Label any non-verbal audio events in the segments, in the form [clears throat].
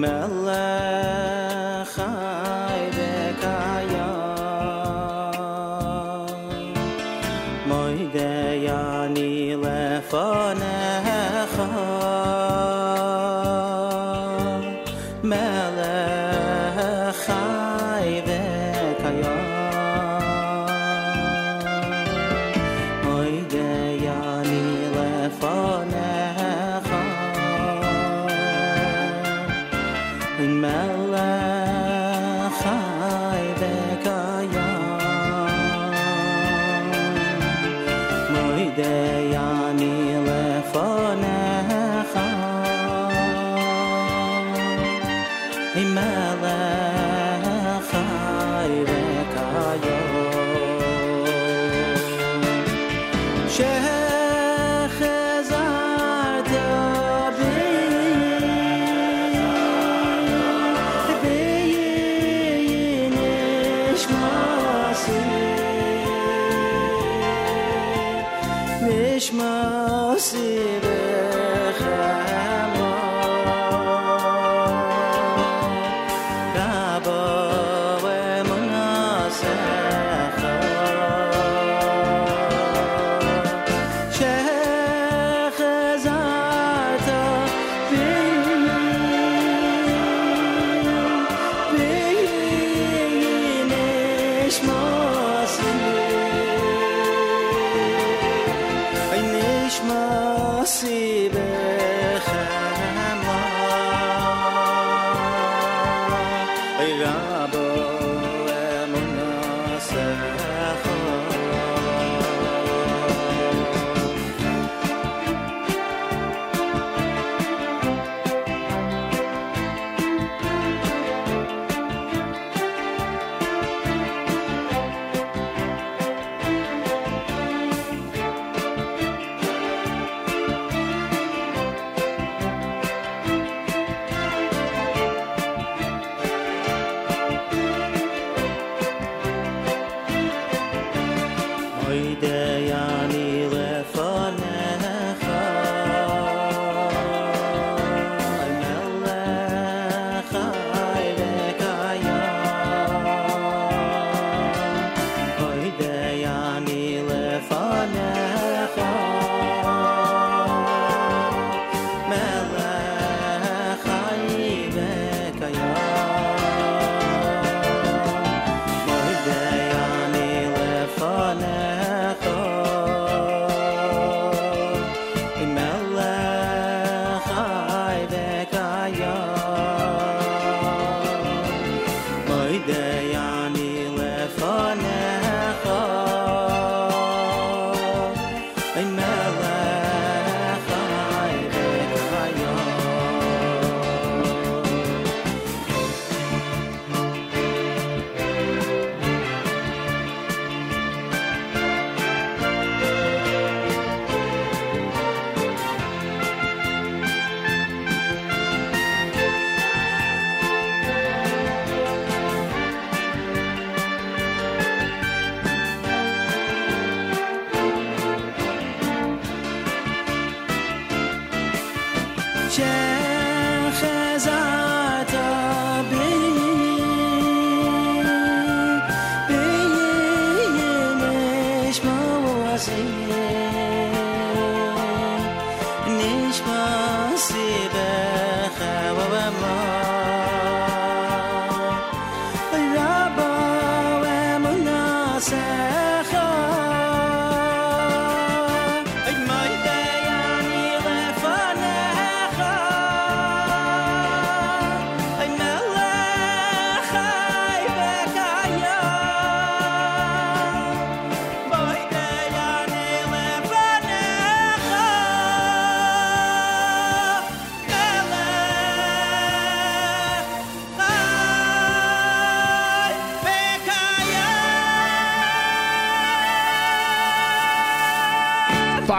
ما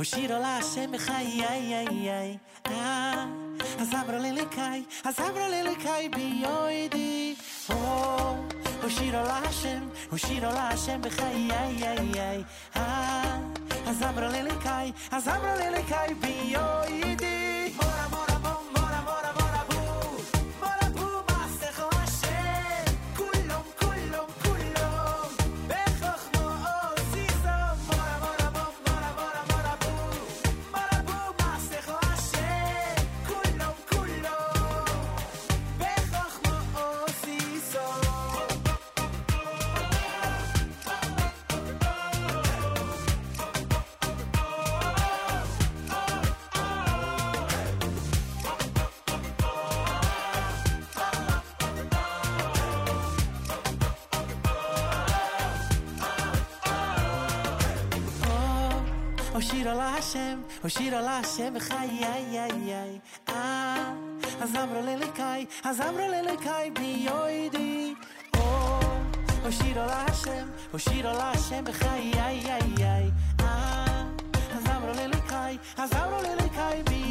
ושיר עולה השם בחיי, אז אמרו לליקאי, אז אמרו לליקאי ביועדי, ושיר עולה השם, ושיר עולה השם בחיי, אז אמרו לליקאי, אז אמרו לליקאי ביועדי. ושיר על השם וחיי, אה, אז אמרו לליקאי, אז אמרו לליקאי ביועדי, או, ושיר על השם, ושיר על השם וחיי, אה, אז אמרו לליקאי, אז אמרו לליקאי ביועדי.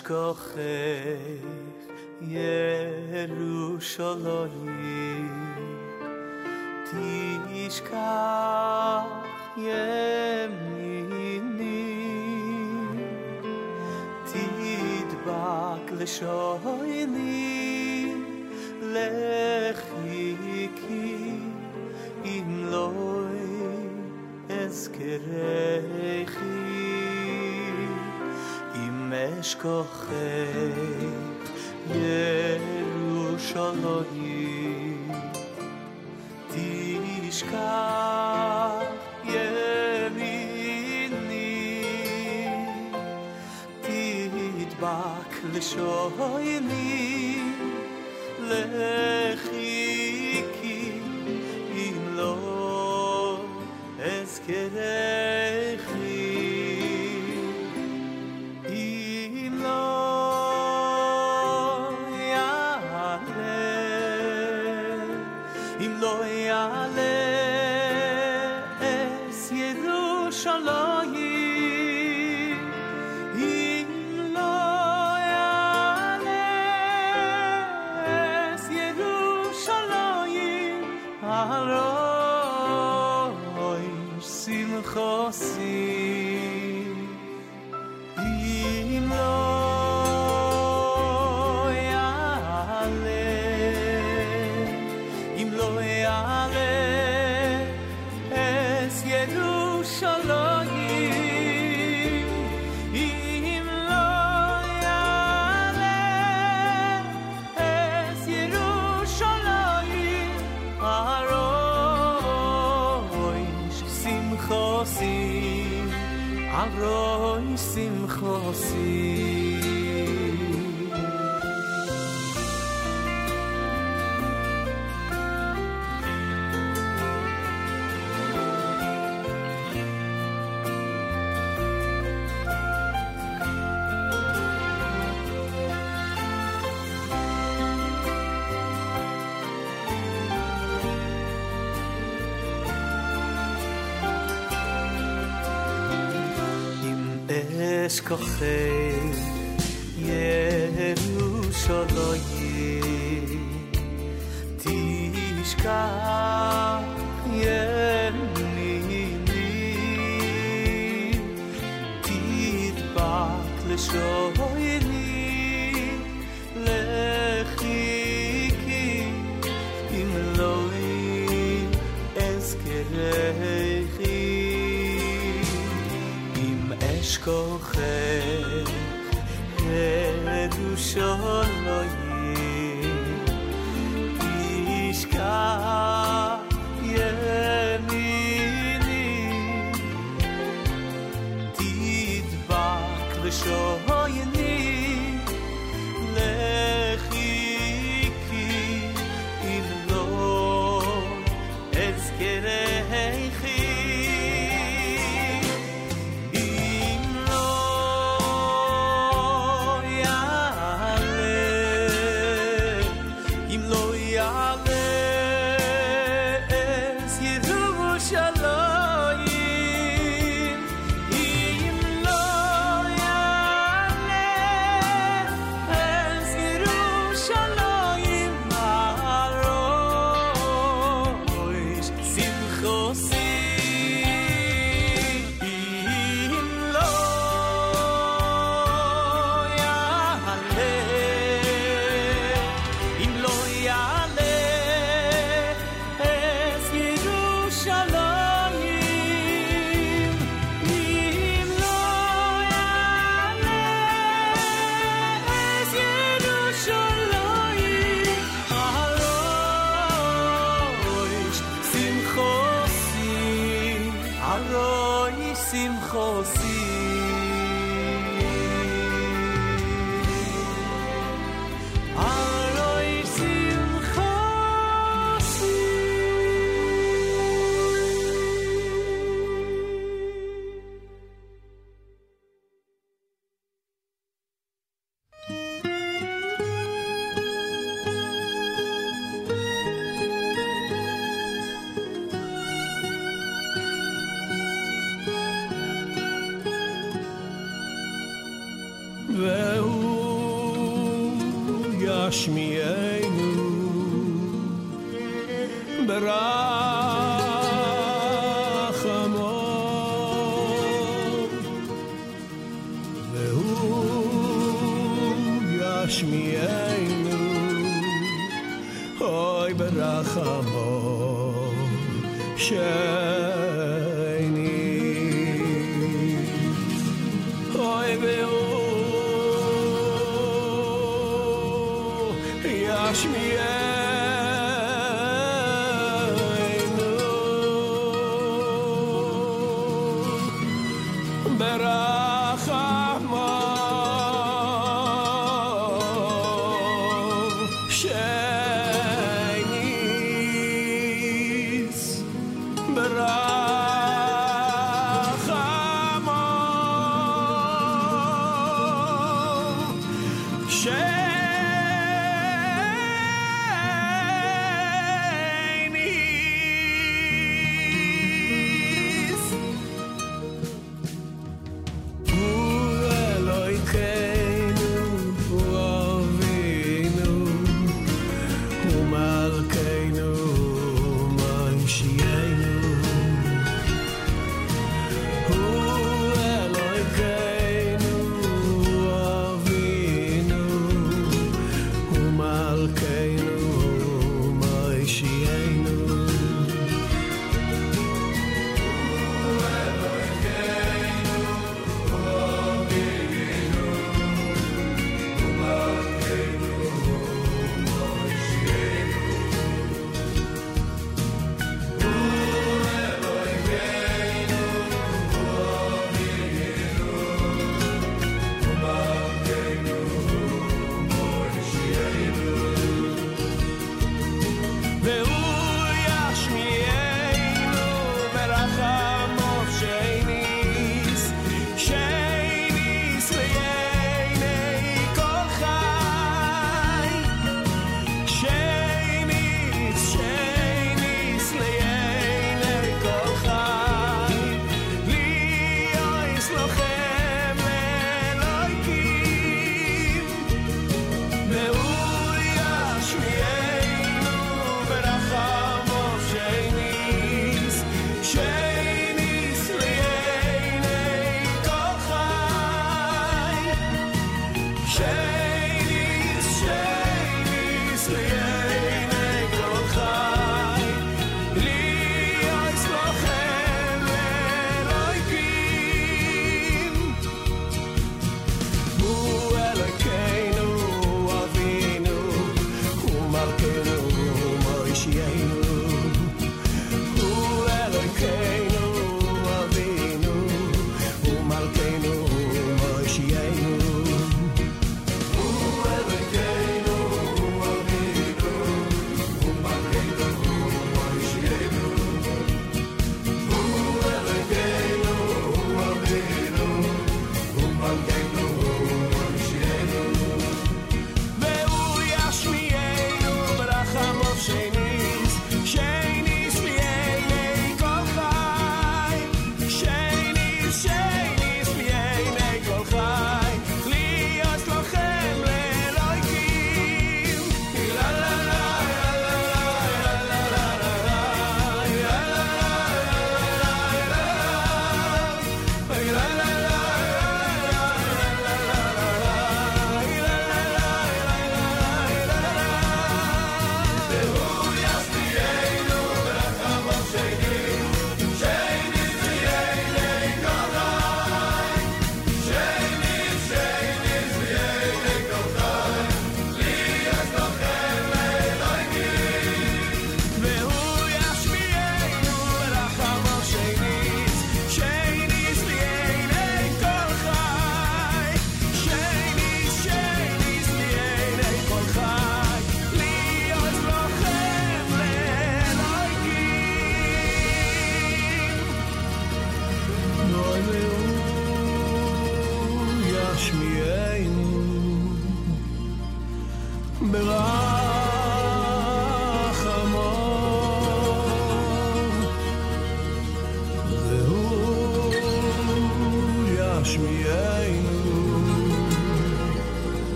אשכח ירושלים תשכח ימיני תדבק לשור יש ירושלים. תשכח ימיני תדבק לשוי אשכחך 手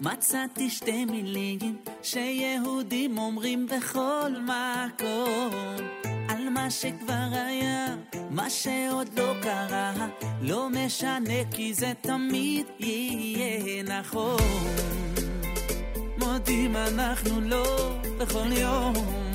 מצאתי שתי מילים שיהודים אומרים בכל מקום. על מה שכבר היה, מה שעוד לא קרה לא משנה כי זה תמיד יהיה נכון. מודים אנחנו לא בכל יום.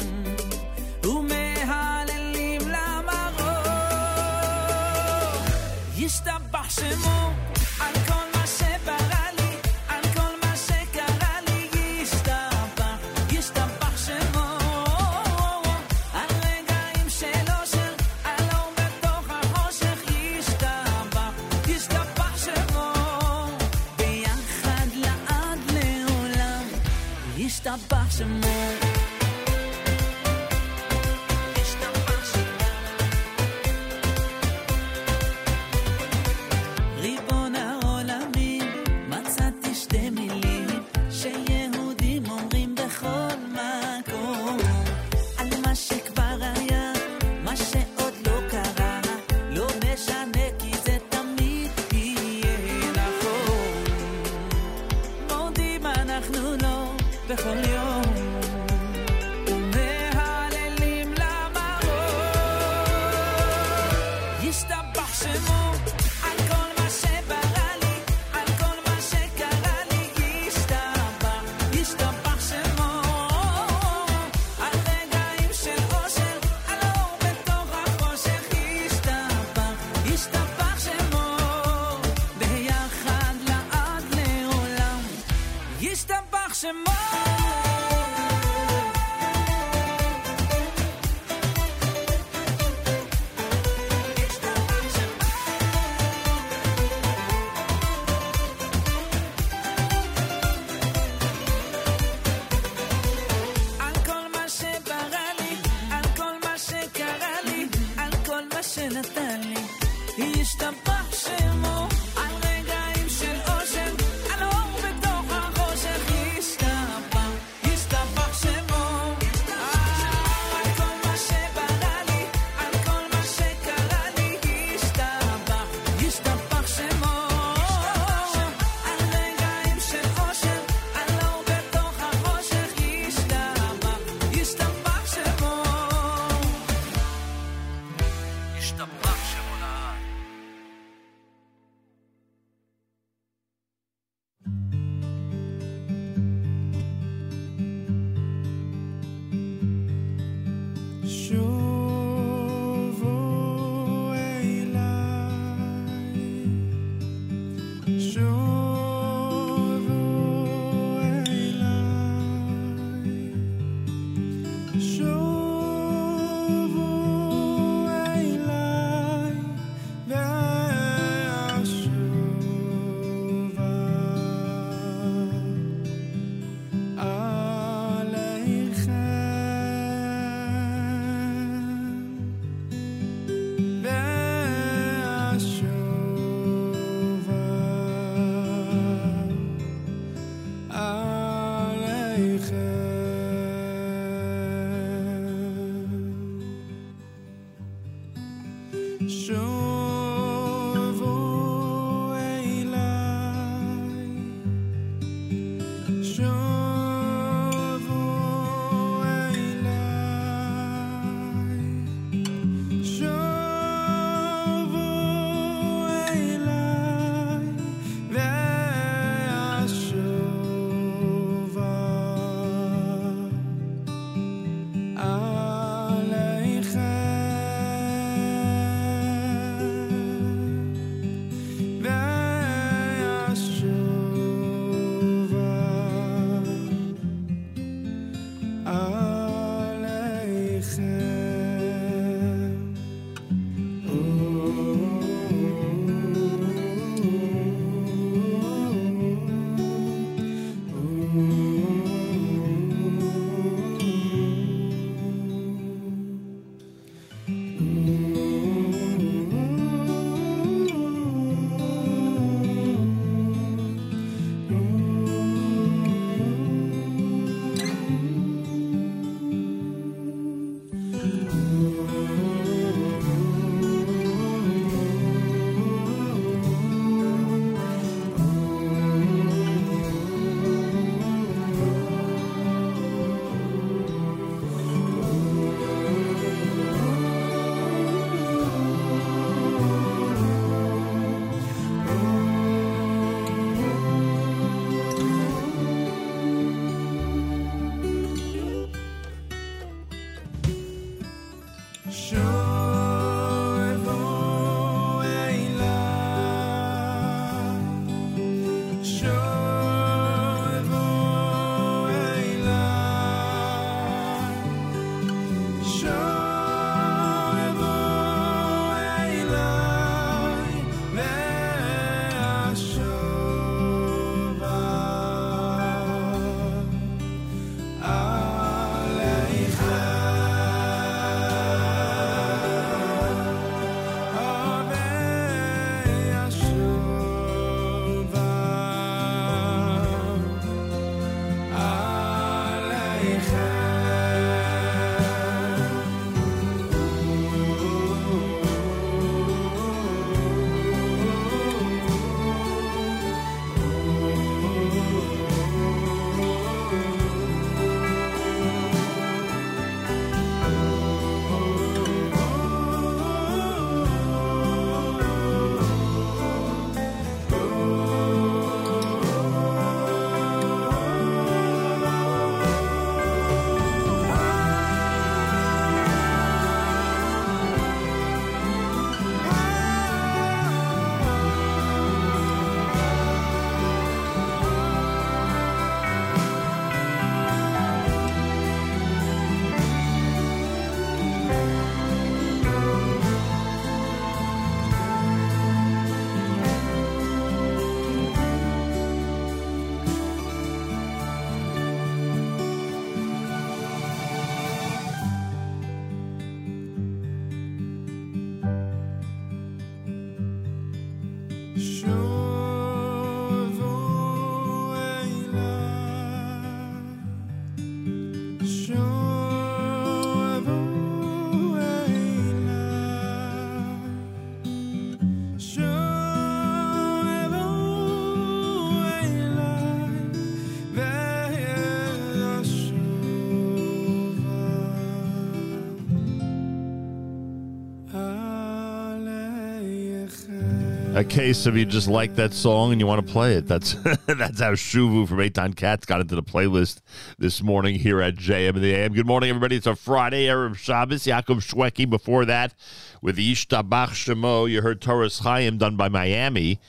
Case of you just like that song and you want to play it. That's [laughs] that's how Shuvu from Eitan Katz got into the playlist this morning here at JM in the AM. Good morning, everybody. It's a Friday, Erev Shabbos. Yaakov Shweki before that with Ishtabach Shemo. You heard Torah's Chaim done by Miami.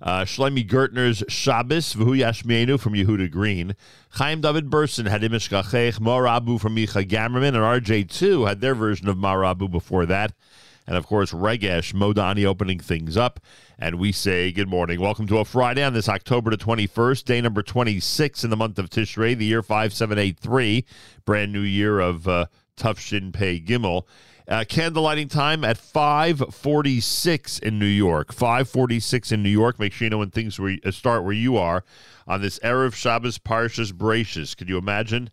Uh, Shlomi Gertner's Shabbos, V'hu Yashmienu from Yehuda Green. Chaim David Burson had Imish Gachech, Morabu from Micha Gamerman, and RJ2 had their version of Marabu before that. And of course, Regesh Modani opening things up. And we say good morning. Welcome to a Friday on this October the 21st, day number 26 in the month of Tishrei, the year 5783, brand new year of uh, Tufshin Pei Gimel. Uh, candle lighting time at 546 in New York. 546 in New York. Make sure you know when things uh, start where you are on this Erev Shabbos Parshas Bereishis. Could you imagine?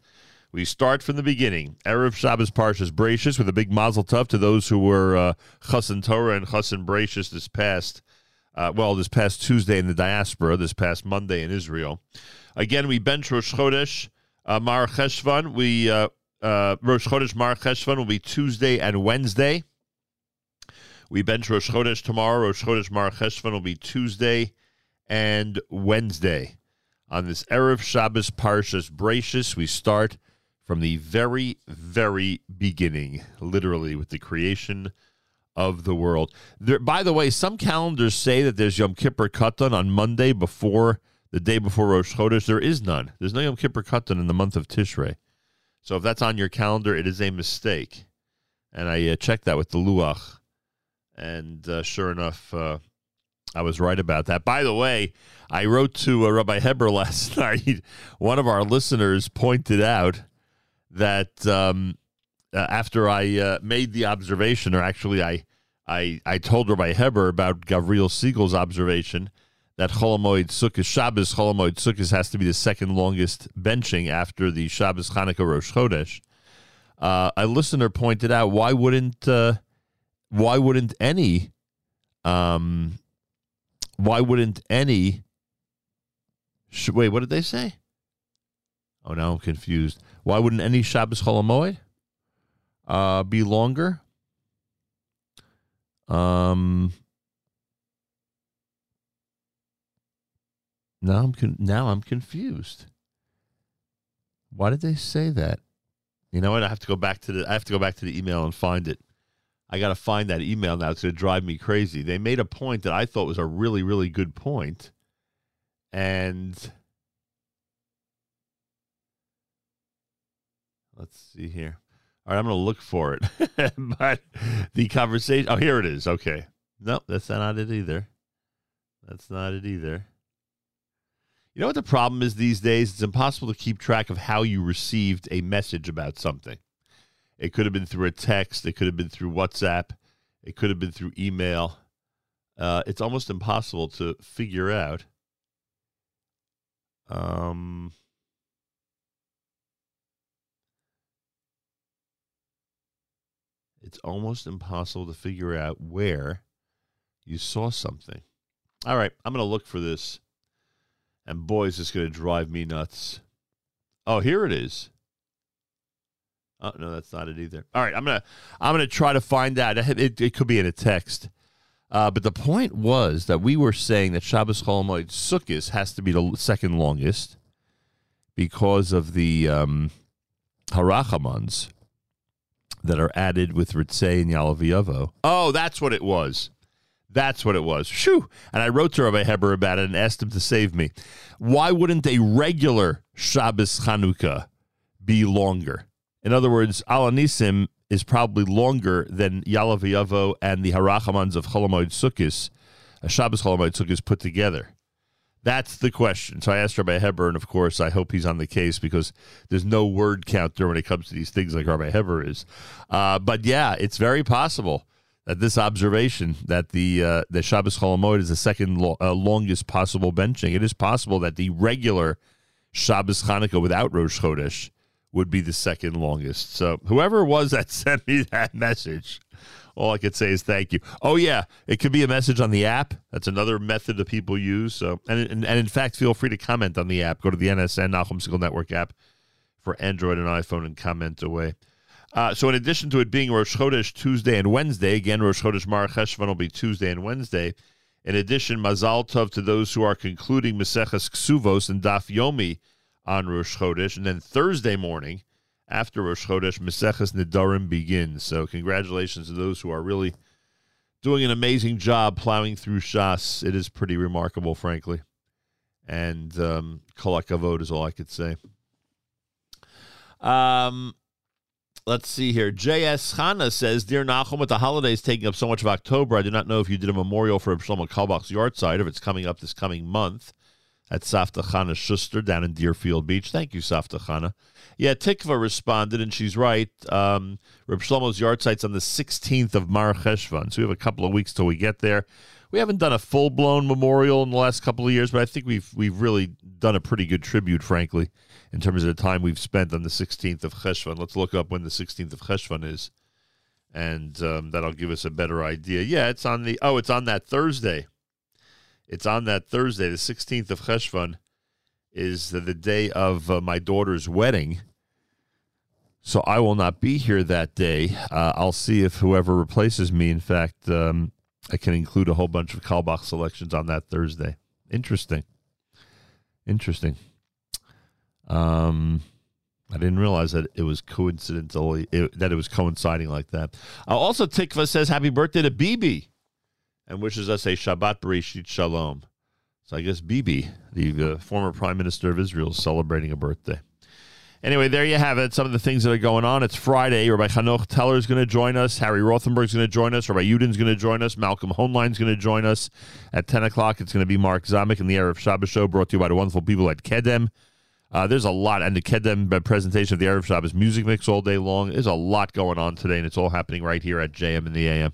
We start from the beginning. Erev Shabbos Parshas Bereishis with a big mazel tov to those who were uh, Chassan Torah and Chassan Bereishis this past, uh, well, this past Tuesday in the diaspora, this past Monday in Israel. Again, we bench Rosh Chodesh uh, Mar Cheshvan. We uh, uh, Rosh Chodesh Mar Cheshvan will be Tuesday and Wednesday. We bench Rosh Chodesh tomorrow. Rosh Chodesh Mar Cheshvan will be Tuesday and Wednesday. On this Erev Shabbos Parshas Bereishis, we start from the very, very beginning, literally with the creation of the world. There, by the way, some calendars say that there's Yom Kippur Katan on Monday before the day before Rosh Chodesh. There is none. There's no Yom Kippur Katan in the month of Tishrei. So if that's on your calendar, it is a mistake. And I uh, checked that with the Luach. And uh, sure enough, uh, I was right about that. By the way, I wrote to uh, Rabbi Heber [laughs] last night. One of our listeners pointed out that um, uh, after I uh, made the observation, or actually I, I, I told Rabbi Heber about Gavriel Siegel's observation that Chol Hamoed Sukkot Shabbos Chol Hamoed Sukkot has to be the second longest benching after the Shabbos Chanukah Rosh Chodesh. Uh, a listener pointed out why wouldn't uh, why wouldn't any um, why wouldn't any sh- wait what did they say oh now i'm confused why wouldn't any shabbos chol hamoed uh be longer um now i'm con- now i'm confused why did they say that you know what i have to go back to the i have to go back to the email and find it I got to find that email now. It's going to drive me crazy. They made a point that I thought was a really, really good point, and let's see here. All right, I'm going to look for it. [laughs] but the conversation. Oh, here it is. Okay. Nope, that's not it either. That's not it either. You know what the problem is these days? It's impossible to keep track of how you received a message about something. It could have been through a text. It could have been through WhatsApp. It could have been through email. Uh, it's almost impossible to figure out. Um, it's almost impossible to figure out where you saw something. All right, I'm going to look for this. And boy, is this going to drive me nuts. Oh, here it is. Oh no, that's not it either. All right, I'm gonna I'm gonna try to find out. It, it, it could be in a text. Uh, but the point was that we were saying that Shabbos Chol Hamoed Sukkot has to be the second longest because of the um, harachamans that are added with Ritzei and Yalaviavo. Oh, that's what it was. That's what it was. Shoo! And I wrote to Rabbi Heber about it and asked him to save me. Why wouldn't a regular Shabbos Chanukah be longer? In other words, Al Hanisim is probably longer than Yalaviavo and the Harachamans of Chol Hamoed Sukkis, a Shabbos Chol Hamoed Sukkis put together. That's the question. So I asked Rabbi Heber, and of course, I hope he's on the case because there's no word counter when it comes to these things like Rabbi Heber is. Uh, but yeah, it's very possible that this observation that the uh, the Shabbos Chol Hamoed is the second lo- uh, longest possible benching. It is possible that the regular Shabbos Chanukah without Rosh Chodesh would be the second longest. So whoever was that [laughs] sent me that message, all I could say is thank you. Oh yeah, it could be a message on the app. That's another method that people use. So and and, and in fact, feel free to comment on the app. Go to the NSN Nachum Segal Network app for Android and iPhone and comment away. Uh, so in addition to it being Rosh Chodesh Tuesday and Wednesday, again Rosh Chodesh Mar Cheshvan will be Tuesday and Wednesday. In addition, Mazal Tov to those who are concluding Maseches Ksuvos and Daf Yomi on Rosh Chodesh, and then Thursday morning after Rosh Chodesh, Maseches Nidarim begins. So congratulations to those who are really doing an amazing job plowing through Shas. It is pretty remarkable, frankly. And um, Kol HaKavod is all I could say. Um, let's see here. J.S. Chana says, Dear Nachum, with the holidays taking up so much of October, I do not know if you did a memorial for Shlomo Carlebach's yard site, if it's coming up this coming month at Safta Chana Schuster down in Deerfield Beach. Thank you, Safta Chana. Yeah, Tikva responded, and she's right. Um, Reb Shlomo's yahrzeit's on the 16th of Mar Cheshvan, so we have a couple of weeks till we get there. We haven't done a full blown memorial in the last couple of years, but I think we've we've really done a pretty good tribute, frankly, in terms of the time we've spent on the 16th of Cheshvan. Let's look up when the 16th of Cheshvan is, and um, that'll give us a better idea. Yeah, it's on the oh, it's on that Thursday. It's on that Thursday, the 16th of Cheshvan, is the, the day of uh, my daughter's wedding. So I will not be here that day. Uh, I'll see if whoever replaces me, in fact, um, I can include a whole bunch of Carlebach selections on that Thursday. Interesting. Interesting. Um, I didn't realize that it was coincidentally it, that it was coinciding like that. Uh, also, Tikva says happy birthday to Bibi and wishes us a Shabbat Bereshit Shalom. So I guess Bibi, the uh, former Prime Minister of Israel, is celebrating a birthday. Anyway, there you have it. Some of the things that are going on. It's Friday. Rabbi Hanoch Teller is going to join us. Harry Rothenberg is going to join us. Rabbi Yudin is going to join us. Malcolm Hoenlein is going to join us. At 10 o'clock, it's going to be Mark Zamek in the Erev Shabbos show brought to you by the wonderful people at Kedem. Uh, there's a lot, and the Kedem presentation of the Erev Shabbos music mix all day long. There's a lot going on today, and it's all happening right here at JM in the AM.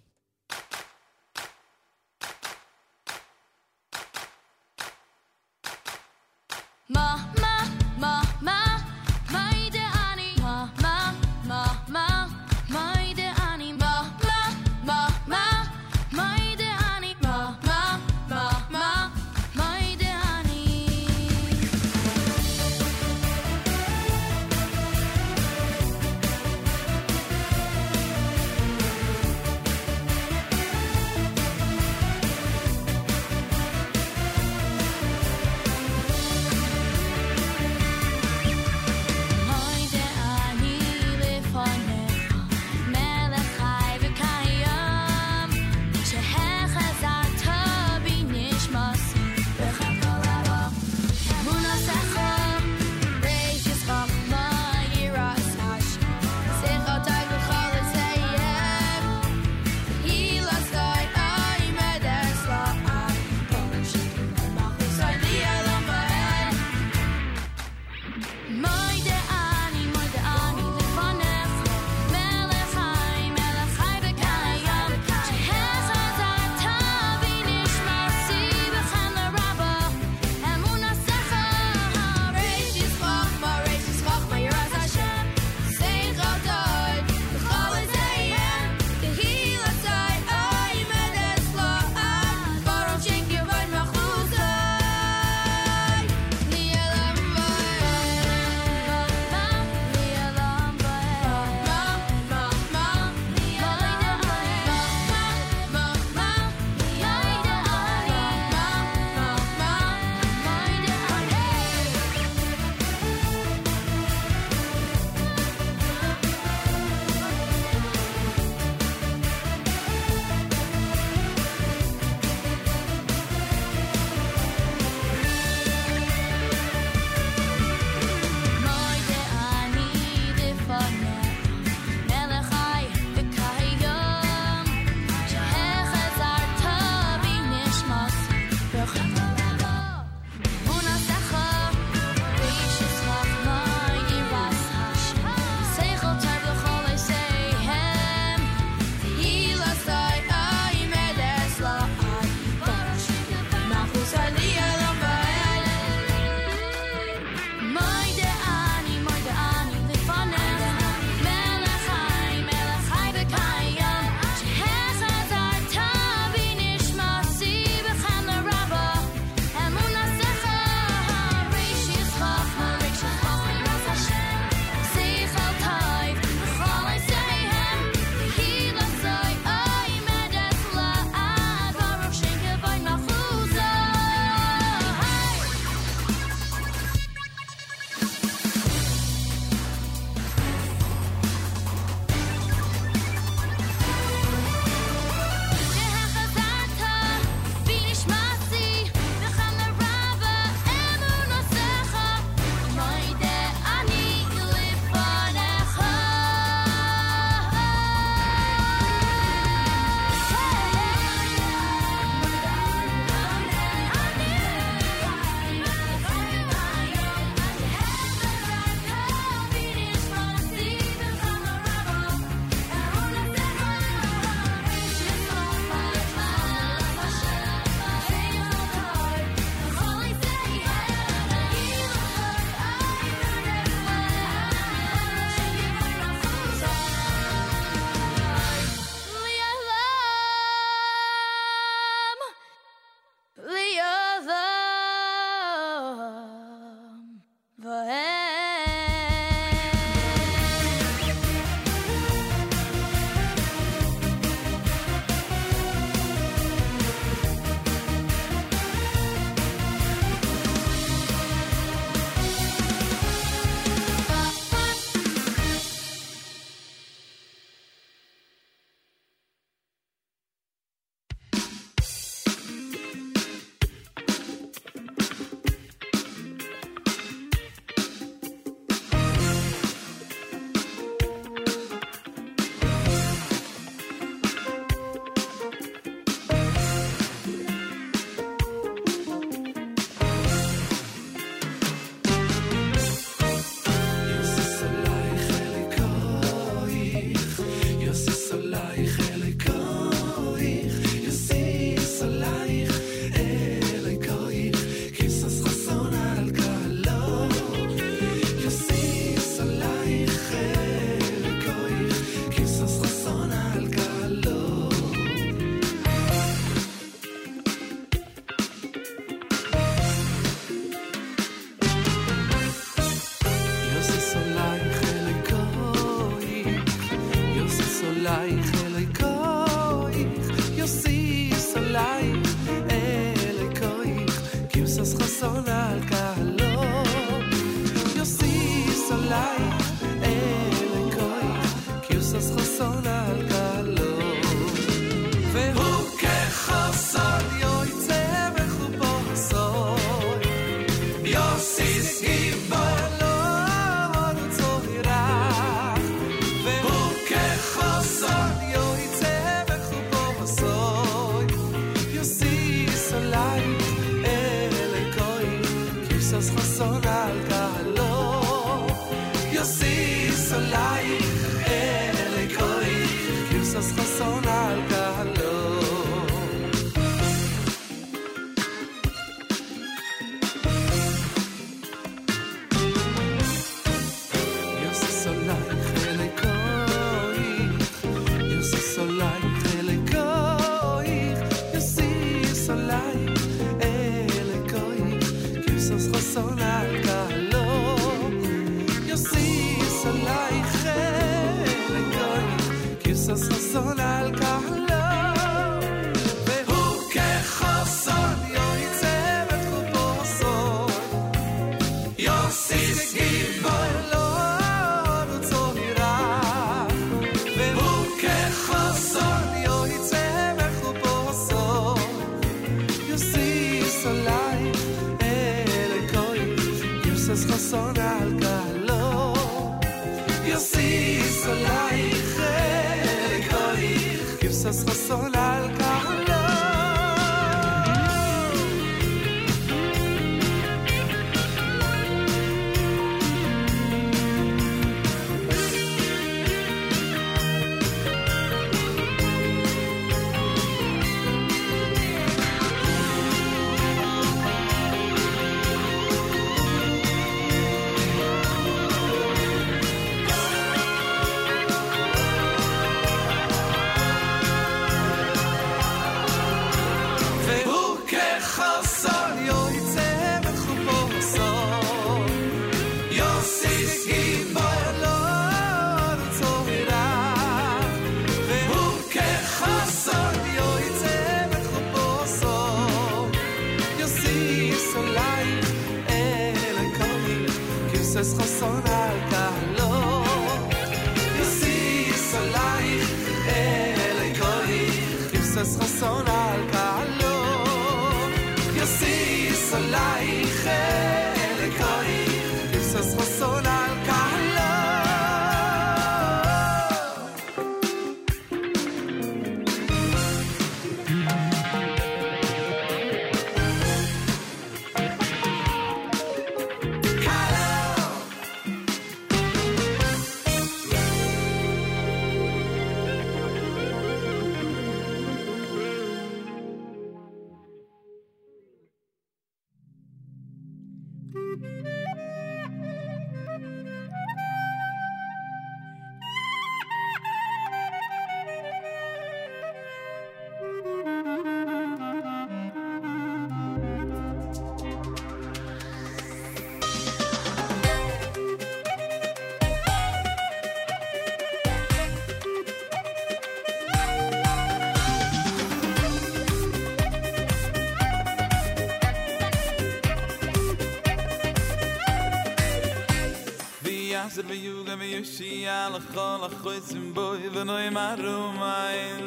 yitzer ve yuge ve yoshi al khol a khoyzim boy ve noy marumain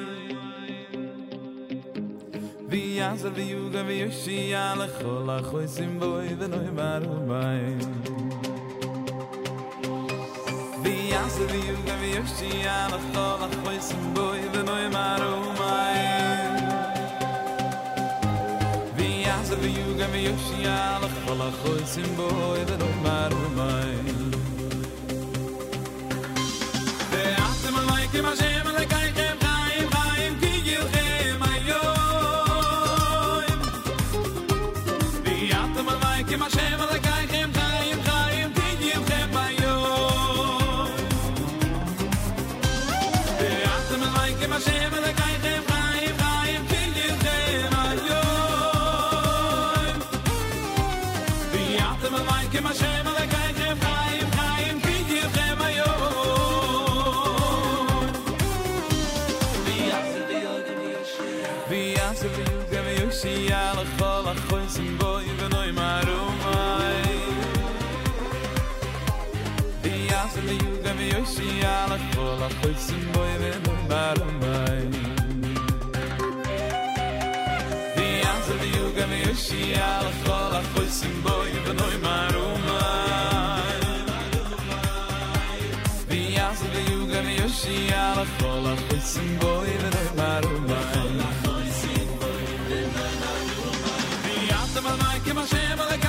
vi yazer ve yuge ve yoshi al khol a khoyzim boy ve noy vi yazer ve yuge ve yoshi al khol a khoyzim boy ve noy vi yazer ve yuge ve yoshi al khol a khoyzim gem yoshi al khol a khoyn sim boy ve noy marumay yu gem yoshi al khol a khoyn sim boy ve noy marumay yu gem yoshi al khol a khoyn sim boy ve noy yu ma mai kem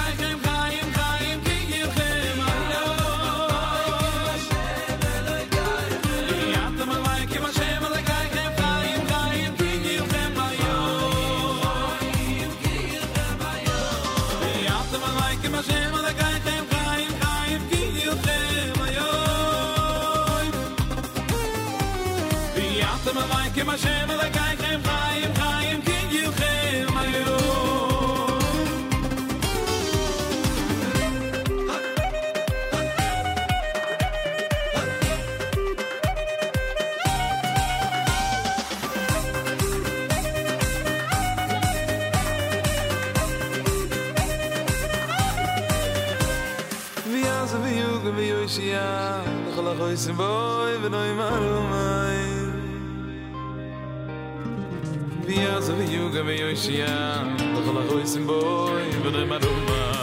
Yoshia, the Lord is in boy, but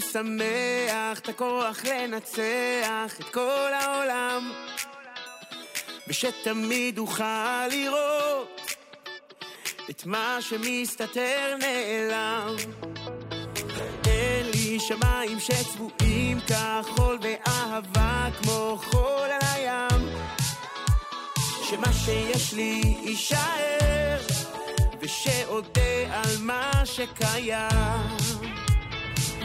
בפנים שמח, את הכוח לנצח את כל העולם, ושתמיד אוכל לראות את מה שמסתתר נעלם. תן לי שמיים שצבועים כחול ואהבה כמו חול על הים, שמה שיש לי יישאר, ושאודה על מה שקיים.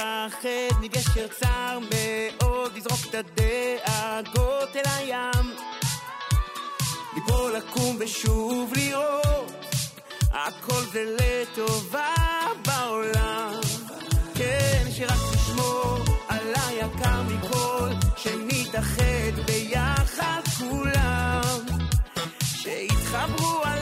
לפחד מגשר צר מאוד, לזרוק את הדאגות אל הים. ליפול, לקום ושוב לראות, הכל זה לטובה בעולם. כן, שרק תשמור על היקר מכל, שנתאחד ביחד כולם. שיתחברו הלבבות,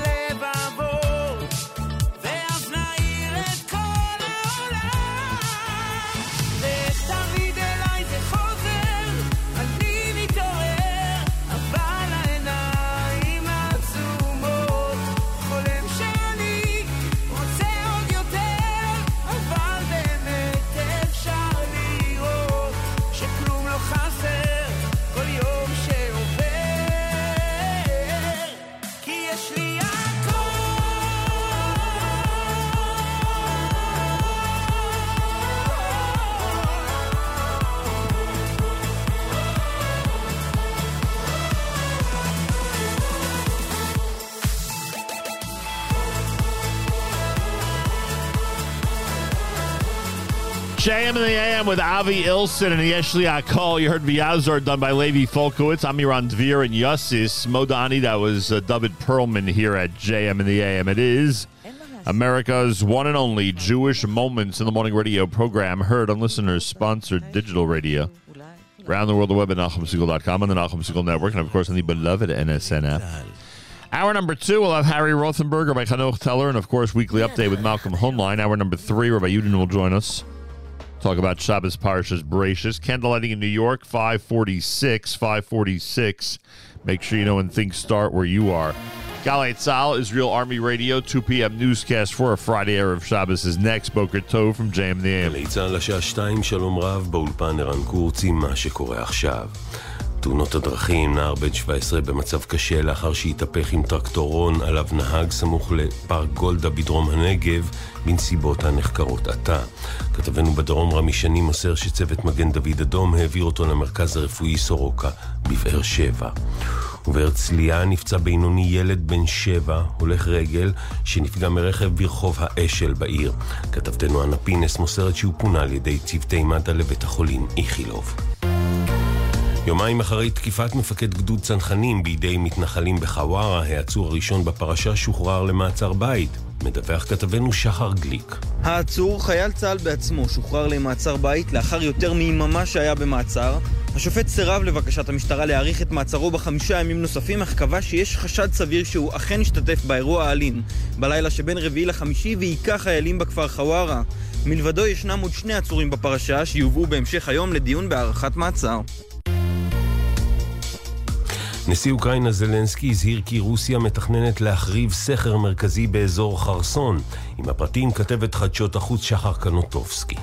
JM in the AM with Avi Ilson and Yeshli Akol. You heard Vyazar done by Levi Falkowitz. I'm Iran Dvir and Yossis. Modani, that was uh, David Perlman here at JM in the AM. It is America's one and only Jewish Moments in the Morning radio program, heard on listeners sponsored digital radio. Around the world, the web at NachumSegal.com and the Segal Network, and of course on the beloved NSN app. Hour number two, we'll have Harry Rothenberger by Chanoch Teller, and of course, weekly update with Malcolm Hoenlein. Hour number three, Rabbi Yudin will join us. Talk about Shabbos Parshas Bereishis. Candlelighting in New York, 546, 546. Make sure you know when things start where you are. Galei Tzahal, Israel Army Radio, 2 p.m. newscast for a Friday Erev Shabbos is next. Boker Tov from JAM the AM. תאונות הדרכים, נער בן 17 במצב קשה לאחר שהתהפך עם טרקטורון עליו נהג סמוך לפארק גולדה בדרום הנגב בנסיבות הנחקרות עתה. כתבנו בדרום רמי שני מוסר שצוות מגן דוד אדום העביר אותו למרכז הרפואי סורוקה בבאר שבע. ובהרצליה נפצע בינוני ילד בן שבע, הולך רגל, שנפגע מרכב ברחוב האשל בעיר. כתבתנו אנה פינס מוסרת שהוא פונה על ידי צוותי מד"א לבית החולים איכילוב. יומיים אחרי תקיפת מפקד גדוד צנחנים בידי מתנחלים בחווארה, העצור הראשון בפרשה שוחרר למעצר בית. מדווח כתבנו שחר גליק. העצור, חייל צה"ל בעצמו, שוחרר למעצר בית לאחר יותר מיממה שהיה במעצר. השופט סירב לבקשת המשטרה להאריך את מעצרו בחמישה ימים נוספים, אך קבע שיש חשד סביר שהוא אכן השתתף באירוע האלים בלילה שבין רביעי לחמישי והיכה חיילים בכפר חווארה. מלבדו ישנם עוד שני עצורים בפרשה שיובאו בהמשך היום לדיון בהארכת מעצר. נשיא אוקראינה זלנסקי הזהיר כי רוסיה מתכננת להחריב סכר מרכזי באזור חרסון. עם הפרטים כתבת חדשות החוץ שחר קנוטובסקי.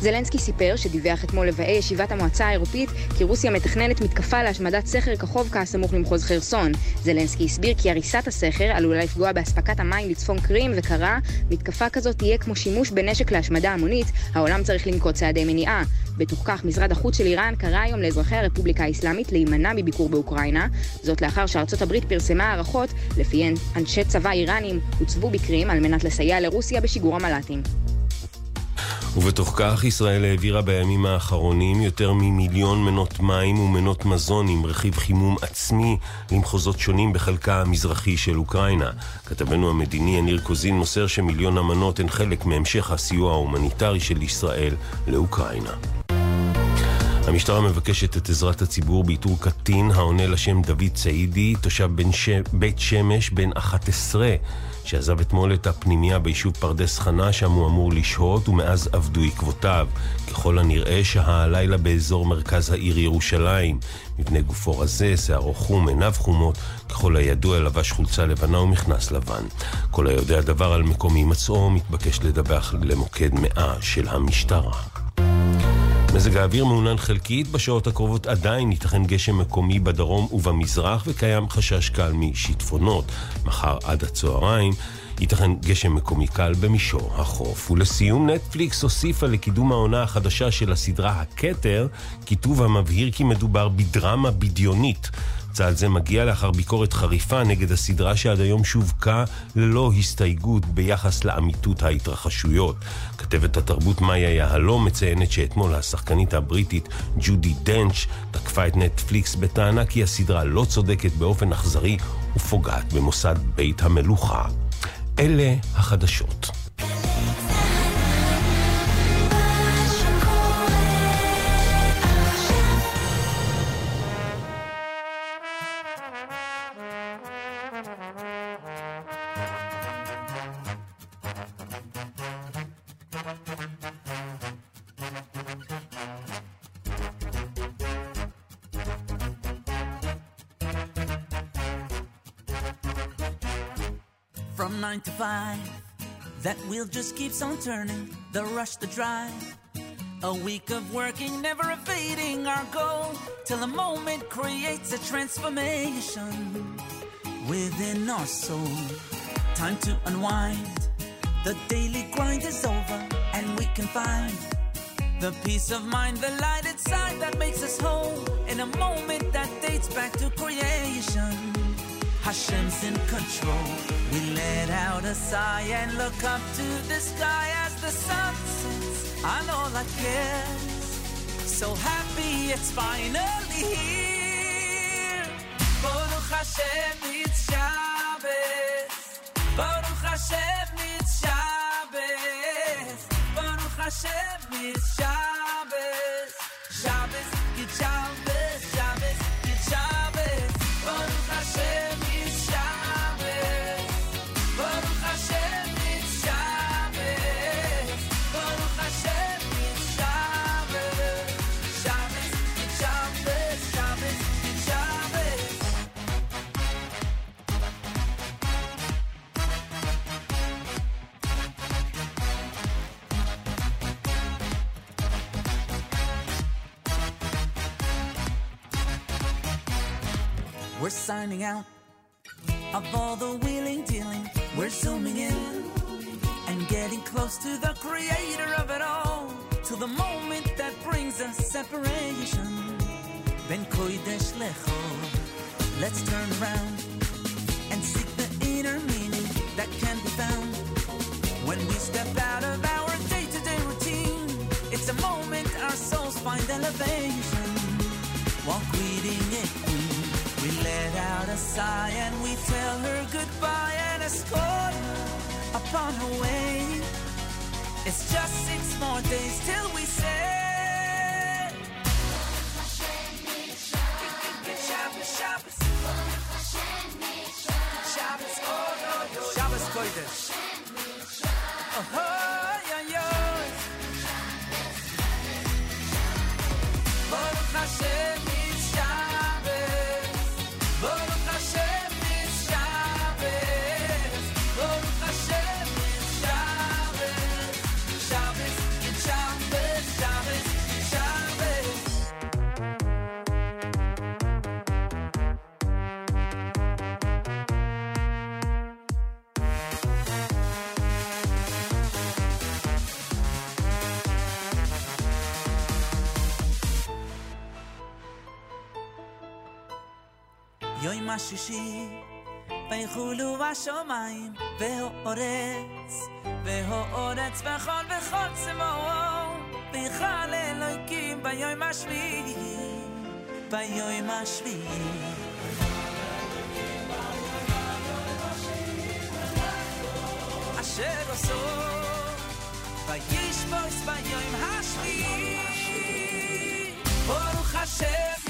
זלנסקי סיפר שדיווח אתמול לבאי ישיבת המועצה האירופית כי רוסיה מתכננת מתקפה להשמדת סכר כחובקה הסמוך למחוז חרסון. זלנסקי הסביר כי הריסת הסכר עלולה לפגוע באספקת המים לצפון קרים וקרא מתקפה כזאת תהיה כמו שימוש בנשק להשמדה המונית, העולם צריך לנקוט צעדי מניעה. בתוך כך משרד החוץ של איראן קרא היום לאזרחי הרפובליקה האסלאמית להימנע מביקור באוקראינה, זאת לאחר שארצות הברית פרסמה הערכות לפיהן אנשי צבא איראנים הוצבו בקרים על מנת לסייע לרוסיה בשיגור המל"טים. ובתוך כך ישראל העבירה בימים האחרונים יותר ממיליון מנות מים ומנות מזון עם רכיב חימום עצמי למחוזות שונים בחלקה המזרחי של אוקראינה. כתבנו המדיני יניר קוזין מוסר שמיליון המנות הן חלק מהמשך הסיוע ההומניטרי של ישראל לאוקראינה. המשטרה מבקשת את עזרת הציבור באיתור קטין העונה לשם דוד צעידי, תושב בן ש... בית שמש, בן 11, שעזב אתמול את הפנימייה ביישוב פרדס חנה, שם הוא אמור לשהות, ומאז אבדו עקבותיו. ככל הנראה שהה הלילה באזור מרכז העיר ירושלים. מבנה גופו רזה, שערו חום, עיניו חומות, ככל הידוע לבש חולצה לבנה ומכנס לבן. כל היודע דבר על מקום הימצאו מתבקש לדווח למוקד 100 של המשטרה. מזג האוויר מעונן חלקית, בשעות הקרובות עדיין ייתכן גשם מקומי בדרום ובמזרח וקיים חשש קל משיטפונות. מחר עד הצהריים ייתכן גשם מקומי קל במישור החוף. ולסיום, נטפליקס הוסיפה לקידום העונה החדשה של הסדרה הכתר, כיתוב המבהיר כי מדובר בדרמה בדיונית. צעד זה מגיע לאחר ביקורת חריפה נגד הסדרה שעד היום שווקה ללא הסתייגות ביחס לאמיתות ההתרחשויות. כתבת התרבות מאיה יהלום מציינת שאתמול השחקנית הבריטית ג'ודי דנץ' תקפה את נטפליקס בטענה כי הסדרה לא צודקת באופן אכזרי ופוגעת במוסד בית המלוכה. אלה החדשות. Five, that wheel just keeps on turning. The rush, the drive. A week of working, never evading our goal. Till a moment creates a transformation within our soul. Time to unwind. The daily grind is over, and we can find the peace of mind, the light inside that makes us whole. In a moment that dates back to creation. Hashem's in control. We let out a sigh and look up to the sky as the sun sets. on all I guess. So happy it's finally here. Baruch Hashem, it's Shabbos. Baruch Hashem, it's Shabbos. Baruch Hashem, it's Shabbos. Shabbos, Shabbos, Shabbos, We're signing out of all the wheeling dealing. We're zooming in and getting close to the creator of it all. To the moment that brings us separation. Ben kodesh lecho. Let's turn around and seek the inner meaning that can be found when we step out of our day-to-day routine. It's a moment our souls find elevation. Queen, we let out a sigh and we tell her goodbye and escort her upon her way. It's just six more days till we say. Shabbos, Shabbos. Shabbos, oh, no, yo. Shabbos Kodesh. Oh, ויחולו השמיים, והאורץ, והאורץ וכל וכל צבאו, ויכל אלוהיקים ביום השביעי, ביום השביעי. אשר עשו, וישבוס ביום השביעי. ברוך השם,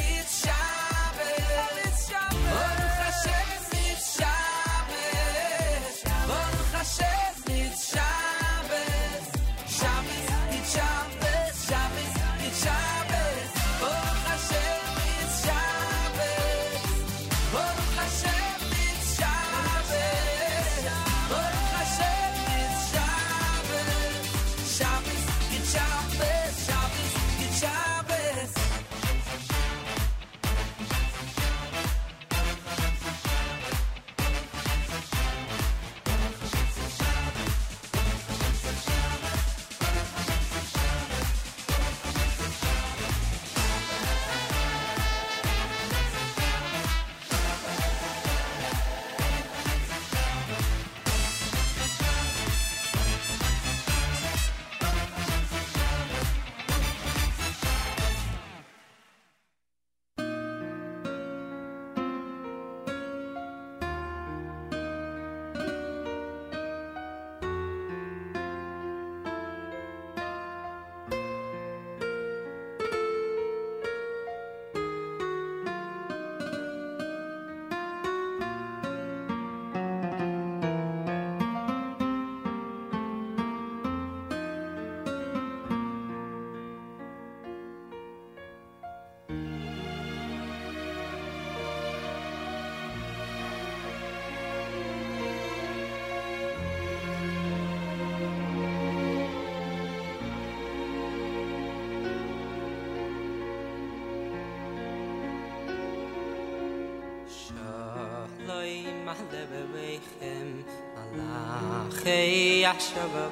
yasha va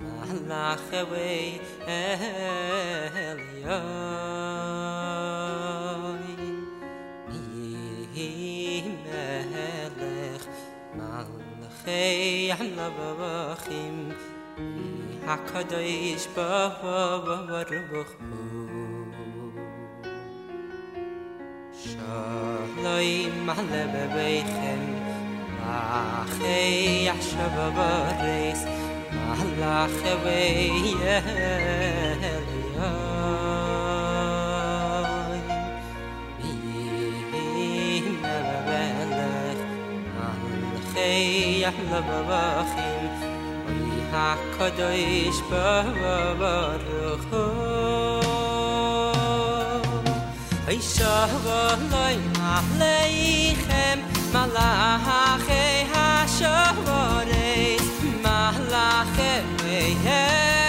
malach vei elio hey anna bavachim hakadish bavavar bakhu shalay malav אַ גיי אַ חַבַּבאַתס אַ לאַך ווען יער לאַבוי מיך גיינבאַבאַנד אַ גיי אַ חַבַּבאַך ווי האָכאַ דויש malache ha shavore malache mehe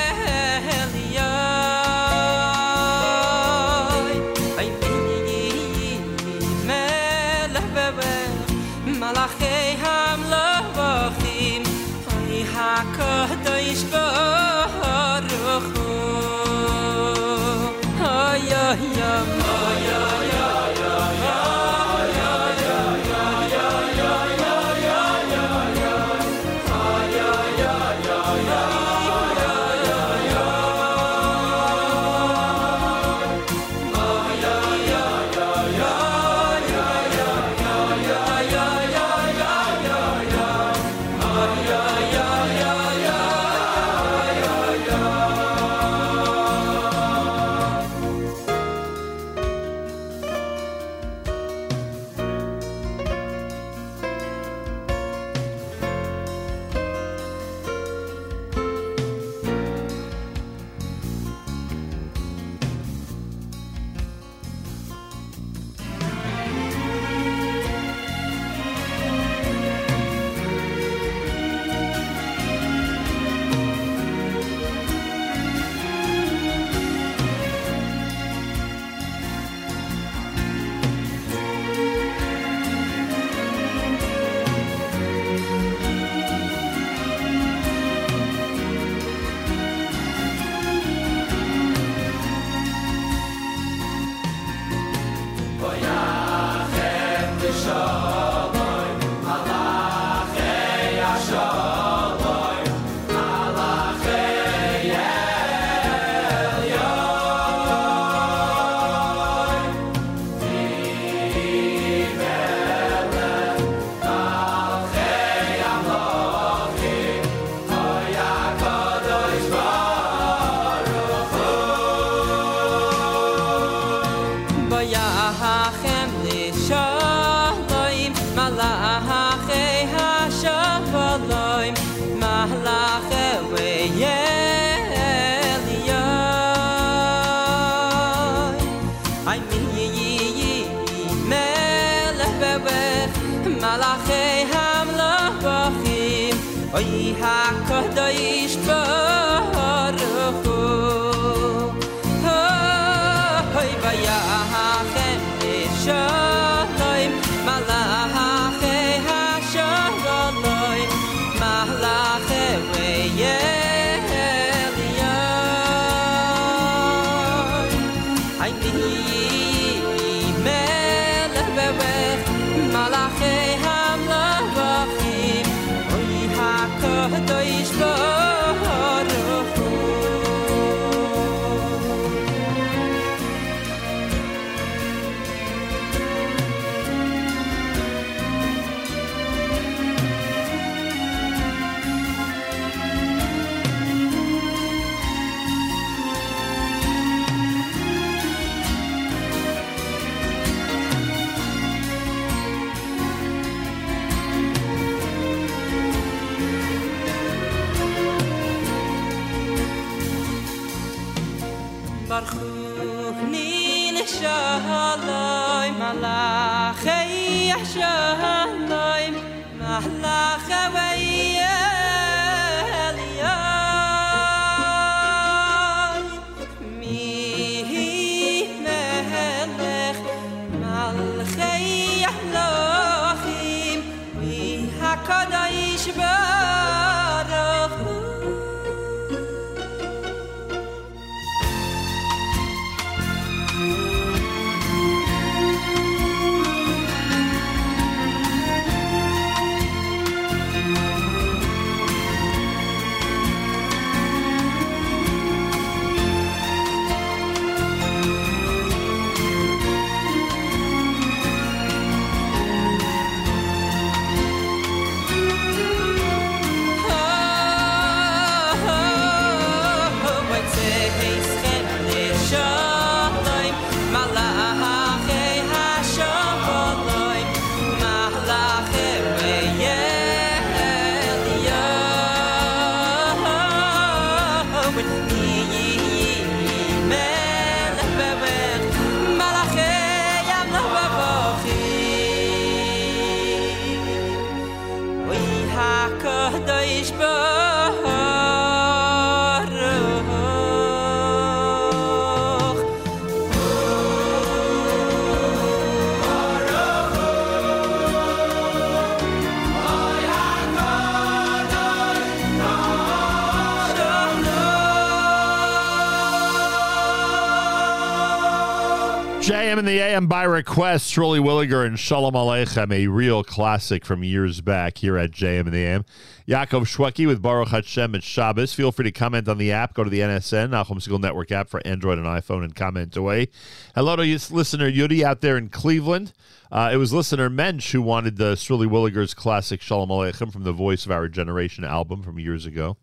JM in the AM by request, Shirley Williger and Shalom Aleichem, a real classic from years back here at JM in the AM. Yaakov Shweki with Baruch Hashem and Shabbos. Feel free to comment on the app. Go to the NSN, Nachum Segal Network app for Android and iPhone and comment away. Hello to listener Yudi out there in Cleveland. Uh, it was listener Mensch who wanted the Shirley Williger's classic Shalom Aleichem from the Voice of Our Generation album from years ago.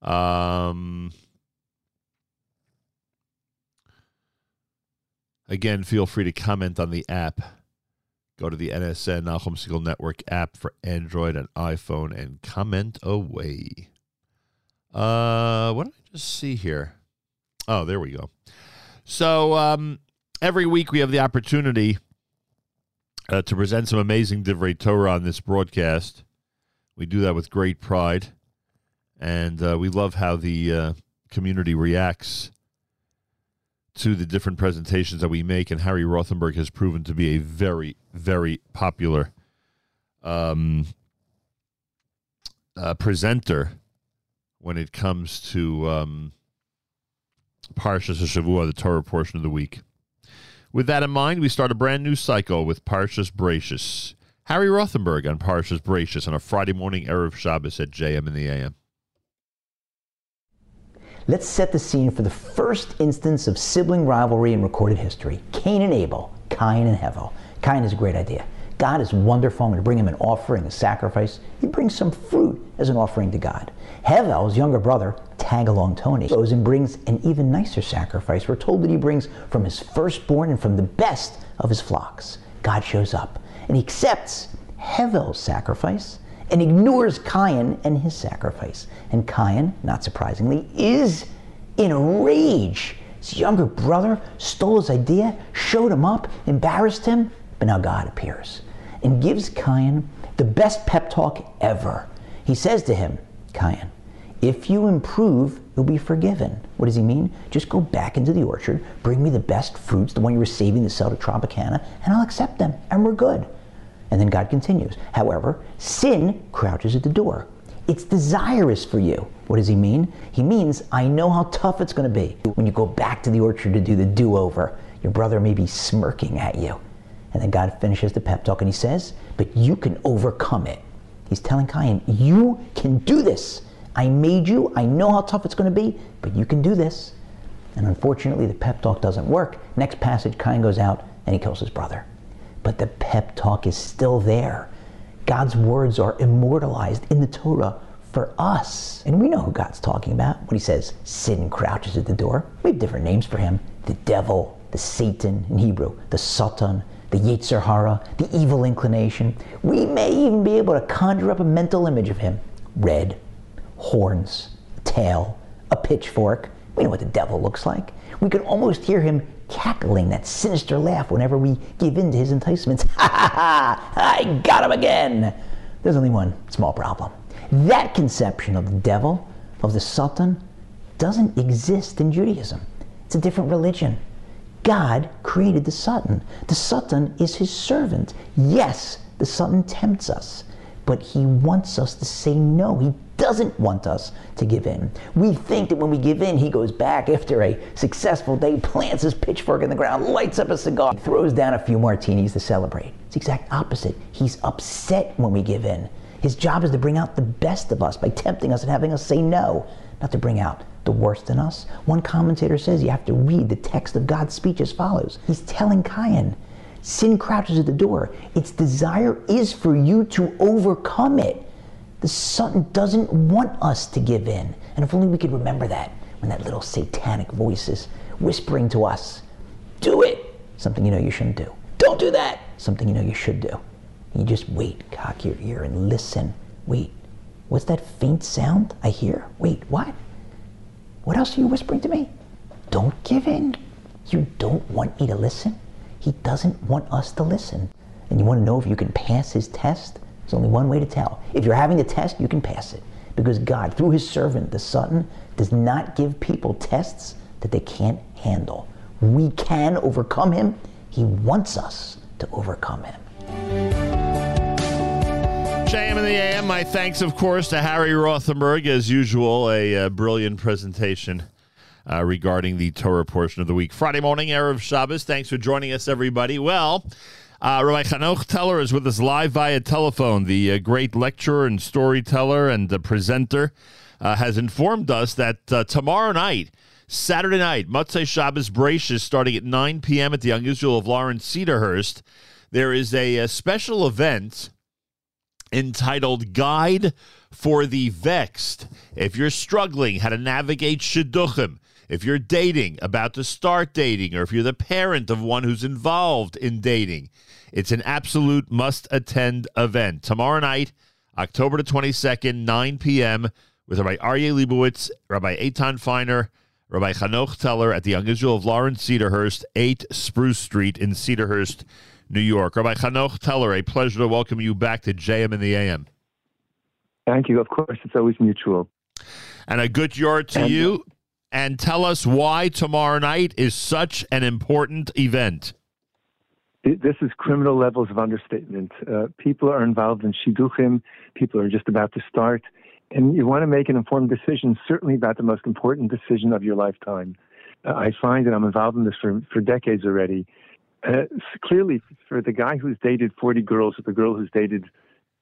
Um, Again, feel free to comment on the app. Go to the NSN Nachum Segal Network app for Android and iPhone and comment away. Uh, what did I just see here? Oh, there we go. So um, every week we have the opportunity uh, to present some amazing Divrei Torah on this broadcast. We do that with great pride, and uh, we love how the uh, community reacts to the different presentations that we make, and Harry Rothenberg has proven to be a very, very popular um, uh, presenter when it comes to um, Parshas Shavua, the Torah portion of the week. With that in mind, we start a brand new cycle with Parshas Bereishis. Harry Rothenberg on Parshas Bereishis on a Friday morning Erev Shabbos at JM in the AM. Let's set the scene for the first instance of sibling rivalry in recorded history Cain and Abel, Cain and Hevel. Cain is a great idea. God is wonderful. I'm going to bring him an offering, a sacrifice. He brings some fruit as an offering to God. Hevel's younger brother, tag along Tony, goes and brings an even nicer sacrifice. We're told that he brings from his firstborn and from the best of his flocks. God shows up and he accepts Hevel's sacrifice and ignores Cain and his sacrifice. And Cain, not surprisingly, is in a rage. His younger brother stole his idea, showed him up, embarrassed him, but now God appears and gives Cain the best pep talk ever. He says to him, Cain, if you improve, you'll be forgiven. What does he mean? Just go back into the orchard, bring me the best fruits, the one you were saving to sell to Tropicana, and I'll accept them, and we're good. And then God continues. However, sin crouches at the door. It's desirous for you. What does he mean? He means, I know how tough it's going to be. When you go back to the orchard to do the do over, your brother may be smirking at you. And then God finishes the pep talk and he says, But you can overcome it. He's telling Cain, You can do this. I made you. I know how tough it's going to be, but you can do this. And unfortunately, the pep talk doesn't work. Next passage, Cain goes out and he kills his brother but the pep talk is still there. God's words are immortalized in the Torah for us. And we know who God's talking about when he says sin crouches at the door. We have different names for him the devil, the Satan in Hebrew, the Satan, the Yetzer Hara, the evil inclination. We may even be able to conjure up a mental image of him red, horns, tail, a pitchfork. We know what the devil looks like. We can almost hear him cackling that sinister laugh whenever we give in to his enticements. [laughs] Ha ha ha! I got him again! There's only one small problem. That conception of the devil, of the Satan, doesn't exist in Judaism. It's a different religion. God created the Satan. The Satan is his servant. Yes, the Satan tempts us, but he wants us to say no. He doesn't want us to give in. We think that when we give in, he goes back after a successful day, plants his pitchfork in the ground, lights up a cigar, throws down a few martinis to celebrate. It's the exact opposite. He's upset when we give in. His job is to bring out the best of us by tempting us and having us say no, not to bring out the worst in us. One commentator says you have to read the text of God's speech as follows. He's telling Cain, sin crouches at the door. Its desire is for you to overcome it. The Satan doesn't want us to give in. And if only we could remember that when that little satanic voice is whispering to us, do it, something you know you shouldn't do. Don't do that, something you know you should do. You just wait, cock your ear and listen. Wait, what's that faint sound I hear? Wait, what? What else are you whispering to me? Don't give in. You don't want me to listen? He doesn't want us to listen. And you want to know if you can pass his test? There's only one way to tell. If you're having a test, you can pass it. Because God, through his servant, the Satan, does not give people tests that they can't handle. We can overcome him. He wants us to overcome him. JM in the AM. My thanks, of course, to Harry Rothenberg. As usual, a uh, brilliant presentation uh, regarding the Torah portion of the week. Friday morning, Erev Shabbos. Thanks for joining us, everybody. Well, uh, Rabbi Hanoch Teller is with us live via telephone. The uh, great lecturer and storyteller and uh, presenter uh, has informed us that uh, tomorrow night, Saturday night, Motzei Shabbos Breishis, starting at 9 p.m. at the Young Israel of Lawrence Cedarhurst, there is a, a special event entitled Guide for the Vexed. If you're struggling how to navigate shidduchim, if you're dating, about to start dating, or if you're the parent of one who's involved in dating, it's an absolute must attend event. Tomorrow night, October the 22nd, 9 p.m., with Rabbi Aryeh Leibowitz, Rabbi Eitan Feiner, Rabbi Hanoch Teller at the Young Israel of Lawrence Cedarhurst, 8 Spruce Street in Cedarhurst, New York. Rabbi Hanoch Teller, a pleasure to welcome you back to JM in the AM. Thank you. Of course, it's always mutual. And a good yard to And- you. Uh, and tell us why tomorrow night is such an important event. Th- This is criminal levels of understatement. Uh, people are involved in shidduchim. People are just about to start. And you want to make an informed decision, certainly about the most important decision of your lifetime. Uh, I find that I'm involved in this for, for decades already. Uh, clearly, for the guy who's dated 40 girls or the girl who's dated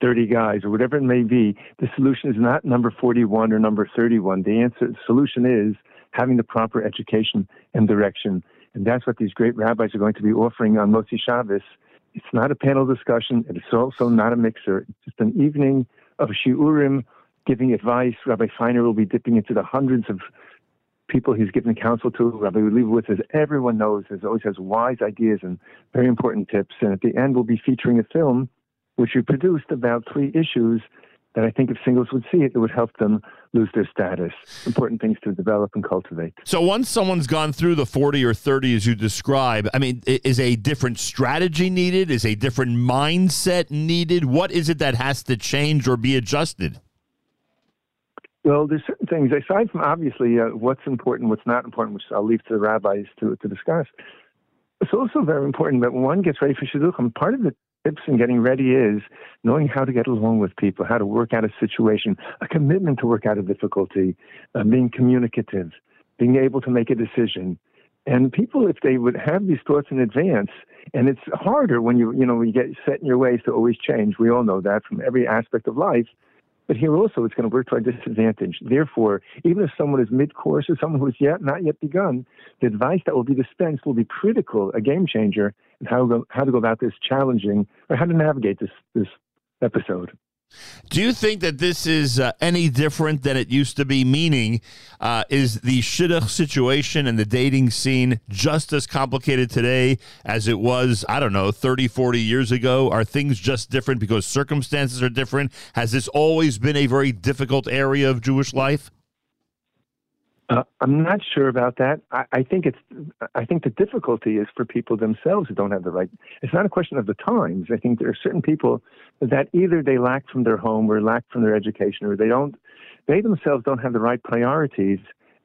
30 guys or whatever it may be, the solution is not number 41 or number 31. The answer, the solution is having the proper education and direction. And that's what these great rabbis are going to be offering on Motzi Shabbos. It's not a panel discussion. and It's also not a mixer. It's just an evening of shiurim, giving advice. Rabbi Feiner will be dipping into the hundreds of people he's given counsel to. Rabbi Leibowitz, as everyone knows, has always has wise ideas and very important tips. And at the end, we'll be featuring a film which we produced about three issues that I think if singles would see it, it would help them lose their status. Important things to develop and cultivate. So once someone's gone through the 40 or 30 as you describe, I mean, is a different strategy needed? Is a different mindset needed? What is it that has to change or be adjusted? Well, there's certain things, aside from obviously uh, what's important, what's not important, which I'll leave to the rabbis to, to discuss. It's also very important that when one gets ready for Shidduchim, part of the tips in getting ready is knowing how to get along with people, how to work out a situation, a commitment to work out a difficulty, uh, being communicative, being able to make a decision. And people, if they would have these thoughts in advance, and it's harder when you, you know, you get set in your ways to always change. We all know that from every aspect of life. But here also, it's going to work to our disadvantage. Therefore, even if someone is mid-course or someone who has yet not yet begun, the advice that will be dispensed will be critical, a game changer, in how how to go about this challenging or how to navigate this this episode. Do you think that this is uh, any different than it used to be? Meaning, uh, is the shidduch situation and the dating scene just as complicated today as it was, I don't know, 30, 40 years ago? Are things just different because circumstances are different? Has this always been a very difficult area of Jewish life? Uh, I'm not sure about that. I, I think it's. I think the difficulty is for people themselves who don't have the right. It's not a question of the times. I think there are certain people that either they lack from their home or lack from their education, or they don't. They themselves don't have the right priorities,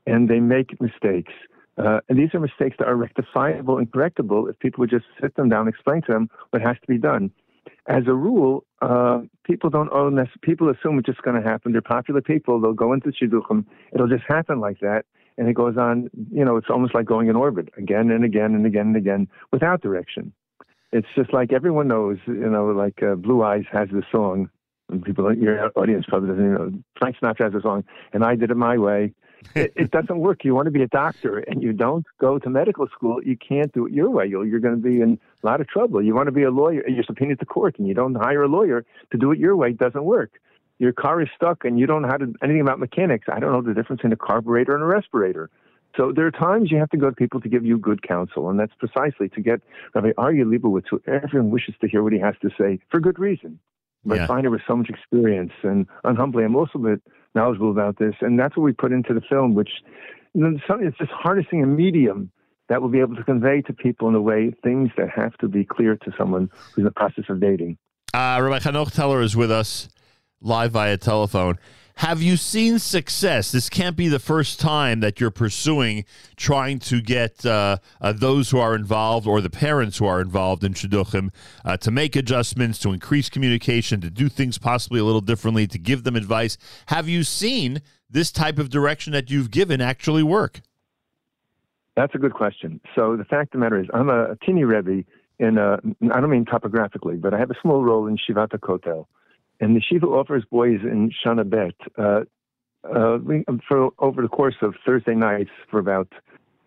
and they make mistakes. Uh, and these are mistakes that are rectifiable and correctable if people would just sit them down, and explain to them what has to be done. As a rule, uh, people don't own this. People assume it's just going to happen. They're popular people. They'll go into shidduchim. It'll just happen like that. And it goes on, you know, it's almost like going in orbit again and again and again and again without direction. It's just like everyone knows, you know, like uh, Blue Eyes has this song. And people, your audience probably doesn't even know. Frank Sinatra has a song, and I did it my way. It, it doesn't work. You want to be a doctor and you don't go to medical school, you can't do it your way. You're, you're going to be in a lot of trouble. You want to be a lawyer, and you're subpoenaed to court, and you don't hire a lawyer to do it your way. It doesn't work. Your car is stuck and you don't know how to, anything about mechanics. I don't know the difference in a carburetor and a respirator. So there are times you have to go to people to give you good counsel, and that's precisely to get Rabbi Aryeh Leibowitz, who everyone wishes to hear what he has to say for good reason. But Yeah. Feiner with so much experience, and unhumbly, I'm also a bit knowledgeable about this, and that's what we put into the film, which you know, it's just harnessing a medium that will be able to convey to people in a way things that have to be clear to someone who's in the process of dating. Uh, Rabbi Hanoch Teller is with us live via telephone. Have you seen success? This can't be the first time that you're pursuing trying to get uh, uh, those who are involved or the parents who are involved in shidduchim uh, to make adjustments, to increase communication, to do things possibly a little differently, to give them advice. Have you seen this type of direction that you've given actually work? That's a good question. So the fact of the matter is, I'm a, teeny rebbe in a, I don't mean topographically, but I have a small role in Shivat Kotel. And the Shiva offers boys in Shana Bet uh, uh, we, for over the course of Thursday nights for about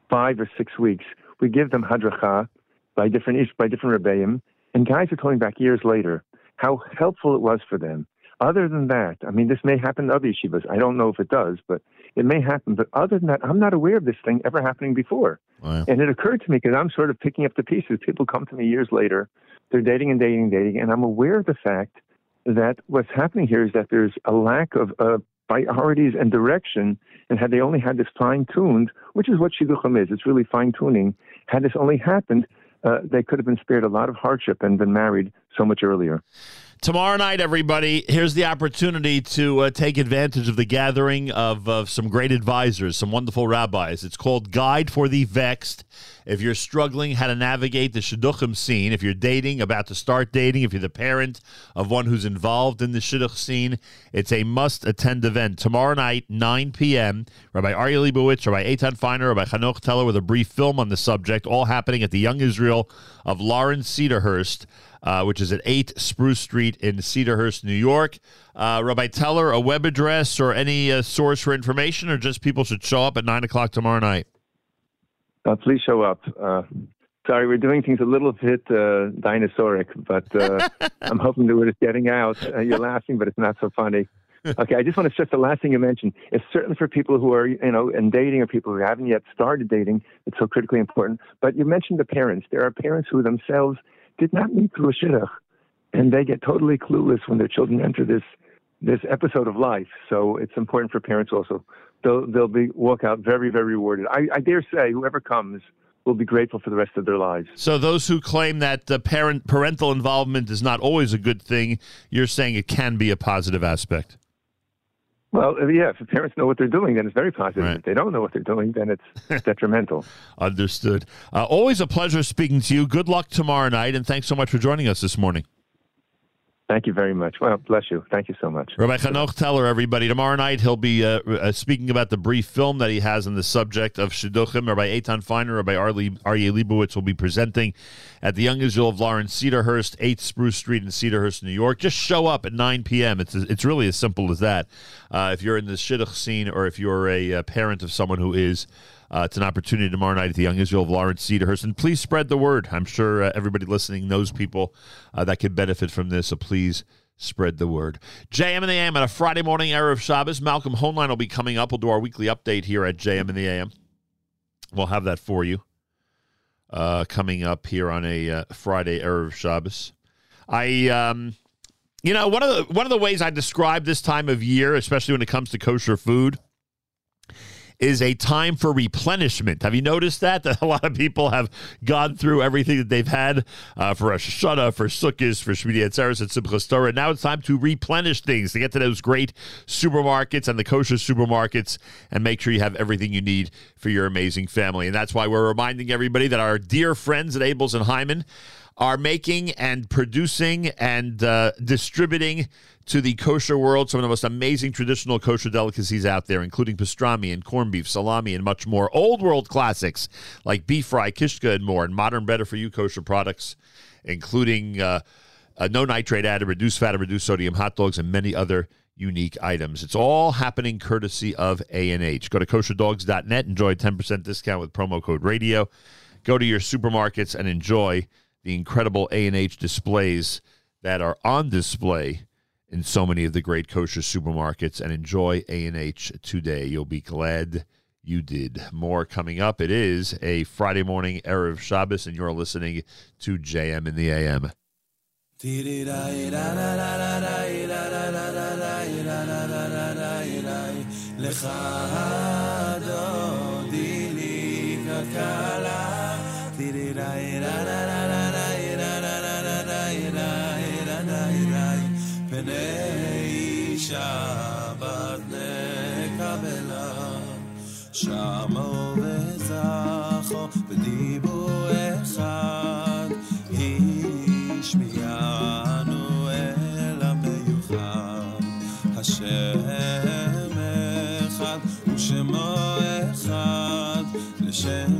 five or six weeks. We give them hadracha by different by different rebbeim, and guys are coming back years later how helpful it was for them. Other than that, I mean, this may happen to other yeshivas. I don't know if it does, but it may happen. But other than that, I'm not aware of this thing ever happening before. Wow. And it occurred to me because I'm sort of picking up the pieces. People come to me years later, they're dating and dating and dating, and I'm aware of the fact that what's happening here is that there's a lack of uh, priorities and direction. And had they only had this fine tuned, which is what shidduchim is, it's really fine tuning. Had this only happened, uh, they could have been spared a lot of hardship and been married so much earlier. Tomorrow night, everybody, here's the opportunity to uh, take advantage of the gathering of, of some great advisors, some wonderful rabbis. It's called Guide for the Vexed. If you're struggling how to navigate the shidduchim scene, if you're dating, about to start dating, if you're the parent of one who's involved in the shidduch scene, it's a must-attend event. Tomorrow night, 9 p.m., Rabbi Aryeh Leibowitz, Rabbi Eitan Feiner, Rabbi Hanoch Teller with a brief film on the subject, all happening at the Young Israel of Lawrence Cedarhurst uh, which is at 8 Spruce Street in Cedarhurst, New York. Uh, Rabbi Teller, a web address or any uh, source for information, or just people should show up at 9 o'clock tomorrow night? Uh, please show up. Uh, sorry, we're doing things a little bit uh, dinosauric, but [laughs] I'm hoping that we're just getting out. you're laughing, but it's not so funny. okay, I just want to stress the last thing you mentioned. It's certainly for people who are, you know, in dating or people who haven't yet started dating. It's so critically important. But you mentioned the parents. There are parents who themselves did not meet through a shidduch, and they get totally clueless when their children enter this this episode of life. So it's important for parents also. They'll they'll be walk out very very rewarded. I, I dare say whoever comes will be grateful for the rest of their lives. So those who claim that uh, parent parental involvement is not always a good thing, you're saying it can be a positive aspect. Well, uh, yeah, if the parents know what they're doing, then it's very positive. Right. If they don't know what they're doing, then it's [laughs] detrimental. Understood. Uh, always a pleasure speaking to you. Good luck tomorrow night, and thanks so much for joining us this morning. Thank you very much. Well, bless you. Thank you so much. Rabbi Hanoch Teller, everybody. Tomorrow night, he'll be uh, uh, speaking about the brief film that he has on the subject of Shidduchim. Rabbi Eitan Feiner, Rabbi Aryeh Leibowitz will be presenting at the Young Israel of Lawrence Cedarhurst, 8th Spruce Street in Cedarhurst, New York. Just show up at 9 p.m. It's, it's really as simple as that. Uh, if you're in the Shidduch scene or if you're a, a uh, parent of someone who is, uh, it's an opportunity tomorrow night at the Young Israel of Lawrence Cedarhurst. And please spread the word. I'm sure uh, everybody listening knows people uh, that could benefit from this. So please spread the word. JM in the AM on a Friday morning, Erev Shabbos. Malcolm Hoenlein will be coming up. We'll do our weekly update here at JM in the AM. We'll have that for you uh, coming up here on a uh, Friday, of Shabbos. I, um, you know, one of the one of the ways I describe this time of year, especially when it comes to kosher food, is a time for replenishment. Have you noticed that? That [laughs] a lot of people have gone through everything that they've had uh, for a Shana, for Sukkot, for Shmini Atzeres, and Simchas. Now it's time to replenish things, to get to those great supermarkets and the kosher supermarkets and make sure you have everything you need for your amazing family. And that's why we're reminding everybody that our dear friends at Abeles and Heymann are making and producing and uh, distributing to the kosher world some of the most amazing traditional kosher delicacies out there, including pastrami and corned beef, salami, and much more. Old world classics like beef fry, kishka, and more, and modern, better for you kosher products, including uh, no nitrate added, reduced fat, and reduced sodium hot dogs, and many other unique items. It's all happening courtesy of A&H. Go to kosherdogs.net, enjoy a 10% discount with promo code radio. Go to your supermarkets and enjoy the incredible A&H displays that are on display in so many of the great kosher supermarkets and enjoy A&H today. You'll be glad you did. More coming up. It is a Friday morning Erev Shabbos, and you're listening to JM in the AM. שמו וזכו בדיבור אחד השמיענו אל המיוחד. השם אחד ושמו אחד לשם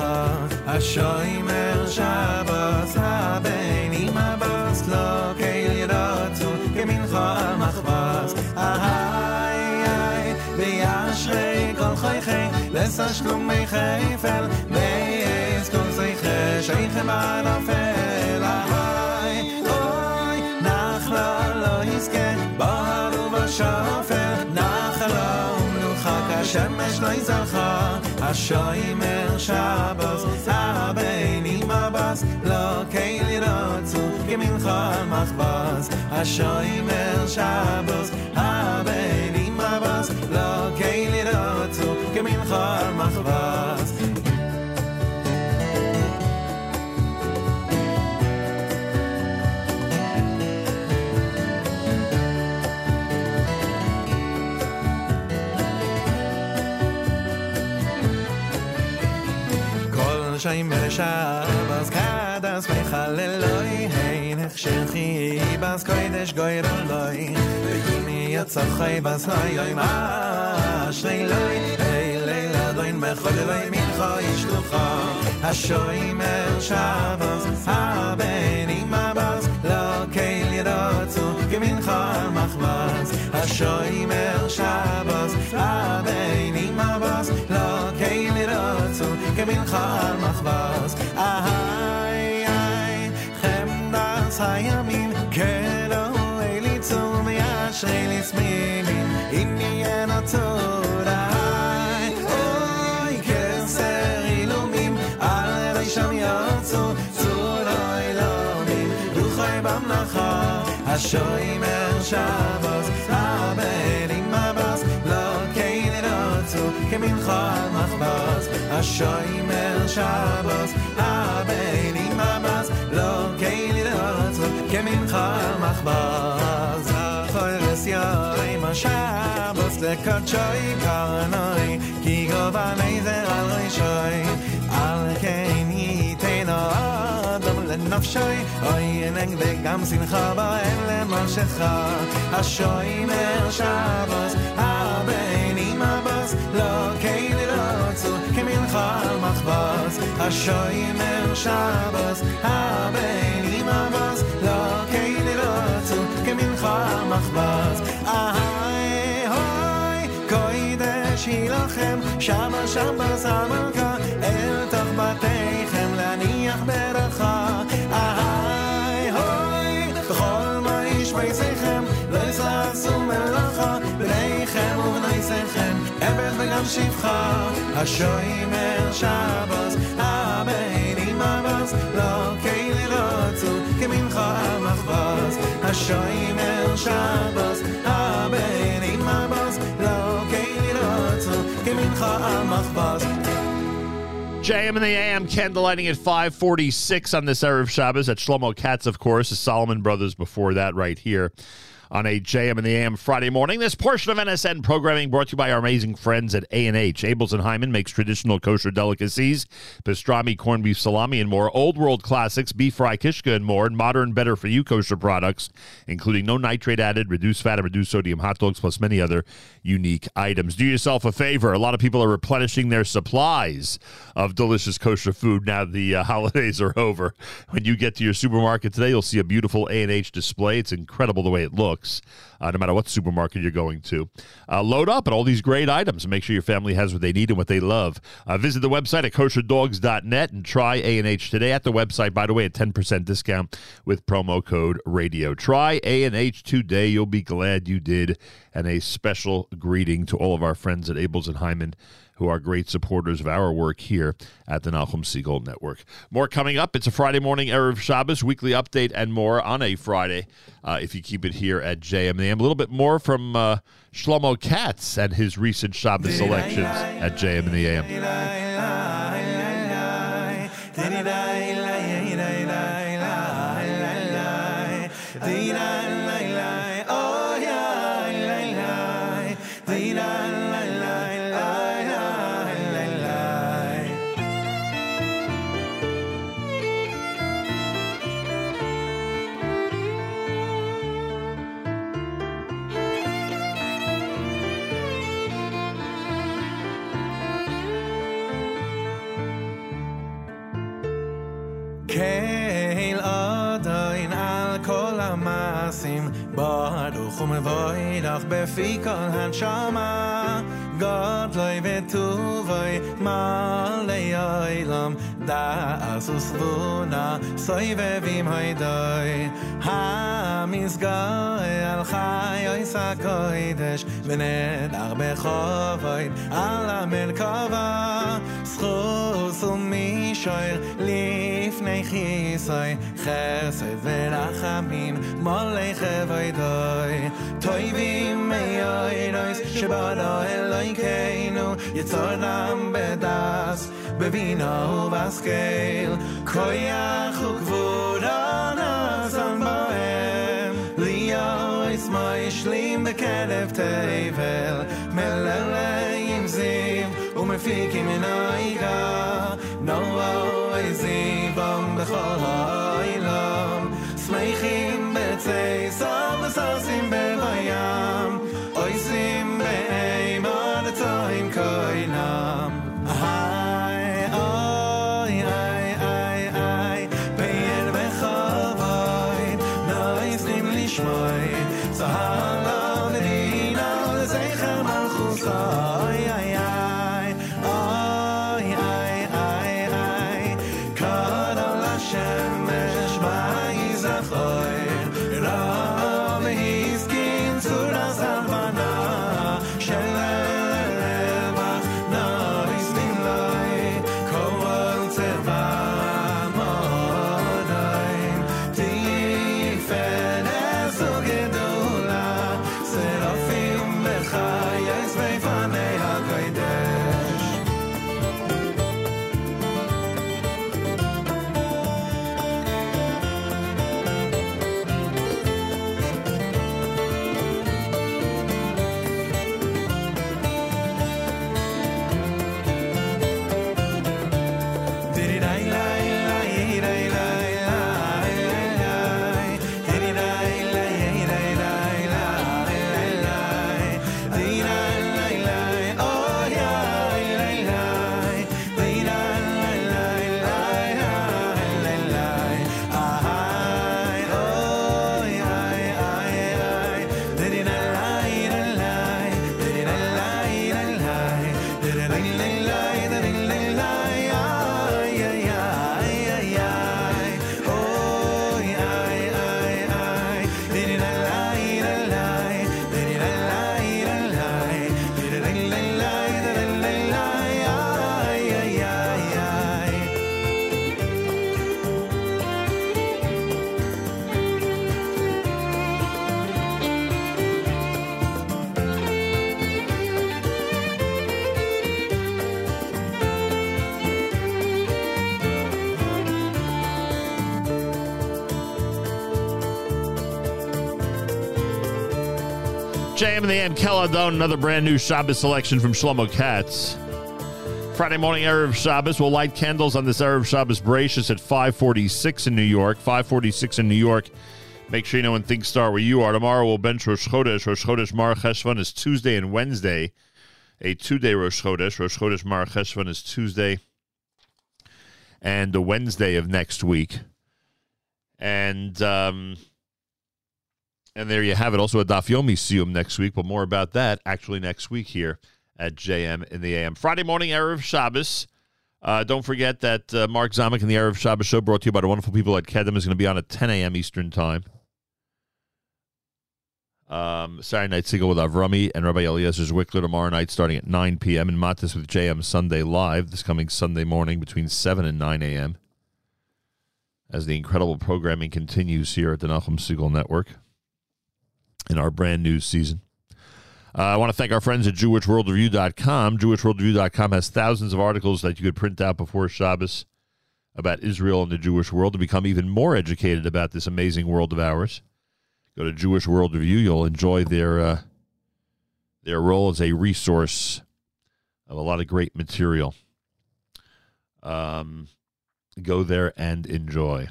ha a shaimer shabas ha beni ma bas lo ke yirat zu ke min kha machbas a hay hay be yashrei kol khay khay les a shlom me khay fel me es kon zay khay shay khay ma na fel a hay oy nach la lo iske ba ro va shaf שמש לא חער, השוימר שבוס, שאַבאַז, אַ לא קיין ליט אונט, מחבס. השוימר שבוס, האַר, מאַך לא קיין ליט אונט, מחבס. כמנחה על מחבוס כל שיימר שבס קדס מחללוי הינך שכי בס קוידש גויר אלוי וימי יצא חי בס היוי אשרי לוי היי לילה דוין מחוללוי מנחה ישלוחה השוימר שבס הבנים הבס לא קהיל ירוצו כמנחה על מחבס השוימר שבס הבנים הבס לא קהיל ירוצו כמנחה על מחבס איי איי חמדס הימים כלו אליצו וישרי לסמימים אם יהיה נטורה במלאכה השוימר שבוס הבנים הבוס לא כן ירוצו כמנחה על מחבוס השוימר שבוס הבנים הבוס לא כן ירוצו כמנחה על מחבוס החורס יורים השבוס לקודשוי קרנוי כי גובני זר על ראשוי על כן ייתן אדם לנפשוי אוי ענג וגם שמחה באין למרשך השוימר שבוס הבנים הבוס לא כן ירוצו כמנחה על מחבוס השוימר שבוס הבנים הבוס לא כן ירוצו כמנחה על מחבוס איי הוי קוידש יילחם שמה שבס המלכה אל תוך בתיכם להניח ברכה מעשה חן, וגם שפחה, השוימר שבס, הבנים אבס, לא כאילו רצו, כמנחה המחבס, השוימר שבס, הבנים אבס, לא כאילו רצו, כמנחה המחבס. JM in the AM candlelighting at 546 on this Erev Shabbos at Shlomo Katz, of course, the Solomon Brothers before that right here on a JM in the AM Friday morning. This portion of NSN programming brought to you by our amazing friends at A&H. Abeles and Heymann makes traditional kosher delicacies, pastrami, corned beef salami, and more. Old world classics, beef fry, kishka, and more. And modern, better for you kosher products, including no nitrate added, reduced fat, and reduced sodium hot dogs, plus many other unique items. Do yourself a favor. A lot of people are replenishing their supplies of delicious kosher food now the uh, [laughs] holidays are over. When you get to your supermarket today, you'll see a beautiful A&H display. It's incredible the way it looks. Uh, no matter what supermarket you're going to. Uh, load up at all these great items and make sure your family has what they need and what they love. Uh, visit the website at kosherdogs.net and try A&H today at the website, by the way, a 10% discount with promo code radio. Try A&H today. You'll be glad you did. And a special greeting to all of our friends at Abeles and Heymann who are great supporters of our work here at the Nachum Segal Network. More coming up. It's a Friday morning, Erev Shabbos, weekly update, and more on a Friday uh, if you keep it here at JMAM. A little bit more from uh, Shlomo Katz and his recent Shabbos selections at JM in the AM. kel adain al kol amasim baru khum vay nach befikal han shama god loy vetu voy mal yailam da asus vuna soy vevim haydai ha mis gay al khay oy sakoydesh venen ar bekhovay al amel kavah schuss und um mich heul lief nech isoi chese verachamim molleche voidoi toi vi mei oidois shibara eloi keinu jetzor nam bedas bevina u vaskeil koyach u kvura nazan boem li ois moishlim רפיק עם עיניידה נור אוי זיבם בכל העולם שמחים בצי סבא JM in the AM Kel Adon, another brand new Shabbos selection from Shlomo Katz. Friday morning, Erev Shabbos. We'll light candles on this Erev Shabbos Bereishis at 546 in New York. 546 in New York. Make sure you know when things start where you are. Tomorrow we'll bench Rosh Chodesh. Rosh Chodesh Mar Cheshvan is Tuesday and Wednesday. A two-day Rosh Chodesh. Rosh Chodesh Mar Cheshvan is Tuesday and the Wednesday of next week. And um, and there you have it. Also a Daf Yomi Siyum next week, but more about that actually next week here at JM in the AM. Friday morning, Erev Shabbos. Uh, don't forget that uh, Mark Zamek and the Erev Shabbos show brought to you by the wonderful people at Kedem is going to be on at 10 a.m. Eastern Time. Um, Saturday night single with Avrami and Rabbi Eliezer Zwickler tomorrow night starting at 9 p.m. and Matis with JM Sunday live this coming Sunday morning between 7 and 9 a.m. As the incredible programming continues here at the Nachum Segal Network in our brand new season. Uh, I want to thank our friends at JewishWorldReview.com. JewishWorldReview.com has thousands of articles that you could print out before Shabbos about Israel and the Jewish world to become even more educated about this amazing world of ours. Go to Jewish World Review. You'll enjoy their uh, their role as a resource of a lot of great material. Um, go there and enjoy.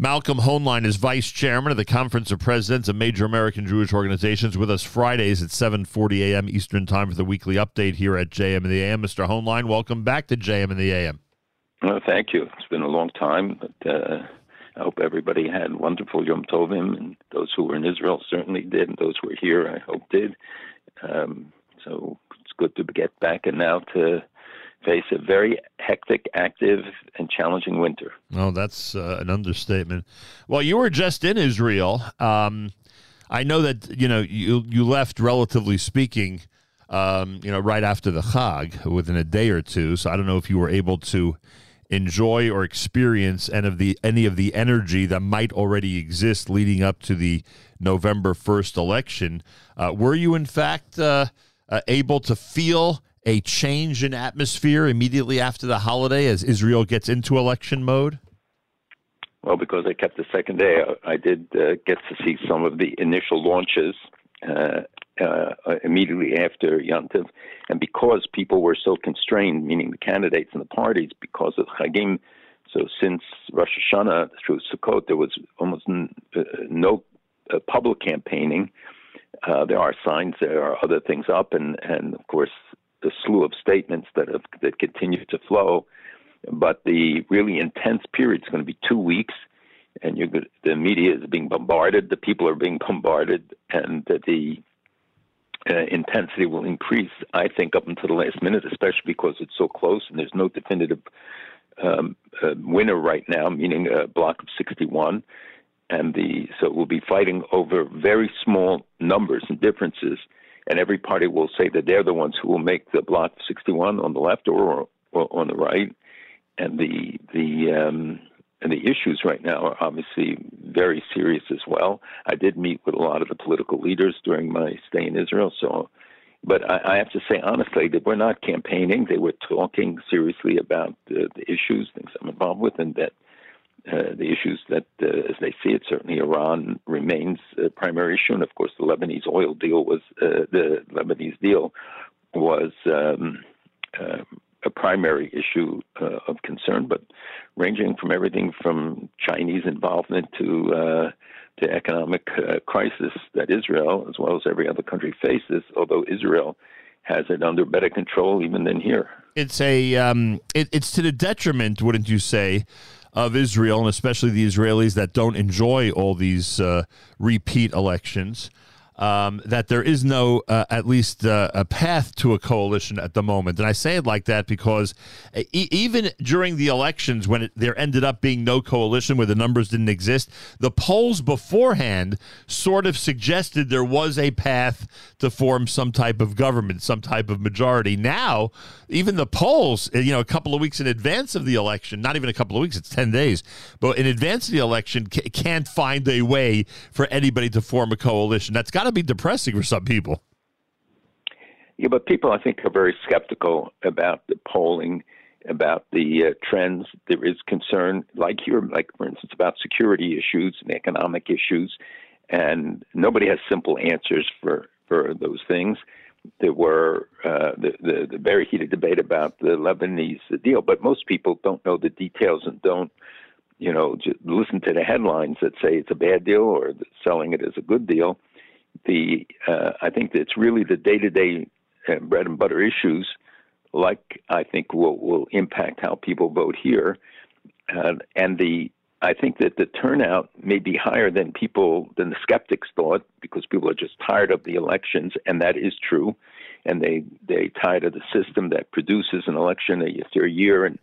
Malcolm Hoenlein is vice chairman of the Conference of Presidents of Major American Jewish Organizations with us Fridays at 7:40 a.m. Eastern Time for the weekly update here at JM in the AM. Mr. Hoenlein, welcome back to JM in the AM. Well, thank you. It's been a long time, but uh, I hope everybody had wonderful Yom Tovim, and those who were in Israel certainly did, and those who were here, I hope did. Um, so it's good to get back and now to face a very hectic, active, and challenging winter. Oh, that's uh, an understatement. Well, you were just in Israel. Um, I know that you know you you left, relatively speaking, um, you know, right after the Chag, within a day or two. So I don't know if you were able to enjoy or experience any of the any of the energy that might already exist leading up to the November first election. Uh, were you, in fact, uh, uh, able to feel a change in atmosphere immediately after the holiday as Israel gets into election mode? Well, because I kept the second day, I did uh, get to see some of the initial launches uh, uh, immediately after Yantiv, and because people were so constrained, meaning the candidates and the parties, because of Chagim. So since Rosh Hashanah through Sukkot, there was almost n- uh, no uh, public campaigning. Uh, there are signs, there are other things up, and and of course the slew of statements that have that continue to flow. But the really intense period is going to be two weeks, and you're the media is being bombarded, the people are being [laughs] bombarded, and the uh, intensity will increase, I think, up until the last minute, especially because it's so close and there's no definitive um, uh, winner right now, meaning a block of 61. And the so we'll be fighting over very small numbers and differences, and every party will say that they're the ones who will make the block 61 on the left or, or on the right. And the the um, and the issues right now are obviously very serious as well. I did meet with a lot of the political leaders during my stay in Israel, so. But I, I have to say honestly that we're not campaigning. They were talking seriously about uh, the issues, things I'm involved with, and that uh, the issues that, uh, as they see it, certainly Iran remains a primary issue, and of course the Lebanese oil deal was uh, the Lebanese deal was um, uh, a primary issue uh, of concern, but ranging from everything from Chinese involvement to to economic crisis that Israel, as well as every other country, faces. Although Israel has it under better control even than here. It's a um, it, it's to the detriment, wouldn't you say, of Israel and especially the Israelis that don't enjoy all these uh, repeat elections um, that there is no, uh, at least, uh, a path to a coalition at the moment. And I say it like that because e- even during the elections, when it, there ended up being no coalition where the numbers didn't exist, the polls beforehand sort of suggested there was a path to form some type of government, some type of majority. Now, even the polls, you know, a couple of weeks in advance of the election, not even a couple of weeks, it's 10 days, but in advance of the election, c- can't find a way for anybody to form a coalition. That's got to be depressing for some people. Yeah, but people, I think, are very skeptical about the polling, about the uh, trends. There is concern, like here, like for instance, about security issues and economic issues, and nobody has simple answers for for those things. There were uh, the, the the very heated debate about the Lebanese deal, but most people don't know the details and don't you know, just listen to the headlines that say it's a bad deal or selling it as a good deal the uh, I think it's really the day to day bread and butter issues, like I think will will impact how people vote here, uh, and the I think that the turnout may be higher than people than the skeptics thought because people are just tired of the elections, and that is true, and they they tired of the system that produces an election after a year and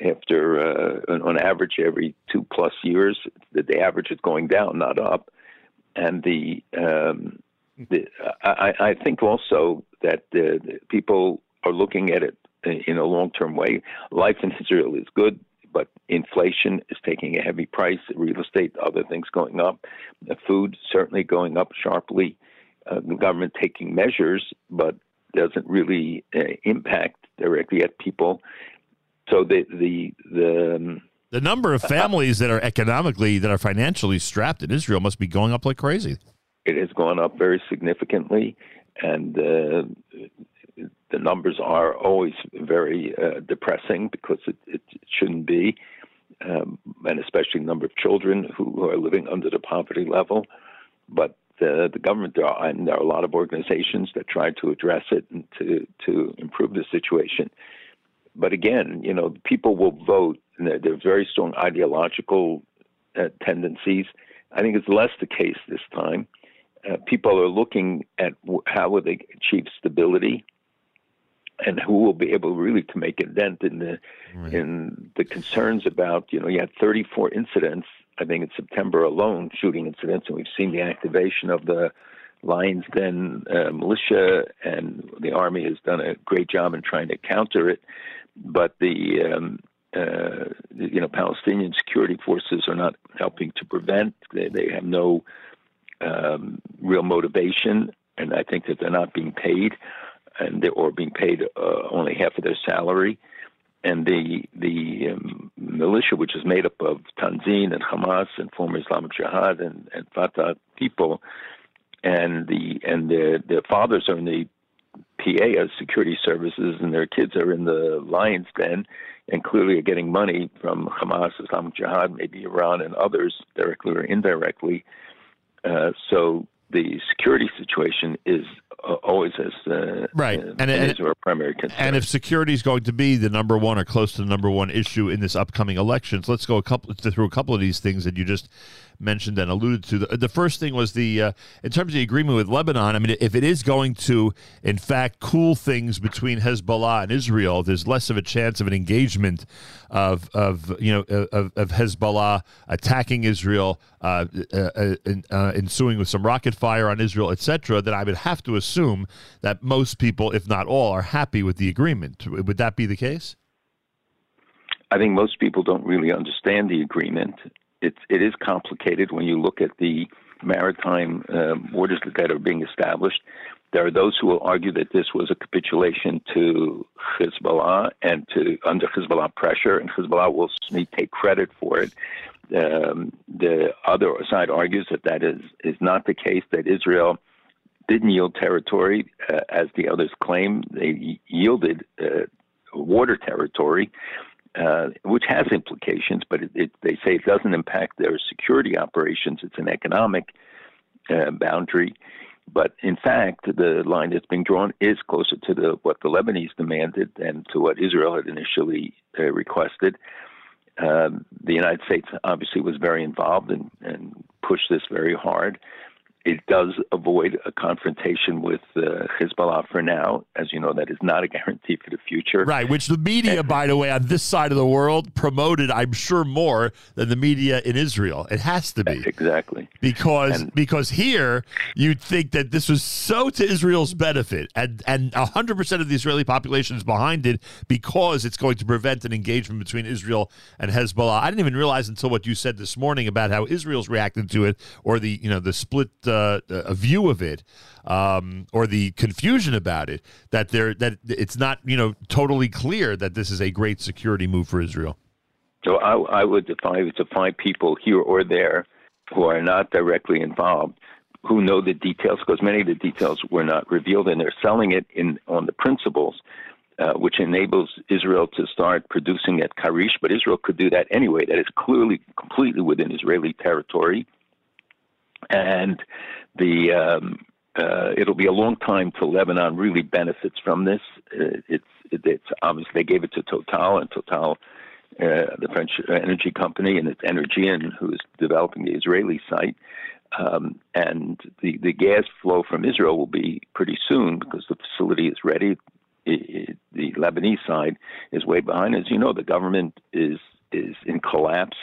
after uh, on average every two plus years, the, the average is going down, not up and the, um, the I, I think also that the, the people are looking at it in a long term way. Life in Israel is good, but inflation is taking a heavy price. Real estate, other things going up. Food certainly going up sharply. Uh, the government taking measures, but doesn't really uh, impact directly at people. So the the the um, the number of families that are economically that are financially strapped in Israel must be going up like crazy. It has gone up very significantly, and uh, the numbers are always very uh, depressing because it, it, shouldn't be, um, and especially the number of children who are living under the poverty level. But the, the government there are, and there are a lot of organizations that try to address it and to to improve the situation. But again, you know, people will vote, and there, there are very strong ideological uh, tendencies. I think it's less the case this time. Uh, people are looking at how will they achieve stability and who will be able really to make a dent in the right. in the concerns about you know you had 34 incidents I think in September alone shooting incidents and we've seen the activation of the Lions Den uh, militia and the army has done a great job in trying to counter it but the um, uh, you know Palestinian security forces are not helping to prevent they, they have no um, real motivation and I think that they're not being paid and they or being paid uh, only half of their salary. And the the um, militia, which is made up of Tanzim and Hamas and former Islamic Jihad and, and Fatah people, and the and their their fathers are in the PA as security services, and their kids are in the Lions Den, and clearly are getting money from Hamas, Islamic Jihad, maybe Iran, and others directly or indirectly. Uh, so the security situation is uh, always as uh, right, uh, and, and, our primary concern. And if security is going to be the number one or close to the number one issue in this upcoming elections, let's go a couple through a couple of these things that you just mentioned and alluded to. The, the first thing was the uh, in terms of the agreement with Lebanon. I mean, if it is going to, in fact, cool things between Hezbollah and Israel, there's less of a chance of an engagement of of you know of, of Hezbollah attacking Israel, uh, uh, uh, uh ensuing with some rocket fire on Israel, etc. That I would have to assume that most people, if not all, are happy with the agreement. Would that be the case? I think most people don't really understand the agreement it is complicated when you look at the maritime uh, borders that are being established. There are those who will argue that this was a capitulation to Hezbollah and to under Hezbollah pressure, and Hezbollah will take credit for it. Um, the other side argues that that is is not the case. That Israel didn't yield territory, uh, as the others claim. They yielded uh, water territory uh, which has implications, but it, it, they say it doesn't impact their security operations. It's an economic uh, boundary. But in fact, the line that's being drawn is closer to the, what the Lebanese demanded than to what Israel had initially uh, requested. Um, the United States obviously was very involved and, and pushed this very hard it does avoid a confrontation with uh, Hezbollah for now. As you know, that is not a guarantee for the future. Right, which the media, by the way, on this side of the world promoted, I'm sure, more than the media in Israel. It has to be. Exactly. Because and, because here, you'd think that this was so to Israel's benefit, and, and 100% of the Israeli population is behind it because it's going to prevent an engagement between Israel and Hezbollah. I didn't even realize until what you said this morning about how Israel's reacting to it or the, you know, the split. Uh, a view of it um, or the confusion about it that there that it's not you know totally clear that this is a great security move for Israel. So I, I would define define people here or there who are not directly involved who know the details because many of the details were not revealed and they're selling it in on the principles uh, which enables Israel to start producing at Karish, but Israel could do that anyway. That is clearly completely within Israeli territory and the um, uh, it'll be a long time till Lebanon really benefits from this. Uh, it's it's obviously they gave it to Total and Total, uh, the French energy company, and it's Energean who is developing the Israeli site. Um, and the the gas flow from Israel will be pretty soon because the facility is ready. It, it, the Lebanese side is way behind. As you know, the government is is in collapse,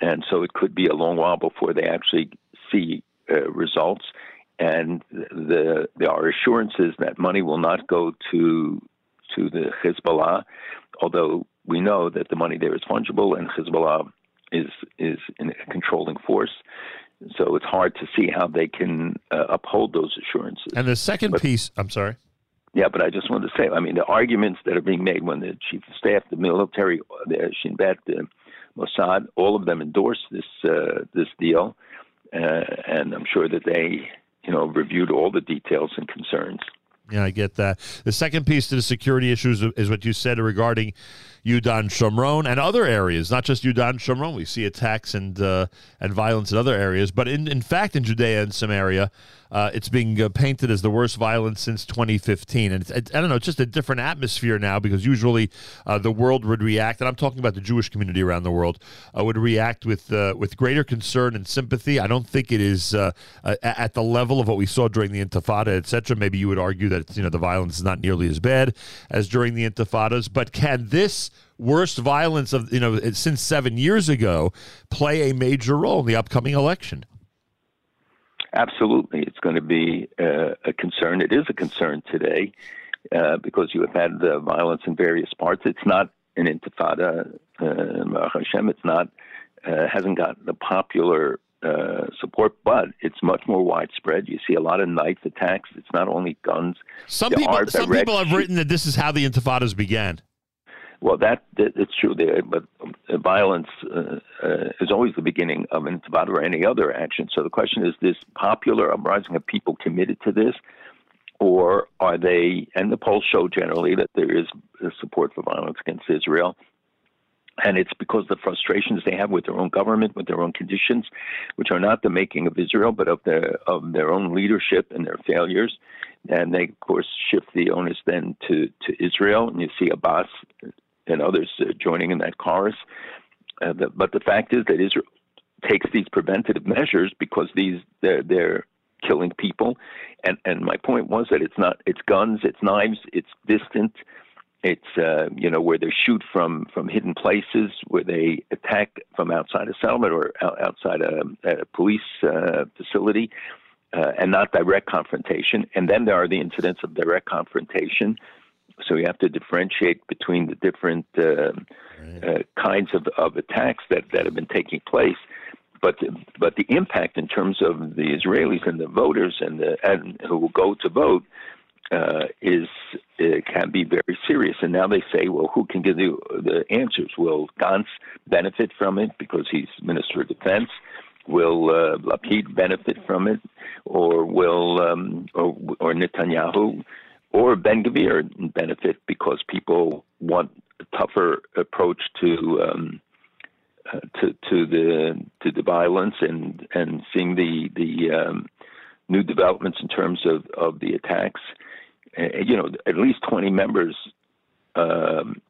and so it could be a long while before they actually see uh, uh, results, and the there are assurances that money will not go to to the Hezbollah, although we know that the money there is fungible and Hezbollah is is in a controlling force. So it's hard to see how they can uh, uphold those assurances. And the second but, piece, I'm sorry. Yeah, but I just wanted to say, I mean, the arguments that are being made when the chief of staff, the military, the Shin Bet, the Mossad, all of them endorsed this uh, this deal, uh, and I'm sure that they, you know, reviewed all the details and concerns. Yeah, I get that. The second piece to the security issues is what you said regarding Yudan Shomron and other areas, not just Yudan Shomron. We see attacks and uh, and violence in other areas, but in in fact, in Judea and Samaria, uh, it's being uh, painted as the worst violence since 2015. And it, I don't know, it's just a different atmosphere now because usually uh, the world would react, and I'm talking about the Jewish community around the world, uh, would react with uh, with greater concern and sympathy. I don't think it is at the level of what we saw during the Intifada, etc. Maybe you would argue that you know the violence is not nearly as bad as during the Intifadas, but can this worst violence of you know since seven years ago play a major role in the upcoming election? Absolutely, it's going to be uh, a concern. It is a concern today uh, because you have had the violence in various parts. It's not an intifada, uh, Hashem. It's not uh, hasn't got the popular uh, support, but it's much more widespread. You see a lot of knife attacks. It's not only guns. Some people, some people have written that this is how the intifadas began. Well, that, it's true there, but uh, violence uh, uh, is always the beginning of an intifada or any other action. So the question is: this popular uprising of people committed to this, or are they? And the polls show generally that there is support for violence against Israel. And it's because the frustrations they have with their own government, with their own conditions, which are not the making of Israel, but of their of their own leadership and their failures. And they, of course, shift the onus then to, to Israel. And you see Abbas and others uh, joining in that chorus. Uh, the, but the fact is that Israel takes these preventative [laughs] measures because these they're, they're killing people, and and my point was that it's not it's guns, it's knives, it's distant, it's uh, you know where they shoot from from hidden places, where they attack from outside a settlement or outside a, a police uh, facility. Uh, and not direct confrontation. And then there are the incidents of direct confrontation, so you have to differentiate between the different uh, right. uh, kinds of, of attacks that, that have been taking place. But the, but the impact in terms of the Israelis and the voters and the and who will go to vote uh, is can be very serious. And now they say, well, who can give the the answers? Will Gantz benefit from it because he's Minister of Defense? Will uh, Lapid benefit from it, or will um, or, or Netanyahu? Or Ben Gvir benefit because people want a tougher approach to um, uh, to to the to the violence and and seeing the the um, new developments in terms of of the attacks. Uh, you know, at least twenty members um,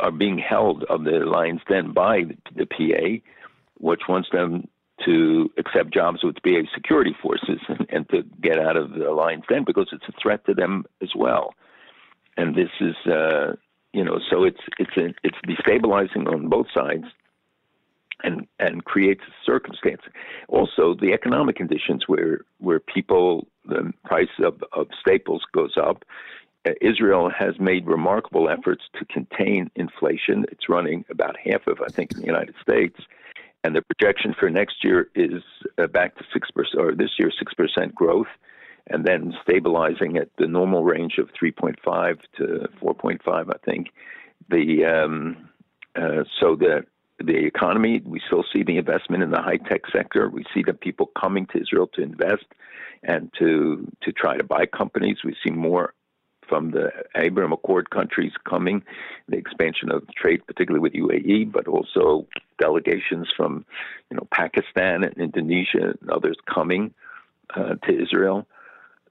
are being held of the Lions Den by the, the PA, which wants them to accept jobs with PA security forces and, and to get out of the Lions Den because it's a threat to them as well. And this is, uh, you know, so it's it's a, it's destabilizing on both sides, and and creates a circumstance. Also, the economic conditions where where people the price of, of staples goes up. Uh, Israel has made remarkable efforts to contain inflation. It's running about half of, I think, in the United States and the projection for next year is uh, back to six percent, or this year six percent growth, and then stabilizing at the normal range of 3.5 to 4.5, I think. The um, uh, so the the economy, we still see the investment in the high tech sector. We see the people coming to Israel to invest and to to try to buy companies. We see more from the Abraham Accord countries coming, the expansion of trade, particularly with UAE, but also delegations from, you know, Pakistan and Indonesia and others coming uh, to Israel.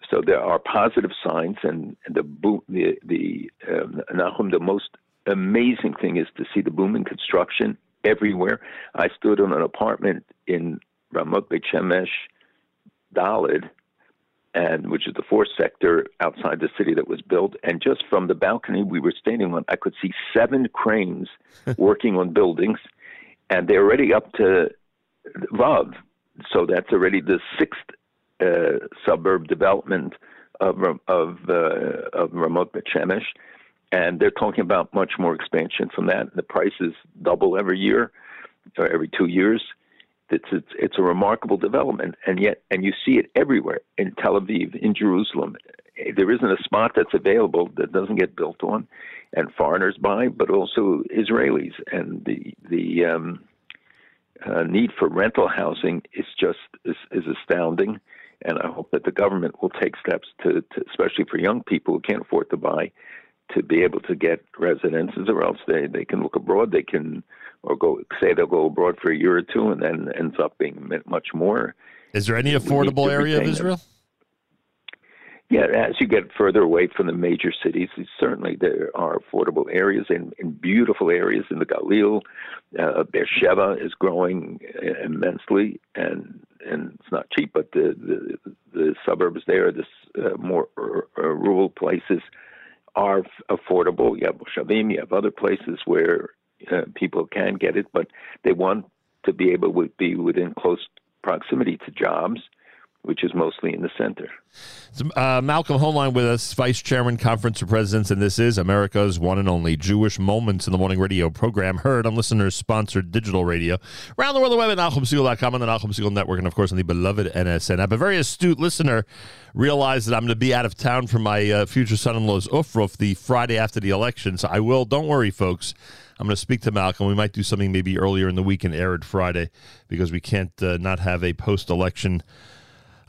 So there are positive signs, and the boom, the the um, Nachum, the most amazing thing is to see the boom in construction everywhere. I stood on an apartment in Ramat Beit Shemesh, and which is the fourth sector outside the city that was built. And just from the balcony we were standing on, I could see seven cranes [laughs] working on buildings, and they're already up to Vav. So that's already the sixth uh, suburb development of of uh, of Ramat Bet Shemesh, and they're talking about much more expansion from that. The prices double every year, or every two years. It's, it's it's a remarkable development, and yet and you see it everywhere in Tel Aviv, in Jerusalem. There isn't a spot that's available that doesn't get built on, and foreigners buy, but also Israelis, and the the um, uh, need for rental housing is just is, is astounding. And I hope that the government will take steps to, to, especially for young people who can't afford to buy, to be able to get residences, or else they, they can look abroad. They can, or go say they'll go abroad for a year or two, and then ends up being much more. Is there any affordable area of Israel? Them. Yeah, as you get further away from the major cities, certainly there are affordable areas and, and beautiful areas in the Galil. Uh, Beersheba is growing immensely, and and it's not cheap, but the the, the suburbs there, the uh, more uh, rural places, are affordable. You have Shavim, you have other places where uh, people can get it, but they want to be able to be within close proximity to jobs which is mostly in the center. Uh, Malcolm Hoenlein with us, Vice Chairman, Conference of Presidents, and this is America's one and only Jewish Moments in the Morning radio program, heard on listeners sponsored digital radio around the world, the web at NachumSegal.com on the Segal Network, and of course on the beloved NSN app. A very astute listener realized that I'm going to be out of town for my uh, future son in law's Ufruf the Friday after the election, so I will, don't worry, folks. I'm going to speak to Malcolm. We might do something maybe earlier in the week and air it Friday because we can't uh, not have a post election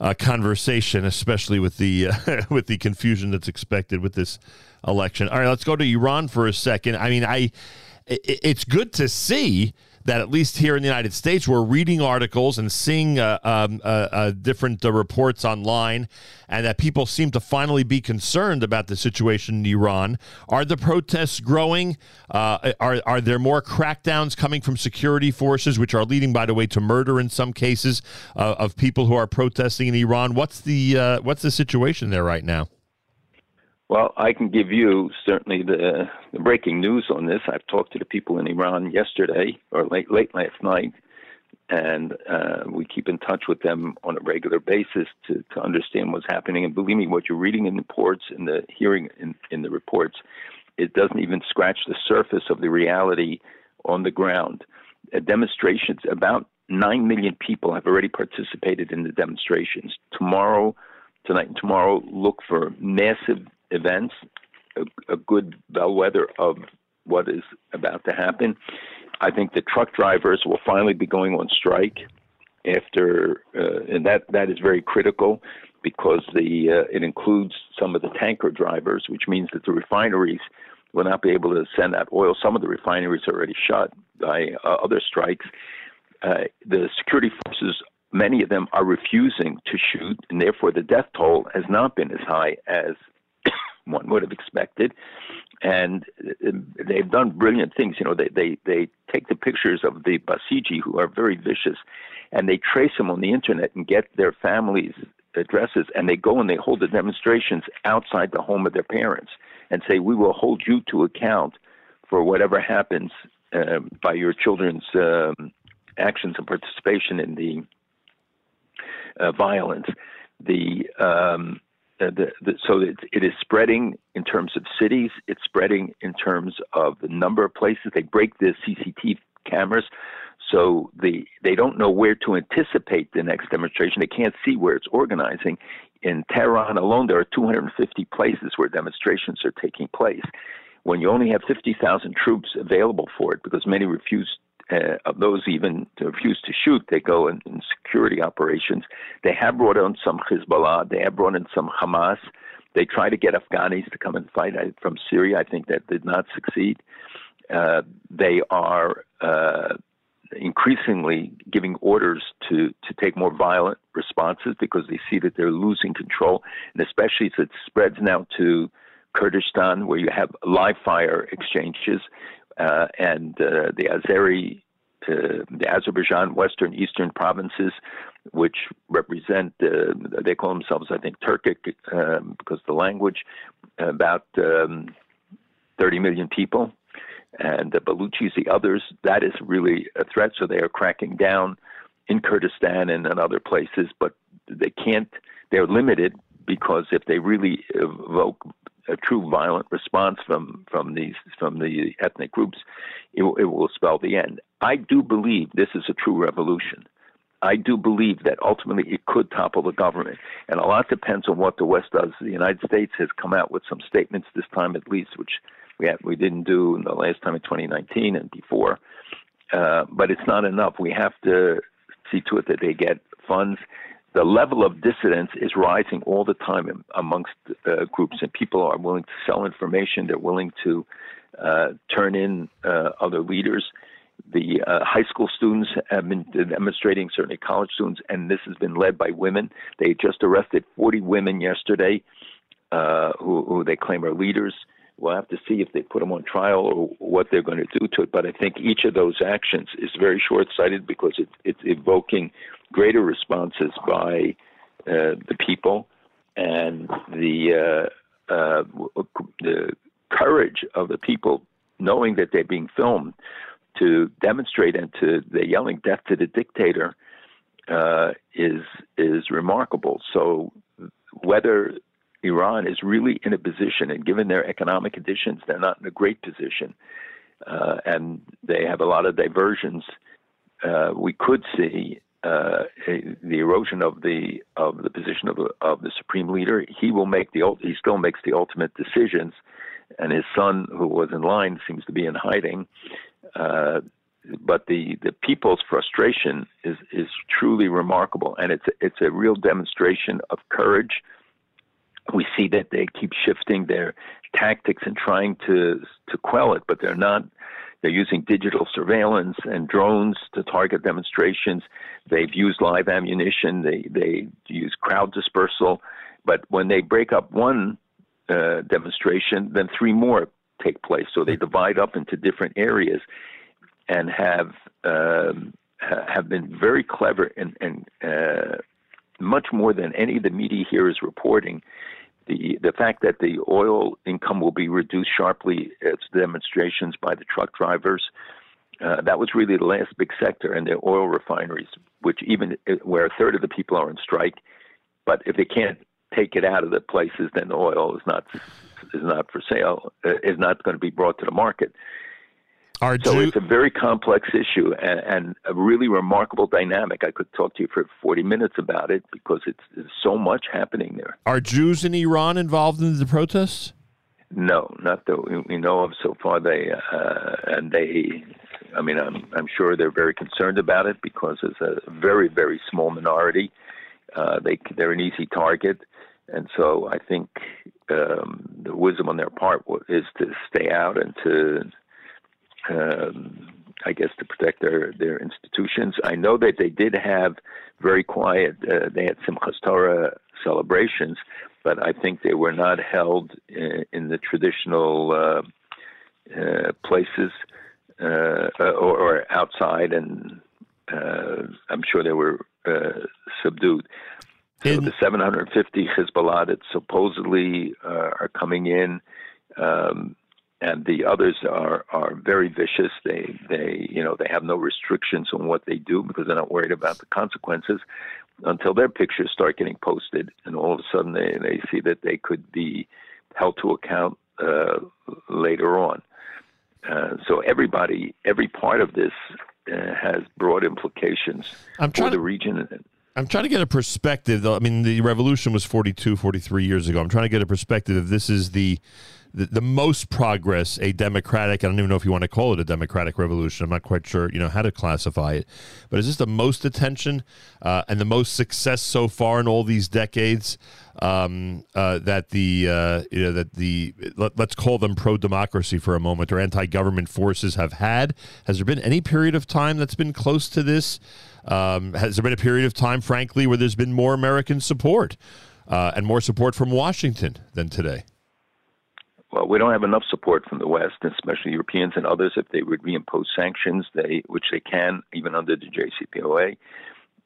uh, conversation, especially with the uh, [laughs] with the confusion that's expected with this election. All right, let's go to Iran for a second. I mean, I it, it's good to see that at least here in the United States, we're reading articles and seeing uh, um, uh, uh, different uh, reports online, and that people seem to finally be concerned about the situation in Iran. Are the protests growing? Uh, are are there more crackdowns coming from security forces, which are leading, by the way, to murder in some cases uh, of people who are protesting in Iran? What's the what's the situation there right now? Well, I can give you certainly the, the, breaking news on this. I've talked to the people in Iran yesterday or late late last night, and uh, we keep in touch with them on a regular basis to, to understand what's happening. And believe me, what you're reading in the reports and the hearing in, in the reports, it doesn't even scratch the surface of the reality on the ground. Uh, demonstrations, about nine million people have already participated in the demonstrations. Tomorrow, tonight and tomorrow, look for massive events, a, a good bellwether of what is about to happen. I think the truck drivers will finally be going on strike after, uh, and that that is very critical because the uh, it includes some of the tanker drivers, which means that the refineries will not be able to send out oil. Some of the refineries are already shut by uh, other strikes. Uh, the security forces, many of them are refusing to shoot, and therefore the death toll has not been as high as one would have expected. And uh, they've done brilliant things. You know, they, they, they take the pictures of the Basiji, who are very vicious, and they trace them on the internet and get their families' addresses, and they go and they hold the demonstrations outside the home of their parents and say, We will hold you to account for whatever happens uh, by your children's um, actions and participation in the uh, violence. The um, uh, the, the, so it, it is spreading in terms of cities. It's spreading in terms of the number of places. They break the CCTV cameras, so the they don't know where to anticipate the next demonstration. They can't see where it's organizing. In Tehran alone, there are 250 places where demonstrations are taking place. When you only have 50,000 troops available for it, because many refuse uh, of those even refuse to shoot, they go in, in, security operations. They have brought in some Hezbollah, they have brought in some Hamas. They try to get Afghans to come and fight from Syria. I think that did not succeed. Uh, they are uh, increasingly giving orders to, to take more violent responses because they see that they're losing control, and especially as it spreads now to Kurdistan, where you have live fire exchanges uh, and uh, the Azeri, uh, the Azerbaijan Western Eastern provinces, which represent, uh, they call themselves, I think, Turkic um, because the language, about um, 30 million people. And the Baluchis, the others, that is really a threat. So they are cracking down in Kurdistan and in other places. But they can't. They're limited because if they really evoke a true violent response from from these from the ethnic groups, it, it will spell the end. I do believe this is a true revolution. I do believe that ultimately it could topple the government, and a lot depends on what the West does. The United States has come out with some statements this time, at least, which we we didn't do in the last time in 2019 and before. Uh, but it's not enough. We have to see to it that they get funds. The level of dissidence is rising all the time amongst uh, groups, and people are willing to sell information. They're willing to uh, turn in uh, other leaders. The uh, high school students have been demonstrating, certainly college students, and this has been led by women. They just arrested 40 women yesterday uh, who, who they claim are leaders. We'll have to see if they put them on trial or what they're going to do to it. But I think each of those actions is very short sighted because it, it's evoking greater responses by uh, the people and the, uh, uh, the courage of the people knowing that they're being filmed to demonstrate and to they're yelling death to the dictator uh, is is remarkable. So whether Iran is really in a position, and given their economic conditions, they're not in a great position, uh, and they have a lot of diversions. Uh, we could see uh, the erosion of the of the position of, of the supreme leader. He will make the he still makes the ultimate decisions, and his son, who was in line, seems to be in hiding. Uh, but the, the people's frustration is, is truly remarkable, and it's it's a real demonstration of courage we see that they keep shifting their tactics and trying to to quell it, but they're not. They're using digital surveillance and drones to target demonstrations. They've used live ammunition. They they use crowd dispersal. But when they break up one uh, demonstration, then three more take place. So they divide up into different areas and have um, have been very clever and, and uh, much more than any of the media here is reporting the the fact that the oil income will be reduced sharply as demonstrations by the truck drivers. Uh, that was really the last big sector, and the oil refineries, which even uh, where a third of the people are on strike, but if they can't take it out of the places, then the oil is not is not for sale, uh, is not going to be brought to the market. Are so Jew- it's a very complex issue and, and, a really remarkable dynamic. I could talk to you for 40 minutes about it because it's there's so much happening there. Are Jews in Iran involved in the protests? No, not that we know of so far. They uh, and they, I mean, I'm I'm sure they're very concerned about it because it's a very very small minority. Uh, they they're an easy target, and so I think um, the wisdom on their part is to stay out and to um, I guess, to protect their their institutions. I know that they did have very quiet. Uh, they had Simchas Torah celebrations, but I think they were not held in, in the traditional uh, uh, places uh, or, or, outside, and uh, I'm sure they were uh, subdued. So in- the 750 Hezbollah that supposedly are coming in. Um, and the others are are very vicious. They they you know they have no restrictions on what they do because they're not worried about the consequences until their pictures start getting posted, and all of a sudden they they see that they could be held to account uh, later on. Uh, so everybody, every part of this uh, has broad implications I'm for the region. I'm trying to get a perspective, though. I mean, the revolution was 42, 43 years ago. I'm trying to get a perspective if this is the the, the most progress a democratic i don't even know if you want to call it a democratic revolution i'm not quite sure you know how to classify it but is this the most attention uh, and the most success so far in all these decades um, uh, that the uh, you know that the let, us call them pro democracy for a moment or anti government forces have had? Has there been any period of time that's been close to this? Um, has there been a period of time frankly where there's been more american support uh, and more support from washington than today well, we don't have enough support from the West, especially Europeans and others, if they would reimpose sanctions, they which they can even under the JCPOA.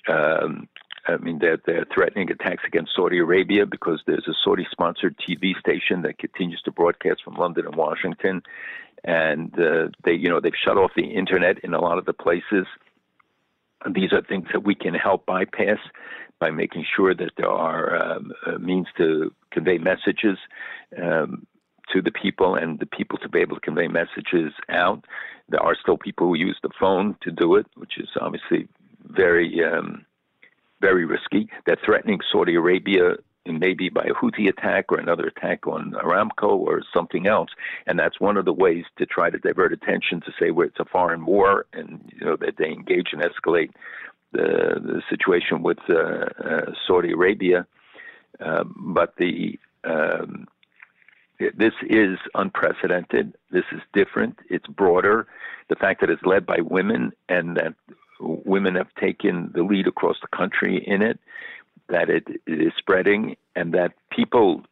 Um, I mean, they're, they're threatening attacks against Saudi Arabia because there's a Saudi-sponsored TV station that continues to broadcast from London and Washington, and uh, they, you know, they've shut off the internet in a lot of the places. these are things that we can help bypass by making sure that there are um, uh, means to convey messages um, to the people and the people to be able to convey messages out. There are still people who use the phone to do it, which is obviously very, um, very risky. They're threatening Saudi Arabia maybe by a Houthi attack or another attack on Aramco or something else. And that's one of the ways to try to divert attention to say well, it's a foreign war and you know that they engage and escalate the, the situation with uh, uh, Saudi Arabia. Uh, but the um, this is unprecedented. This is different. It's broader. The fact that it's led by women and that women have taken the lead across the country in it, that it, it is spreading, and that people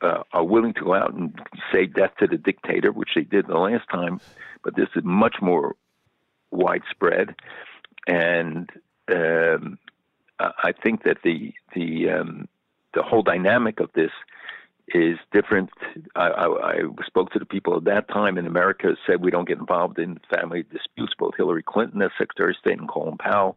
uh, are willing to go out and say death to the dictator, which they did the last time, but this is much more widespread. And um, I think that the the um, the whole dynamic of this is different. I, I, I, spoke to the people at that time in America, said we don't get involved in family disputes. Both Hillary Clinton as Secretary of State and Colin Powell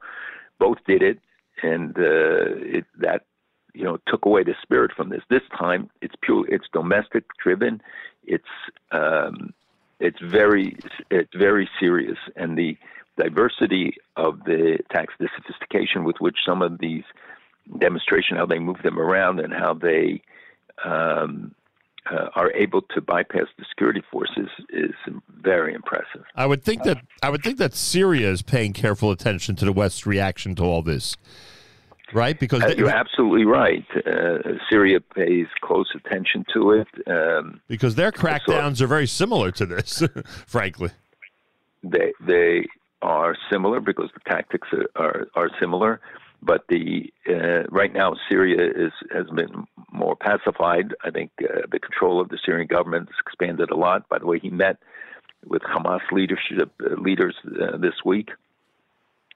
both did it, and uh, it, that you know took away the spirit from this. This time, it's pure, it's domestic driven. It's um, it's very it's very serious, and the diversity of the tax, the sophistication with which some of these demonstration, how they move them around, and how they um, uh, are able to bypass the security forces is very impressive. I would think that I would think that Syria is paying careful attention to the West's reaction to all this, right? Because uh, you're absolutely right. Uh, Syria pays close attention to it um, because their crackdowns so, are very similar to this, [laughs] frankly. They they are similar because the tactics are, are, are similar. But the uh, right now Syria is has been more pacified. I think uh, the control of the Syrian government has expanded a lot. By the way, he met with Hamas leadership uh, leaders uh, this week,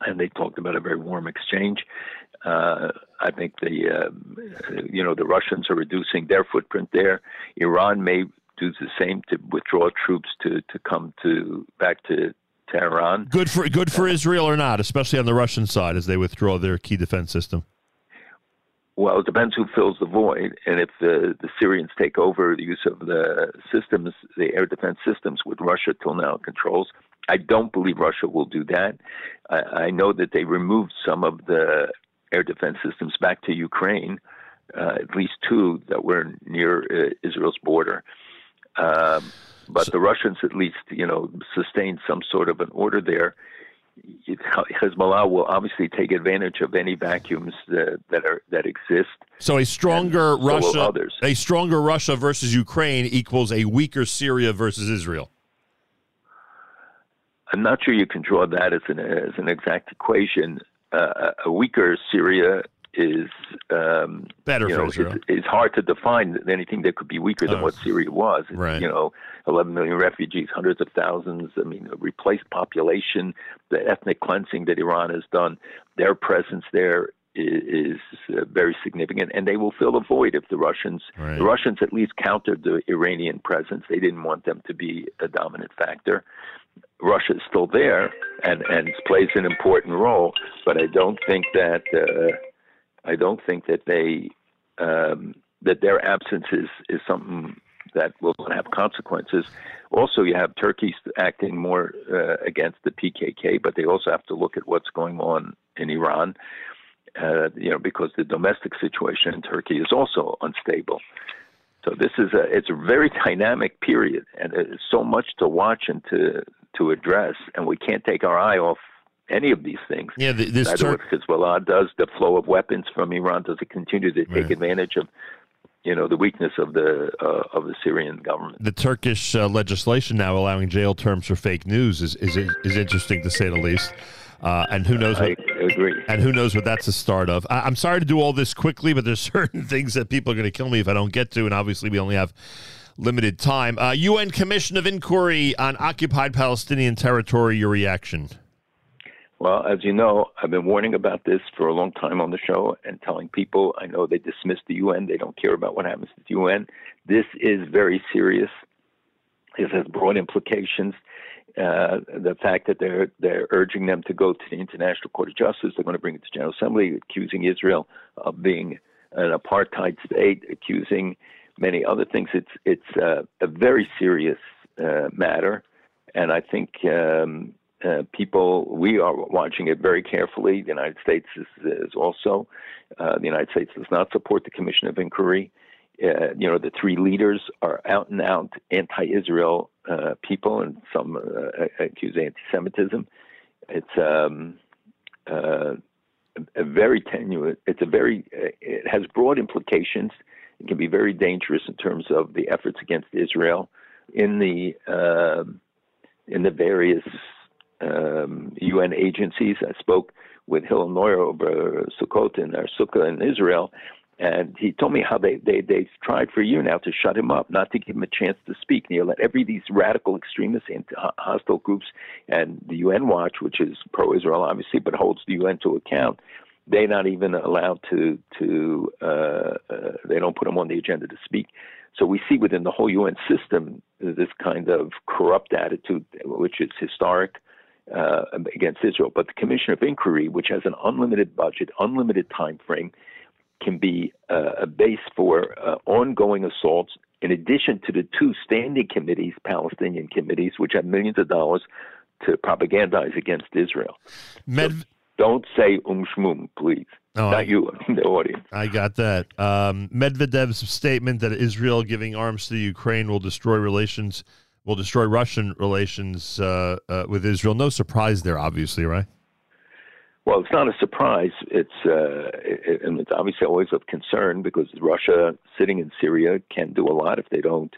and they talked about a very warm exchange. Uh, I think the uh, you know the Russians are reducing their footprint there. Iran may do the same to withdraw troops to to come to back to Tehran. Good for good for Israel or not, especially on the Russian side as they withdraw their key defense system. Well, it depends who fills the void, and if the the Syrians take over the use of the systems, the air defense systems, which Russia till now controls. I don't believe Russia will do that. I, I know that they removed some of the air defense systems back to Ukraine, uh, at least two that were near uh, Israel's border. Um, but so, the Russians at least, you know, sustained some sort of an order there. [laughs] Hezbollah will obviously take advantage of any vacuums that, that are that exist. So a stronger Russia, a stronger Russia versus Ukraine equals a weaker Syria versus Israel. I'm not sure you can draw that as an as an exact equation. Uh, a weaker Syria is um, better you know, Israel. It's, it's, hard to define anything that could be weaker than oh. what Syria was. Right. You know, 11 million refugees, hundreds of thousands. I mean, a replaced population, the ethnic cleansing that Iran has done, their presence there is, uh, very significant, and they will fill a void if the Russians. Right. The Russians at least countered the Iranian presence. They didn't want them to be a dominant factor. Russia is still there and and plays an important role, but I don't think that. Uh, I don't think that they um, that their absence is, is something that will have consequences. Also, you have Turkey acting more uh, against the PKK, but they also have to look at what's going on in Iran. Uh, you know, because the domestic situation in Turkey is also unstable. So this is a it's a very dynamic period, and there's so much to watch and to to address, and we can't take our eye off any of these things. Yeah, the, this Tur- what Hezbollah does, the flow of weapons from Iran, does it continue to take right. advantage of, you know, the weakness of the uh, of the Syrian government? The Turkish uh, legislation now allowing jail terms for fake news is is is interesting to say the least. Uh, and who knows? What, I agree. And who knows what that's the start of? I, am sorry to do all this quickly, but there's [laughs] certain things that people are going to kill me if I don't get to, and obviously we only have limited time. Uh, UN Commission of Inquiry on occupied Palestinian territory. Your reaction? Well, as you know, I've been warning about this for a long time on the show and telling people I know they dismiss the UN, they don't care about what happens to the UN. This is very serious. This has broad implications. Uh, the fact that they're they're urging them to go to the International Court of Justice, they're going to bring it to General Assembly, accusing Israel of being an apartheid state, accusing many other things. It's it's uh, a very serious uh, matter, and I think um, uh, people we are watching it very carefully. The United States is, is also uh, the United States does not support the Commission of Inquiry. Uh, you know, the three leaders are out and out anti-Israel uh, people, and some uh, accuse anti-Semitism. It's um, a very tenuous. It's a very. it has broad implications. It can be very dangerous in terms of the efforts against Israel in the in the various um, UN agencies. I spoke with Hillel Neuer over Sukkot in our Sukkah in Israel, and he told me how they, they, they've tried for a year now to shut him up, not to give him a chance to speak. And you let every these radical extremists and hostile groups and the UN Watch, which is pro Israel, obviously, but holds the UN to account, they're not even allowed to, to uh, uh, they don't put them on the agenda to speak. So we see within the whole UN system this kind of corrupt attitude, which is historic uh, against Israel. But the Commission of Inquiry, which has an unlimited budget, unlimited time frame, can be uh, a base for uh, ongoing assaults. In addition to the two standing committees, Palestinian committees, which have millions of dollars to propagandize against Israel. Med- so don't say um shmum, please. Oh, Not I, you, [laughs] the audience. I got that. Um, Medvedev's statement that Israel giving arms to Ukraine will destroy relations, will destroy Russian relations uh, uh, with Israel. No surprise there, obviously, right? Well, it's not a surprise. It's uh, it, and it's obviously always of concern because Russia sitting in Syria can do a lot if they don't.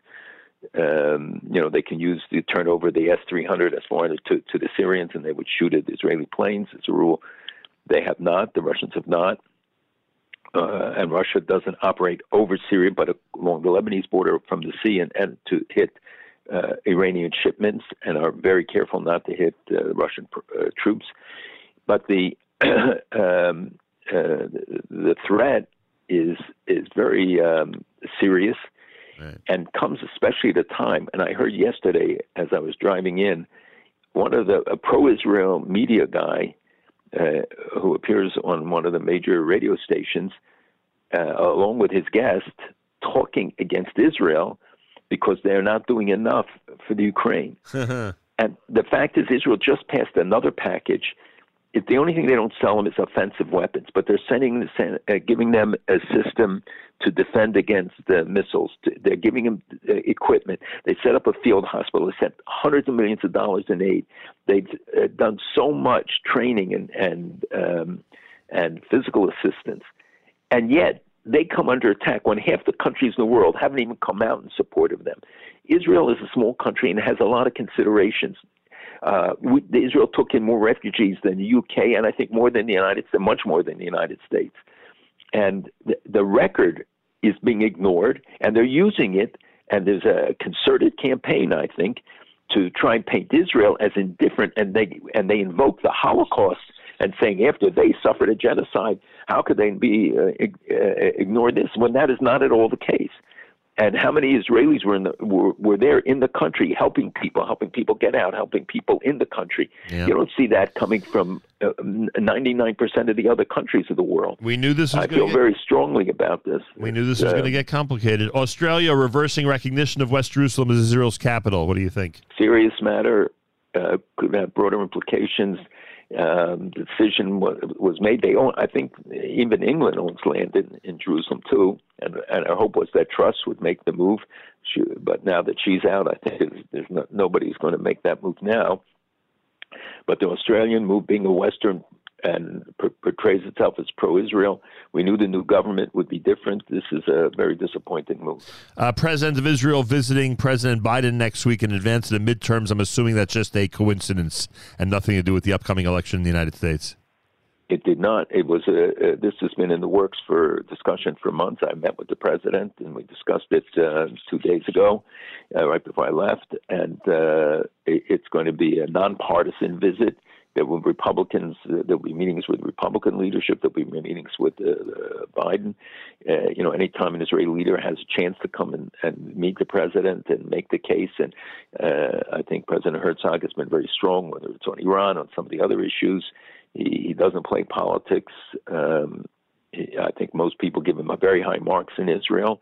Um, you know, they can use the turn over the S three hundred, S four hundred to to the Syrians, and they would shoot at Israeli planes. As a rule, they have not. The Russians have not. Uh, and Russia doesn't operate over Syria, but along the Lebanese border from the sea and, and to hit uh, Iranian shipments, and are very careful not to hit uh, Russian uh, troops. But the [clears throat] um, uh, the threat is is very um, serious, right. and comes especially at a time. And I heard yesterday as I was driving in, one of the a pro-Israel media guy uh, who appears on one of the major radio stations, uh, along with his guest, talking against Israel because they're not doing enough for the Ukraine. [laughs] and the fact is, Israel just passed another package it, the only thing they don't sell them is offensive weapons, but they're sending, uh, giving them a system to defend against the missiles. They're giving them uh, equipment. They set up a field hospital. They sent hundreds of millions of dollars in aid. They've uh, done so much training and and um, and physical assistance, and yet they come under attack when half the countries in the world haven't even come out in support of them. Israel is a small country and has a lot of considerations uh, we, Israel took in more refugees than the UK, and I think more than the United States, much more than the United States. And the, the record is being ignored, and they're using it. And there's a concerted campaign, I think, to try and paint Israel as indifferent, and they and they invoke the Holocaust and saying after they suffered a genocide, how could they be uh, uh, ignore this when that is not at all the case? and how many Israelis were in the were, were there in the country helping people, helping people get out, helping people in the country. Yeah. You don't see that coming from ninety nine percent of the other countries of the world. We knew this. Was I feel get, very strongly about this. We knew this uh, was going to get complicated. Australia reversing recognition of West Jerusalem as Israel's capital. What do you think? Serious matter. Uh, could have broader implications um, decision was, was made. They own, I think, even England owns land in, in Jerusalem too, and and our hope was that Truss would make the move. She, but now that she's out, I think there's, there's no, nobody's going to make that move now. But the Australian move, being a Western and portrays itself as pro-Israel. We knew the new government would be different. This is a very disappointing move. Uh, President of Israel visiting President Biden next week in advance of the midterms. I'm assuming that's just a coincidence and nothing to do with the upcoming election in the United States. It did not. It was a, a, this has been in the works for discussion for months. I met with the president and we discussed it uh, two days ago, uh, right before I left. And uh, it, it's going to be a nonpartisan visit there will be Republicans. Uh, there will be meetings with Republican leadership. There will be meetings with uh, Biden. Uh, you know, anytime an Israeli leader has a chance to come and, and meet the president and make the case, and uh, I think President Herzog has been very strong, whether it's on Iran, on some of the other issues. He, he doesn't play politics. Um, I think most people give him a very high marks in Israel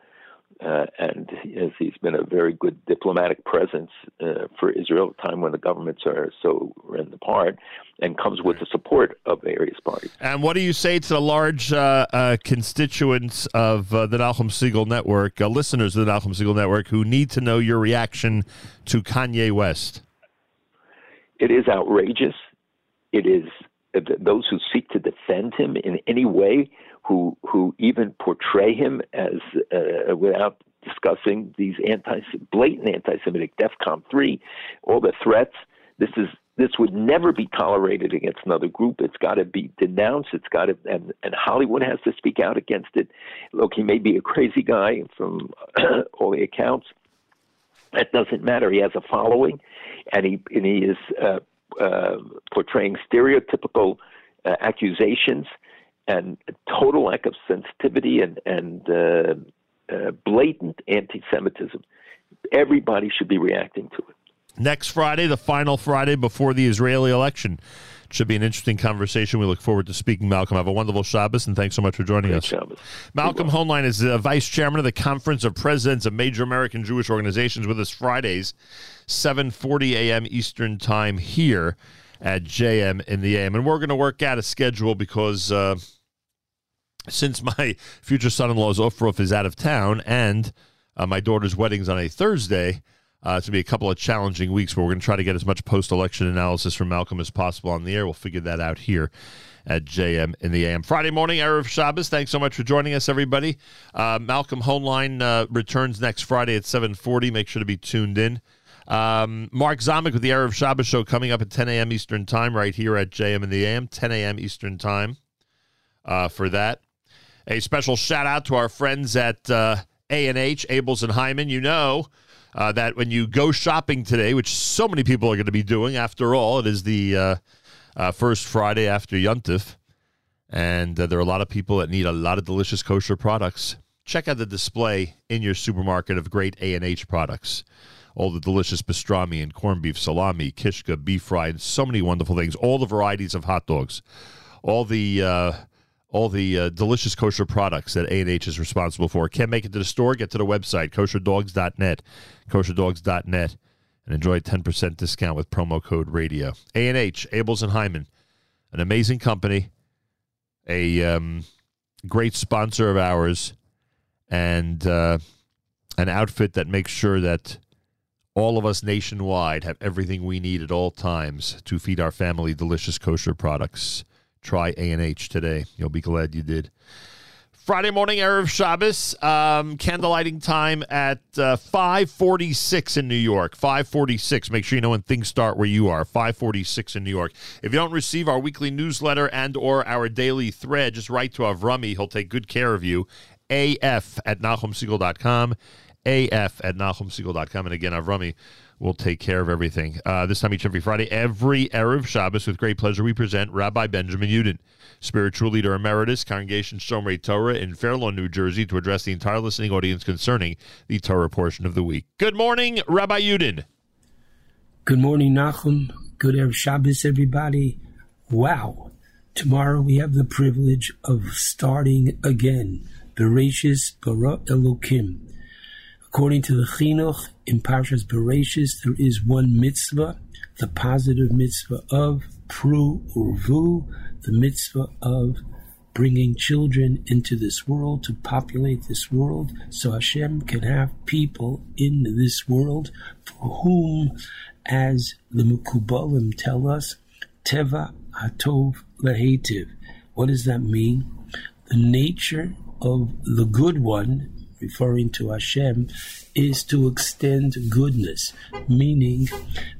uh, and as he's been a very good diplomatic presence uh, for Israel at a time when the governments are so rent apart, and comes with the support of various parties. And what do you say to the large uh, uh constituents of uh, the Nachum Segal Network, uh, listeners of the Nachum Segal Network, who need to know your reaction to Kanye West? It is outrageous. It is those who seek to defend him in any way who who even portray him as uh, without discussing these anti blatant anti-Semitic DEFCON three, all the threats. This is this would never be tolerated against another group. It's got to be denounced. It's got to, and, and Hollywood has to speak out against it. Look, he may be a crazy guy from [clears throat] all the accounts. That doesn't matter. He has a following, and he and he is uh, uh, portraying stereotypical uh, accusations and a total lack of sensitivity and and uh, uh, blatant anti-Semitism. Everybody should be reacting to it. Next Friday, the final Friday before the Israeli election. Should be an interesting conversation. We look forward to speaking. Malcolm, have a wonderful Shabbos, and thanks so much for joining Great us. Shabbos. Malcolm Hoenlein is the vice chairman of the Conference of Presidents of Major American Jewish Organizations with us Fridays, 7:40 a.m. Eastern Time here at JM in the AM. And we're going to work out a schedule because uh, since my [laughs] future son-in-law's Ofruf is out of town and uh, my daughter's wedding's on a Thursday, uh, it's going to be a couple of challenging weeks where we're going to try to get as much post-election analysis from Malcolm as possible on the air. We'll figure that out here at JM in the AM. Friday morning, Erev Shabbos. Thanks so much for joining us, everybody. Uh, Malcolm Hoenlein uh, returns next Friday at 740. Make sure to be tuned in. Um, Mark Zamek with the Erev Shabbos show coming up at 10 a.m. Eastern Time right here at JM in the AM, 10 a.m. Eastern Time uh, for that. A special shout out to our friends at uh, A&H, Abeles and Heymann. You know uh, that when you go shopping today, which so many people are going to be doing, after all, it is the uh, uh, first Friday after Yuntif, and uh, there are a lot of people that need a lot of delicious kosher products. Check out the display in your supermarket of great A&H products all the delicious pastrami and corned beef, salami, kishka, beef fry, and so many wonderful things. All the varieties of hot dogs, all the uh, all the uh, delicious kosher products that A&H is responsible for. Can't make it to the store? Get to the website, kosherdogs.net, kosherdogs.net, and enjoy a 10% discount with promo code radio. A&H, Abeles and Heymann, an amazing company, a um, great sponsor of ours, and uh, an outfit that makes sure that all of us nationwide have everything we need at all times to feed our family delicious kosher products. Try A&H today. You'll be glad you did. Friday morning, Erev Shabbos, um, candlelighting time at uh, 546 in New York. 546. Make sure you know when things start where you are. 546 in New York. If you don't receive our weekly newsletter and or our daily thread, just write to Avrami. He'll take good care of you. AF at NachumSegal.com. AF at NachumSegal.com. And again, Avrami will take care of everything. Uh, this time each every Friday, every Erev Shabbos, with great pleasure, we present Rabbi Benjamin Yudin, spiritual leader emeritus, Congregation Shomrei Torah in Fair Lawn, New Jersey, to address the entire listening audience concerning the Torah portion of the week. Good morning, Rabbi Yudin. Good morning, Nachum. Good Erev Shabbos, everybody. Wow. Tomorrow we have the privilege of starting again. Bereishis Bara Elokim. According to the Chinuch in Parshas Bereishis, there is one mitzvah, the positive mitzvah of Pru Urvu, the mitzvah of bringing children into this world to populate this world so Hashem can have people in this world for whom, as the Mekubalim tell us, Teva Hatov Lehetiv. What does that mean? The nature of the good one referring to Hashem, is to extend goodness, meaning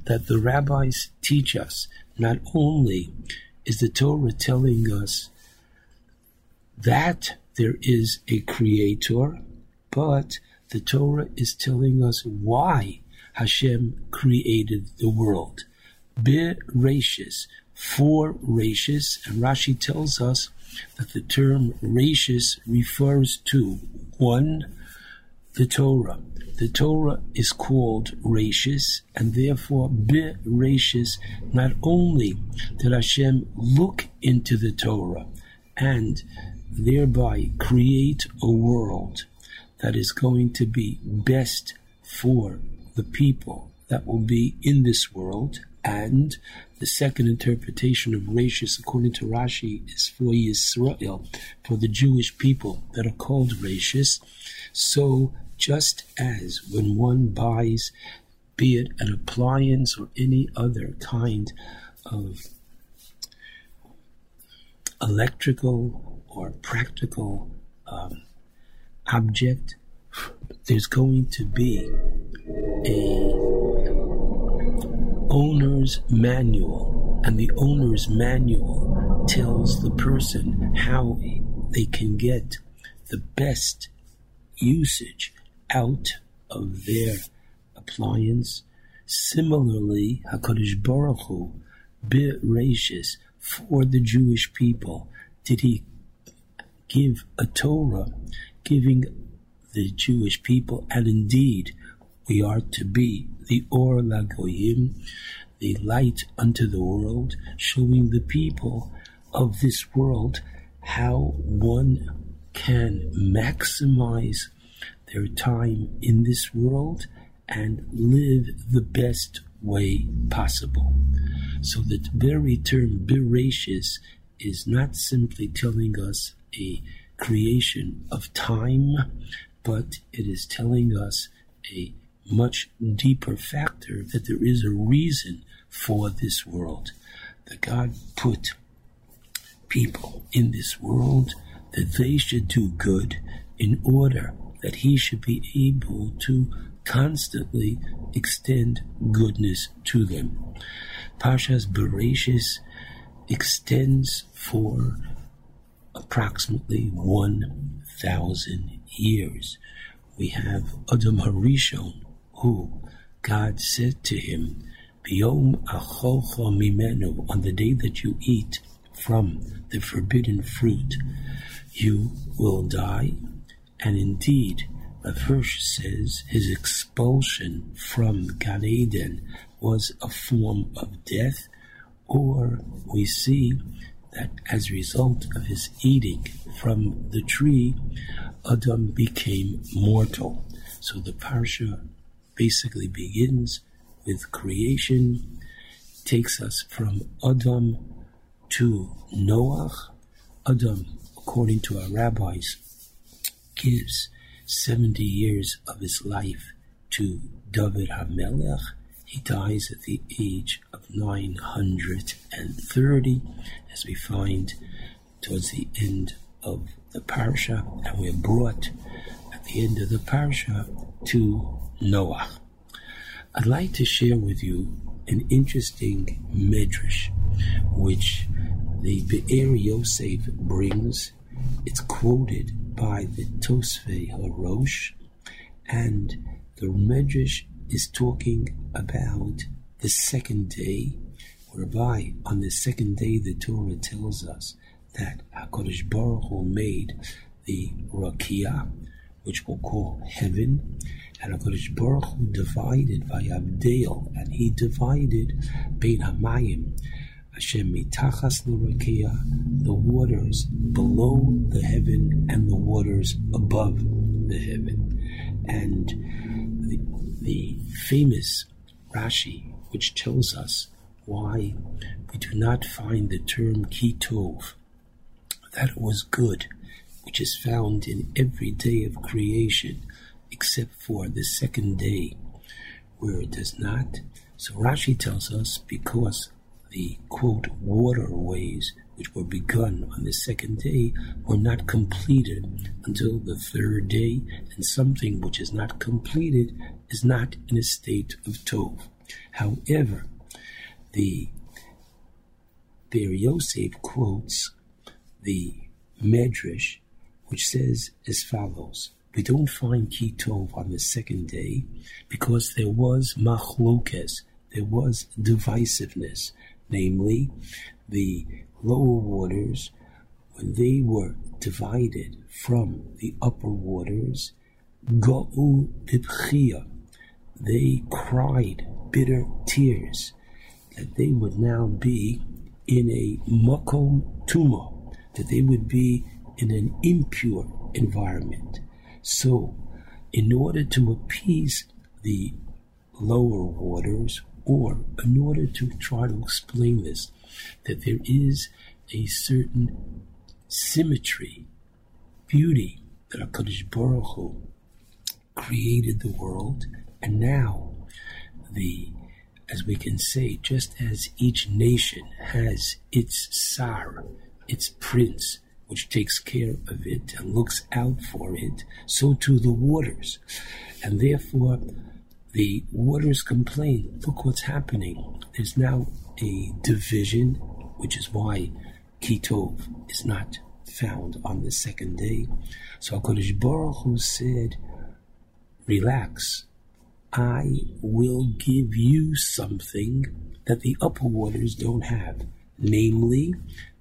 that the rabbis teach us not only is the Torah telling us that there is a creator, but the Torah is telling us why Hashem created the world. Bereishis, for reishis, and Rashi tells us that the term reishis refers to one, the Torah. The Torah is called reishis, and therefore be reishis. Not only did Hashem look into the Torah and thereby create a world that is going to be best for the people that will be in this world, and the second interpretation of Reishis, according to Rashi, is for Yisrael, for the Jewish people that are called Reishis. So, just as when one buys, be it an appliance or any other kind of electrical or practical um, object, there's going to be a owner's manual, and the owner's manual tells the person how they can get the best usage out of their appliance. Similarly, Hakadosh Baruch Hu, Bereishis, for the Jewish people, did he give a Torah, giving the Jewish people, and indeed we are to be the Or Lagoyim, the light unto the world, showing the people of this world how one can maximize their time in this world and live the best way possible. So that very term Bereishis is not simply telling us a creation of time, but it is telling us a much deeper factor that there is a reason for this world. That God put people in this world that they should do good in order that He should be able to constantly extend goodness to them. Parshas Bereishis extends for approximately 1,000 years. We have Adam Harishon, who God said to him, Biyom achalcha mimenu, on the day that you eat from the forbidden fruit, you will die. And indeed, the verse says his expulsion from Gan Eden was a form of death, or we see that as a result of his eating from the tree, Adam became mortal. So the parsha basically begins with creation, takes us from Adam to Noah. Adam, according to our rabbis, gives 70 years of his life to David HaMelech. He dies at the age of 930, as we find towards the end of the parsha, and we're brought at the end of the parsha to Noah. I'd like to share with you an interesting medrash which the Be'er Yosef brings. It's quoted by the Tosfei Harosh, and the medrash is talking about the second day, whereby on the second day the Torah tells us that HaKadosh Baruch Hu made the Rakia, which we'll call heaven, and HaKadosh Baruch Hu divided Vayavdel, and he divided Bein Hamayim, Hashem mitachas l'rakia, the waters below the heaven and the waters above the heaven. And the, the famous Rashi, which tells us why we do not find the term kitov, that was good, which is found in every day of creation, except for the second day, where it does not. So Rashi tells us because the quote waterways which were begun on the second day were not completed until the third day, and something which is not completed is not in a state of tov. However, the Be'er Yosef quotes the Medrash, which says as follows. We don't find Kitov on the second day because there was machlokes, there was divisiveness, namely the lower waters, when they were divided from the upper waters, Ga'u they cried bitter tears that they would now be in a makom tuma, that they would be in an impure environment. So, in order to appease the lower waters, or in order to try to explain this, that there is a certain symmetry, beauty that HaKadosh Baruch Hu created the world, and now the as we can say, just as each nation has its Tsar, its prince, which takes care of it and looks out for it, so too the waters. And therefore, the waters complain look what's happening. There's now a division, which is why Kitov is not found on the second day. So HaKadosh Baruch Hu said, relax, I will give you something that the upper waters don't have, namely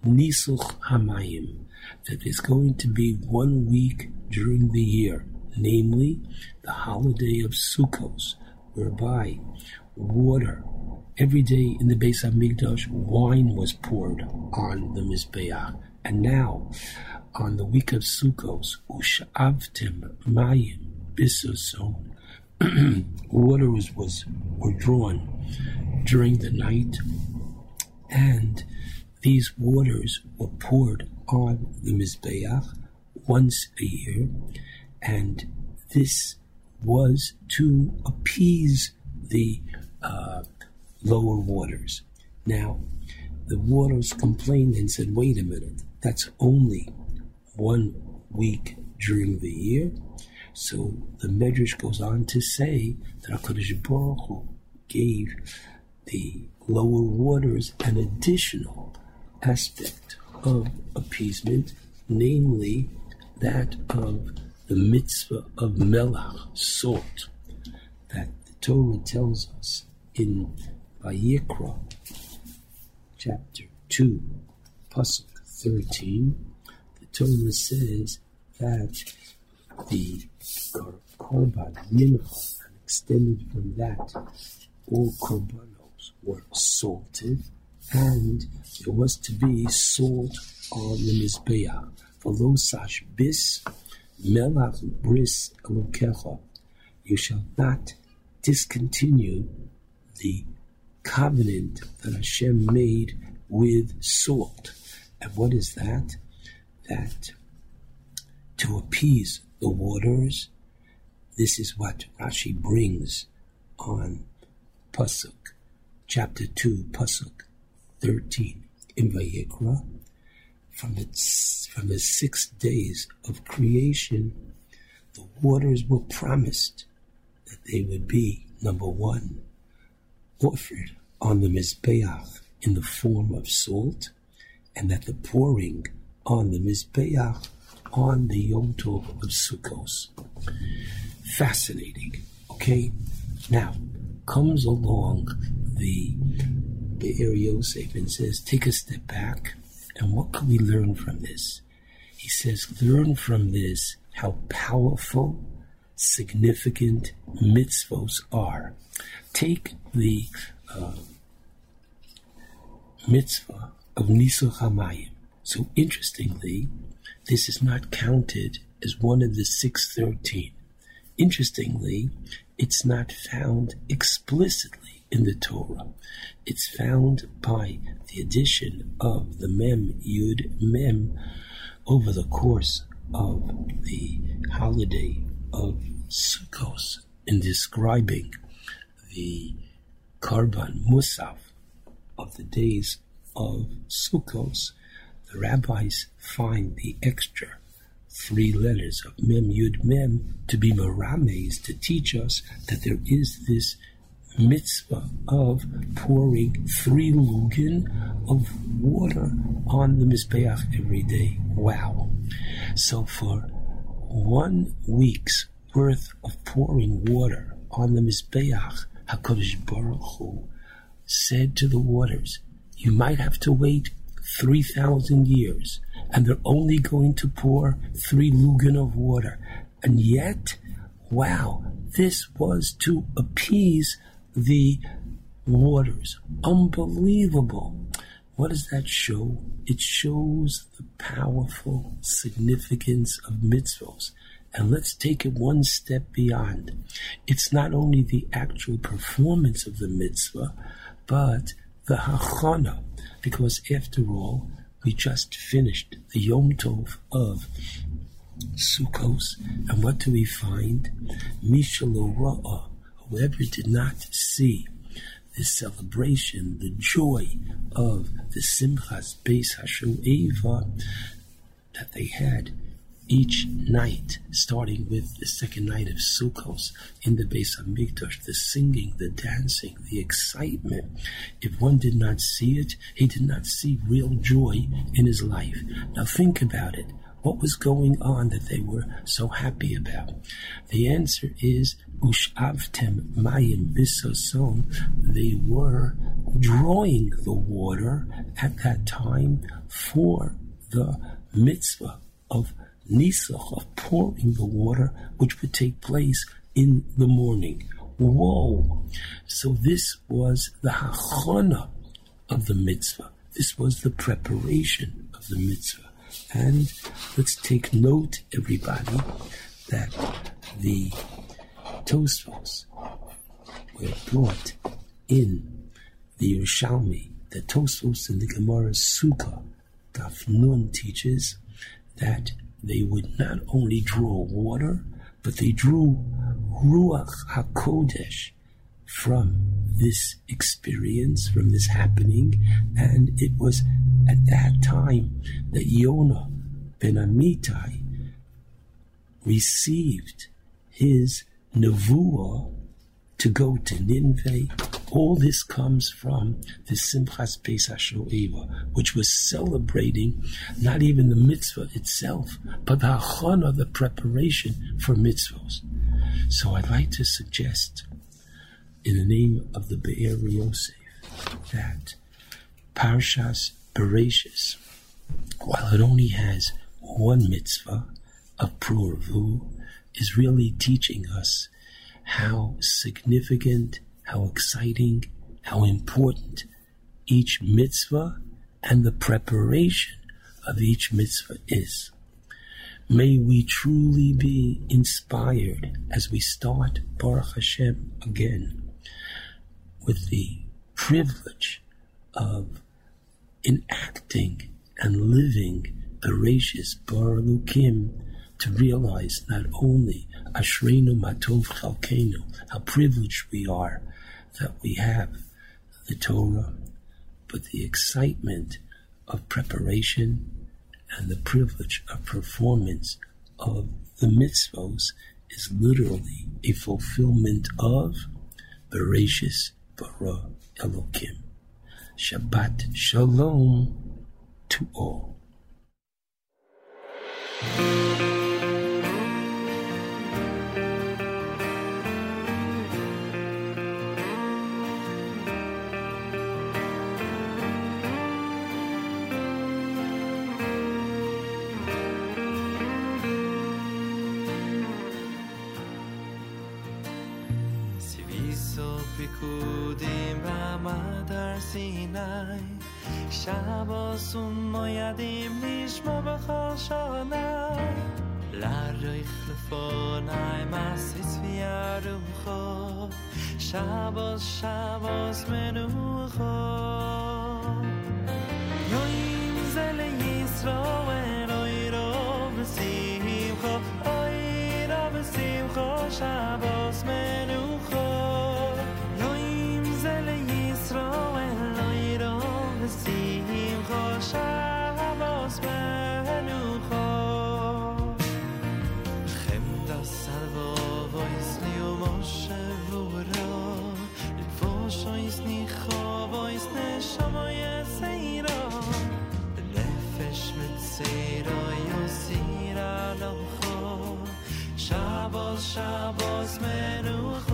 Nisuch Hamayim, that there's going to be one week during the year, namely the holiday of Sukkot, whereby water, every day in the Beis Hamikdash, wine was poured on the Mizbeach, and now on the week of Sukkot, Ushavtim Mayim Bisoson, [clears throat] water was, was were drawn during the night, and these waters were poured on the Mizbeach once a year, and this was to appease the uh, lower waters. Now, the waters complained and said, wait a minute, that's only one week during the year. So the Medrash goes on to say that HaKadosh Baruch Hu gave the lower waters an additional aspect of appeasement, namely that of the mitzvah of melach, salt, that the Torah tells us in Vayikra, chapter 2, pasuk 13. The Torah says that the korban mincha, and extended from that, all korbanos were salted, and it was to be salt on the mizbeach. For lo sash bis melach bris elokecha, you shall not discontinue the covenant that Hashem made with salt. And what is that? That to appease the waters. This is what Rashi brings on Pasuk, chapter 2, Pasuk 13 in Vayikra. From the, from the six days of creation, the waters were promised that they would be, number one, offered on the Mizbeach in the form of salt, and that the pouring on the Mizbeach on the Yom Tov of Sukkos. Fascinating. Okay, now comes along the Be'er Yosef and says, take a step back, and what can we learn from this? He says, learn from this how powerful, significant mitzvos are. Take the uh, mitzvah of Nisuch Hamayim. So interestingly, this is not counted as one of the 613. Interestingly, it's not found explicitly in the Torah. It's found by the addition of the Mem Yud Mem over the course of the holiday of Sukkot in describing the Karban Musaf of the days of Sukkot the rabbis find the extra three letters of Mem Yud Mem to be Marames to teach us that there is this mitzvah of pouring three lugin of water on the Mizbeach every day. Wow. So for one week's worth of pouring water on the Mizbeach, HaKadosh Baruch Hu said to the waters, you might have to wait 3,000 years, and they're only going to pour three lugan of water. And yet, wow, this was to appease the waters. Unbelievable. What does that show? It shows the powerful significance of mitzvahs. And let's take it one step beyond. It's not only the actual performance of the mitzvah, but the hachana, because after all, we just finished the Yom Tov of Sukkos, and what do we find? Mishalo Ra'ah, whoever did not see this celebration, the joy of the Simchas Beis Hashoeva that they had each night, starting with the second night of Sukkot in the Beis Hamikdash, the singing, the dancing, the excitement. If one did not see it, he did not see real joy in his life. Now think about it. What was going on that they were so happy about? The answer is Ushavtem Mayim Bisoson. They were drawing the water at that time for the mitzvah of Nisach, of pouring the water, which would take place in the morning. Whoa! So this was the hachana of the mitzvah. This was the preparation of the mitzvah. And let's take note, everybody, that the Tosfos were brought in the Yerushalmi. The Tosfos in the Gemara Sukkah, Daf Nun teaches that they would not only draw water, but they drew Ruach HaKodesh from this experience, from this happening, and it was at that time that Yonah ben Amittai received his nevuah to go to Nineveh. All this comes from the Simchas Beis HaShoeva, which was celebrating not even the mitzvah itself, but the achana, the preparation for mitzvahs. So I'd like to suggest, in the name of the Be'er Yosef, that Parshas Bereishis, while it only has one mitzvah of Pru'avu, is really teaching us how significant, how exciting, how important each mitzvah and the preparation of each mitzvah is. May we truly be inspired as we start Baruch Hashem again with the privilege of enacting and living Bereishis Baruch to realize not only Ashreinu Matov Chalkenu, how privileged we are that we have the Torah, but the excitement of preparation and the privilege of performance of the mitzvos is literally a fulfillment of Bereishis Bara Elokim. Shabbat Shalom to all. sein nay shavas un moyed mish ma bakhash nay lar ich le fon ay mas its vi ar um kho shavas shavas men um kho yoin zel ey so shoyz ni khovoyz ne shomoy seira. De מיט mit seira yosira lo kho shabos menuch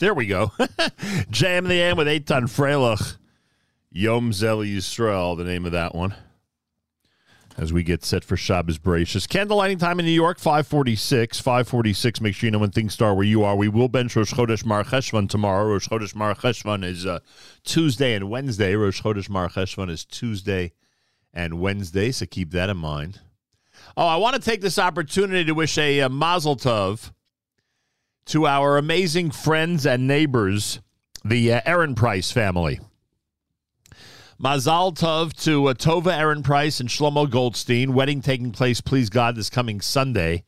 there we go. [laughs] Jam the AM with Eitan Freilich. Yom Zel Yisrael, the name of that one. As we get set for Shabbos Bereishis. Candle lighting time in New York, 546. 546, make sure you know when things start where you are. We will bench Rosh Chodesh Mar Cheshvan tomorrow. Rosh Chodesh Mar Cheshvan is uh, Tuesday and Wednesday. Rosh Chodesh Mar Cheshvan is Tuesday and Wednesday, so keep that in mind. Oh, I want to take this opportunity to wish a, uh mazel tov to our amazing friends and neighbors, the uh, Aaron Price family. Mazal tov to uh, Tova Aaron Price and Shlomo Goldstein. Wedding taking place, please God, this coming Sunday.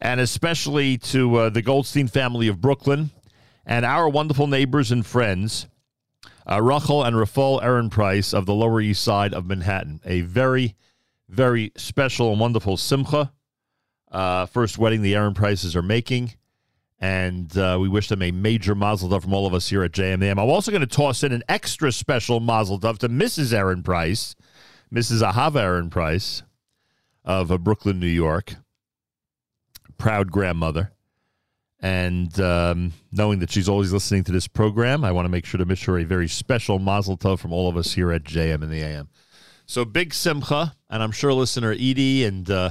And especially to uh, the Goldstein family of Brooklyn and our wonderful neighbors and friends, uh, Rachel and Rafal Aaron Price of the Lower East Side of Manhattan. A very, very special and wonderful simcha. Uh, first wedding the Aaron Prices are making. And uh, we wish them a major mazel tov from all of us here at JMM. I'm also going to toss in an extra special mazel tov to Mrs. Aaron Price, Mrs. Ahava Aaron Price of uh, Brooklyn, New York. Proud grandmother. And um, knowing that she's always listening to this program, I want to make sure to wish her a very special mazel tov from all of us here at JM in the AM. So big simcha, and I'm sure listener Edie and uh,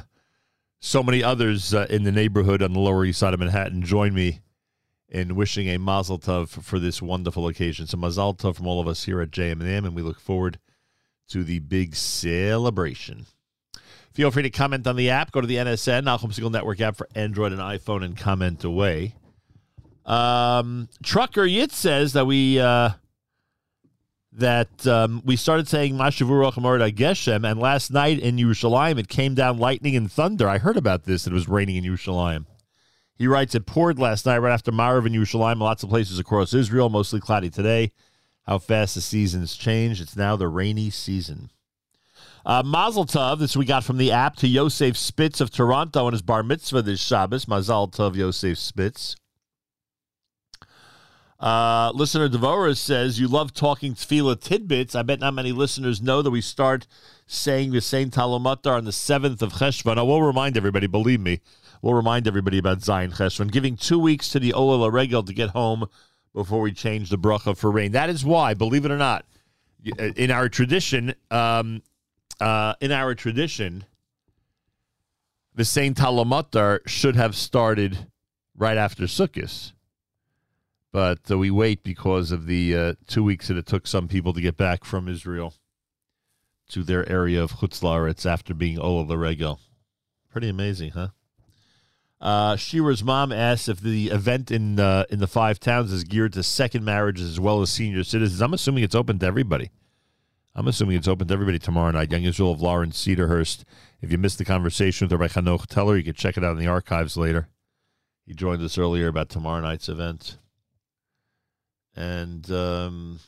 so many others uh, in the neighborhood on the Lower East Side of Manhattan join me in wishing a mazel tov for this wonderful occasion. So mazel tov from all of us here at JM&M, and we look forward to the big celebration. Feel free to comment on the app. Go to the NSN, Nachum Segal Network app for Android and iPhone, and comment away. Um, Trucker Yit says that we uh, that um, we started saying Mashavur Geshem, and last night in Yerushalayim it came down lightning and thunder. I heard about this. It was raining in Yerushalayim. He writes, it poured last night right after Marav in Yerushalayim. Lots of places across Israel, mostly cloudy today. How fast the seasons change. It's now the rainy season. Uh, Mazel Tov, this we got from the app to Yosef Spitz of Toronto on his bar mitzvah this Shabbos. Mazel Tov, Yosef Spitz. Uh, listener Devora says, You love talking tefillah tidbits. I bet not many listeners know that we start saying the same Talomatar on the 7th of Cheshvan. I will remind everybody, believe me, we'll remind everybody about Zayin Cheshvan, giving two weeks to the Ola Regel to get home before we change the bracha for rain. That is why, believe it or not, in our tradition, um, uh, in our tradition, the same Talamatar should have started right after Sukkot but uh, we wait because of the uh, two weeks that it took some people to get back from Israel to their area of Chutzlaretz after being Ola Regel. Pretty amazing, huh? Uh, Shira's mom asks if the event in uh, in the five towns is geared to second marriages as well as senior citizens. I'm assuming it's open to everybody. I'm assuming it's open to everybody tomorrow night. Young Israel of Lawrence Cedarhurst. If you missed the conversation with Rabbi Hanoch Teller, you can check it out in the archives later. He joined us earlier about tomorrow night's event. And um,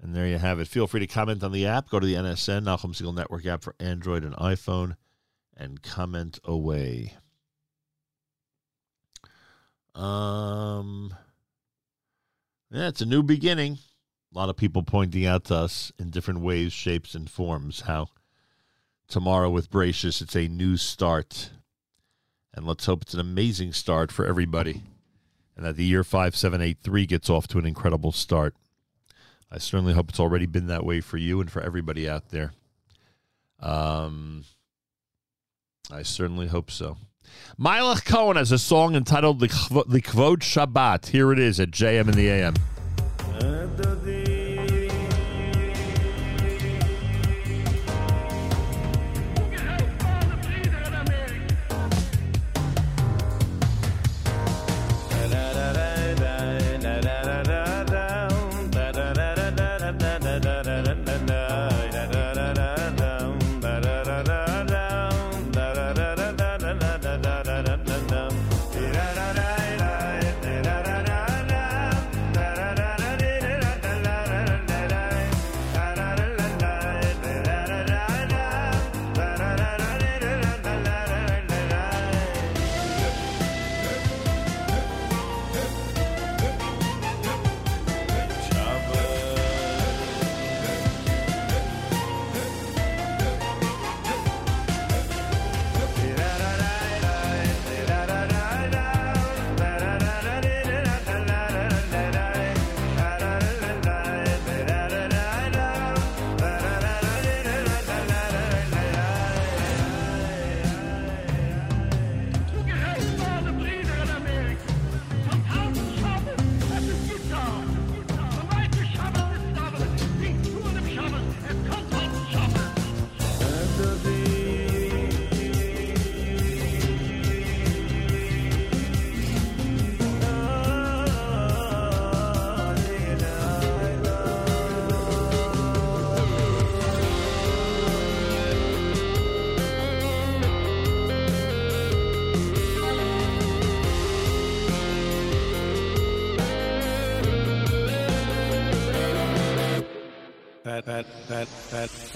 and there you have it. Feel free to comment on the app. Go to the NSN Nachum Segal Network app for Android and iPhone, and comment away. Um, yeah, it's a new beginning. A lot of people pointing out to us in different ways, shapes, and forms how tomorrow with Bereishis, it's a new start. And let's hope it's an amazing start for everybody and that the year 5783 gets off to an incredible start. I certainly hope it's already been that way for you and for everybody out there. Um, I certainly hope so. Meilech Kohn has a song entitled "The Kvod Shabbat." Here it is at JM in the AM.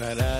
Oh, uh, yo,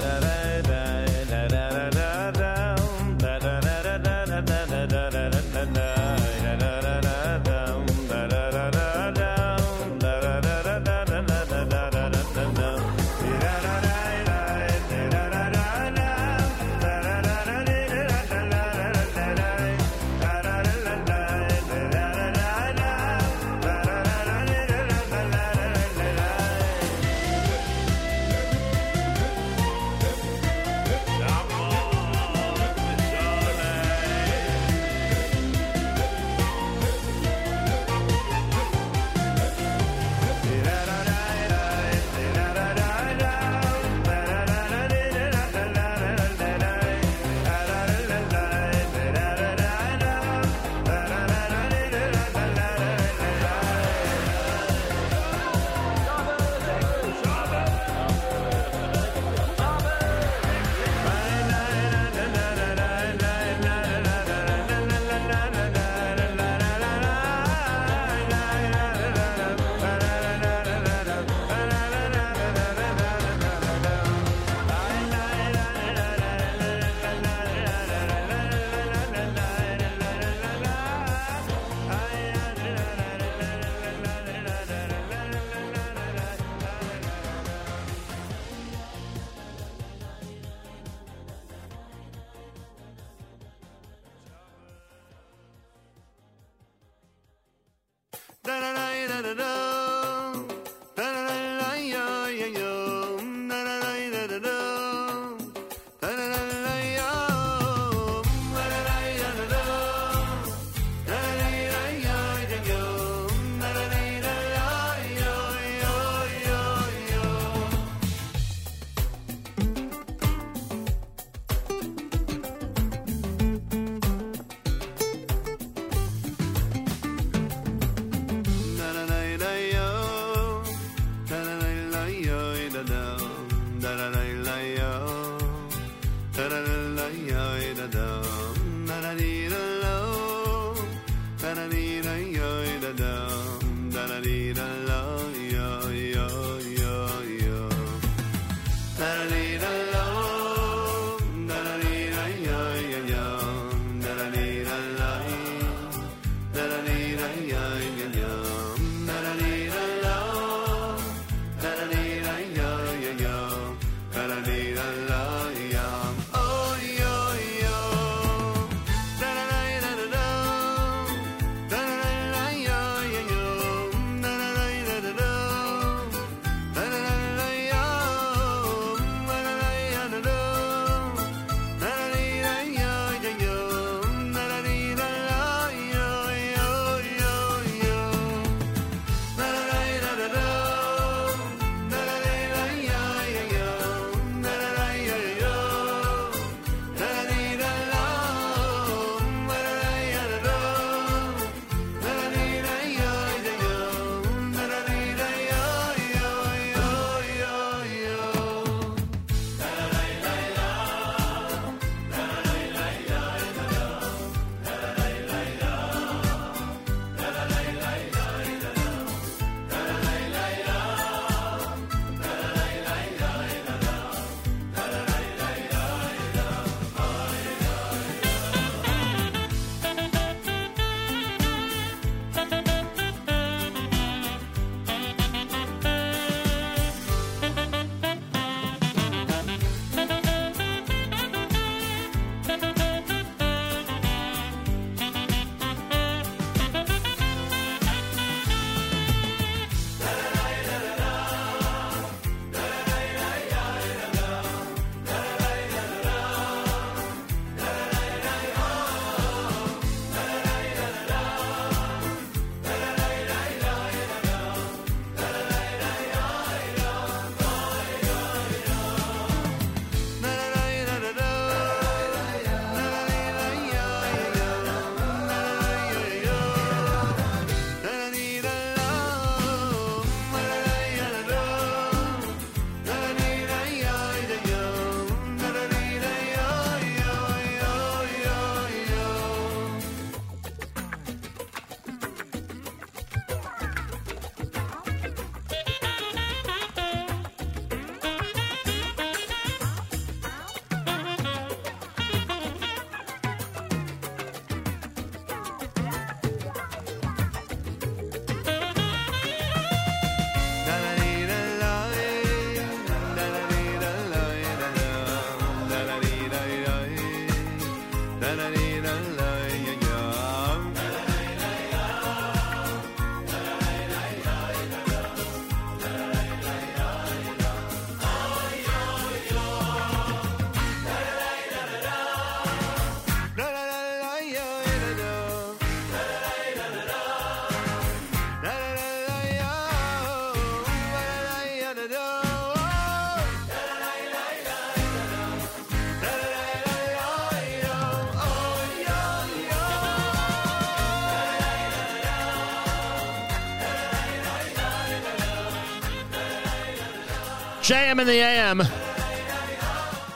JM in the AM.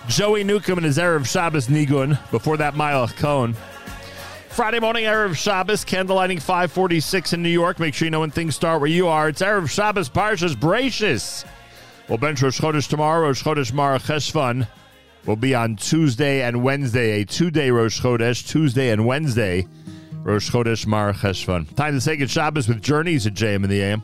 Joey Newcomb and his Erev Shabbos Nigun. Before that, Meilech Kohn. Friday morning, Erev Shabbos, candlelighting 546 in New York. Make sure you know when things start where you are. It's Erev Shabbos, Parshas Bereishis. We'll bench Rosh Chodesh tomorrow. Rosh Chodesh Mar Cheshvan will be on Tuesday and Wednesday, a two-day Rosh Chodesh, Tuesday and Wednesday. Rosh Chodesh Mar Cheshvan. Time to say good Shabbos with Journeys at JM in the AM.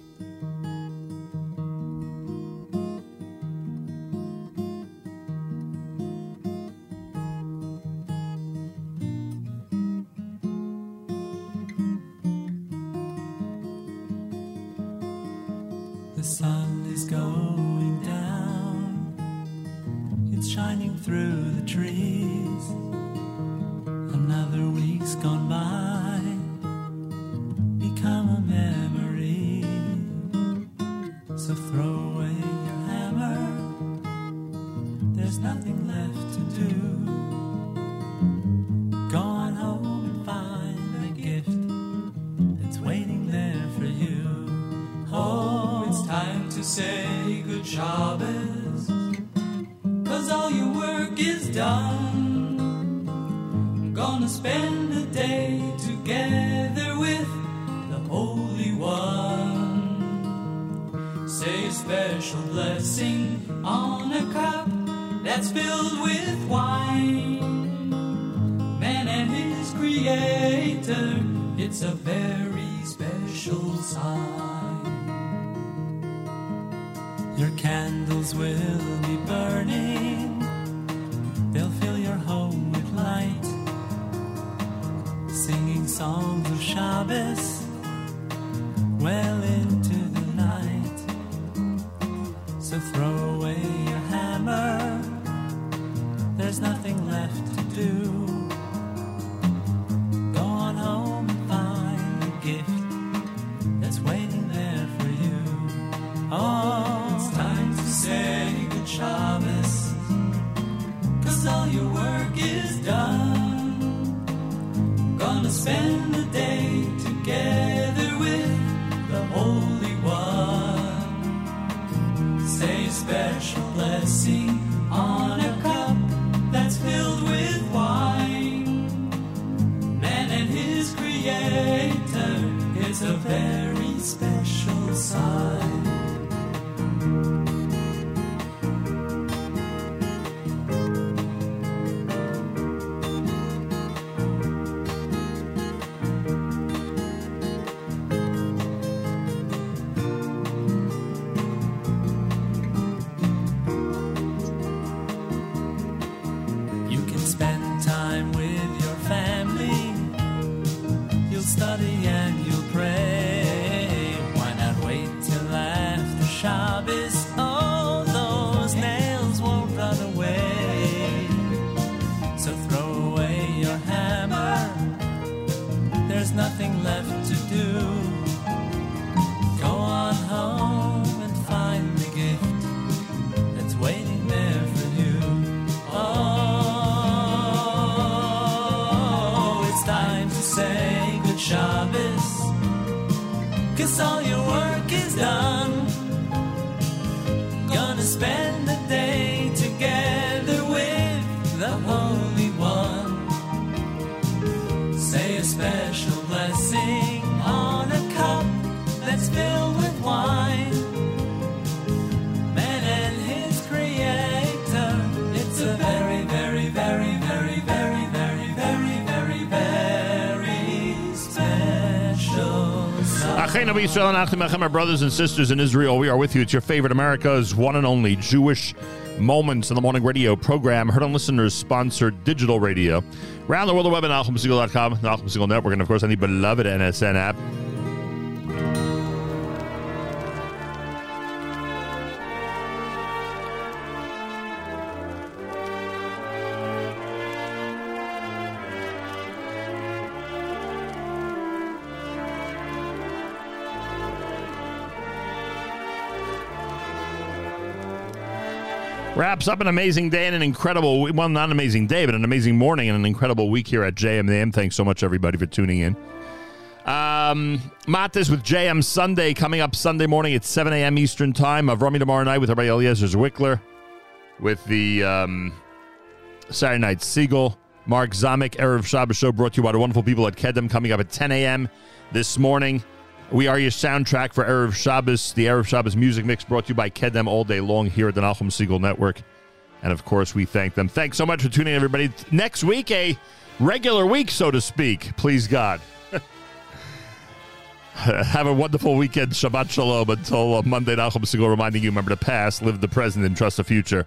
Shalom Achimechem, my brothers and sisters in Israel. We are with you. It's your favorite America's one and only Jewish Moments in the Morning radio program, heard on listeners sponsored digital radio. Around the world, the web at NachumSegal.com, the Segal Network, and of course, any beloved NSN app. wraps up an amazing day and an incredible, well, not an amazing day, but an amazing morning and an incredible week here at JMM. Thanks so much, everybody, for tuning in. Um, Matis with JM Sunday coming up Sunday morning at 7 a.m. Eastern Time. Avrami tomorrow night with everybody Eliezer Zwickler, with the um, Saturday Night Segal. Mark Zamek, Erev Shabbos show brought to you by the wonderful people at Kedem coming up at 10 a.m. this morning. We are your soundtrack for Erev Shabbos, the Erev Shabbos music mix brought to you by Kedem all day long here at the Nachum Segal Network. And of course, we thank them. Thanks so much for tuning in, everybody. Next week, a regular week, so to speak. Please God. [laughs] Have a wonderful weekend. Shabbat Shalom. Until uh, Monday, Nachum Segal reminding you remember the past, live the present, and trust the future.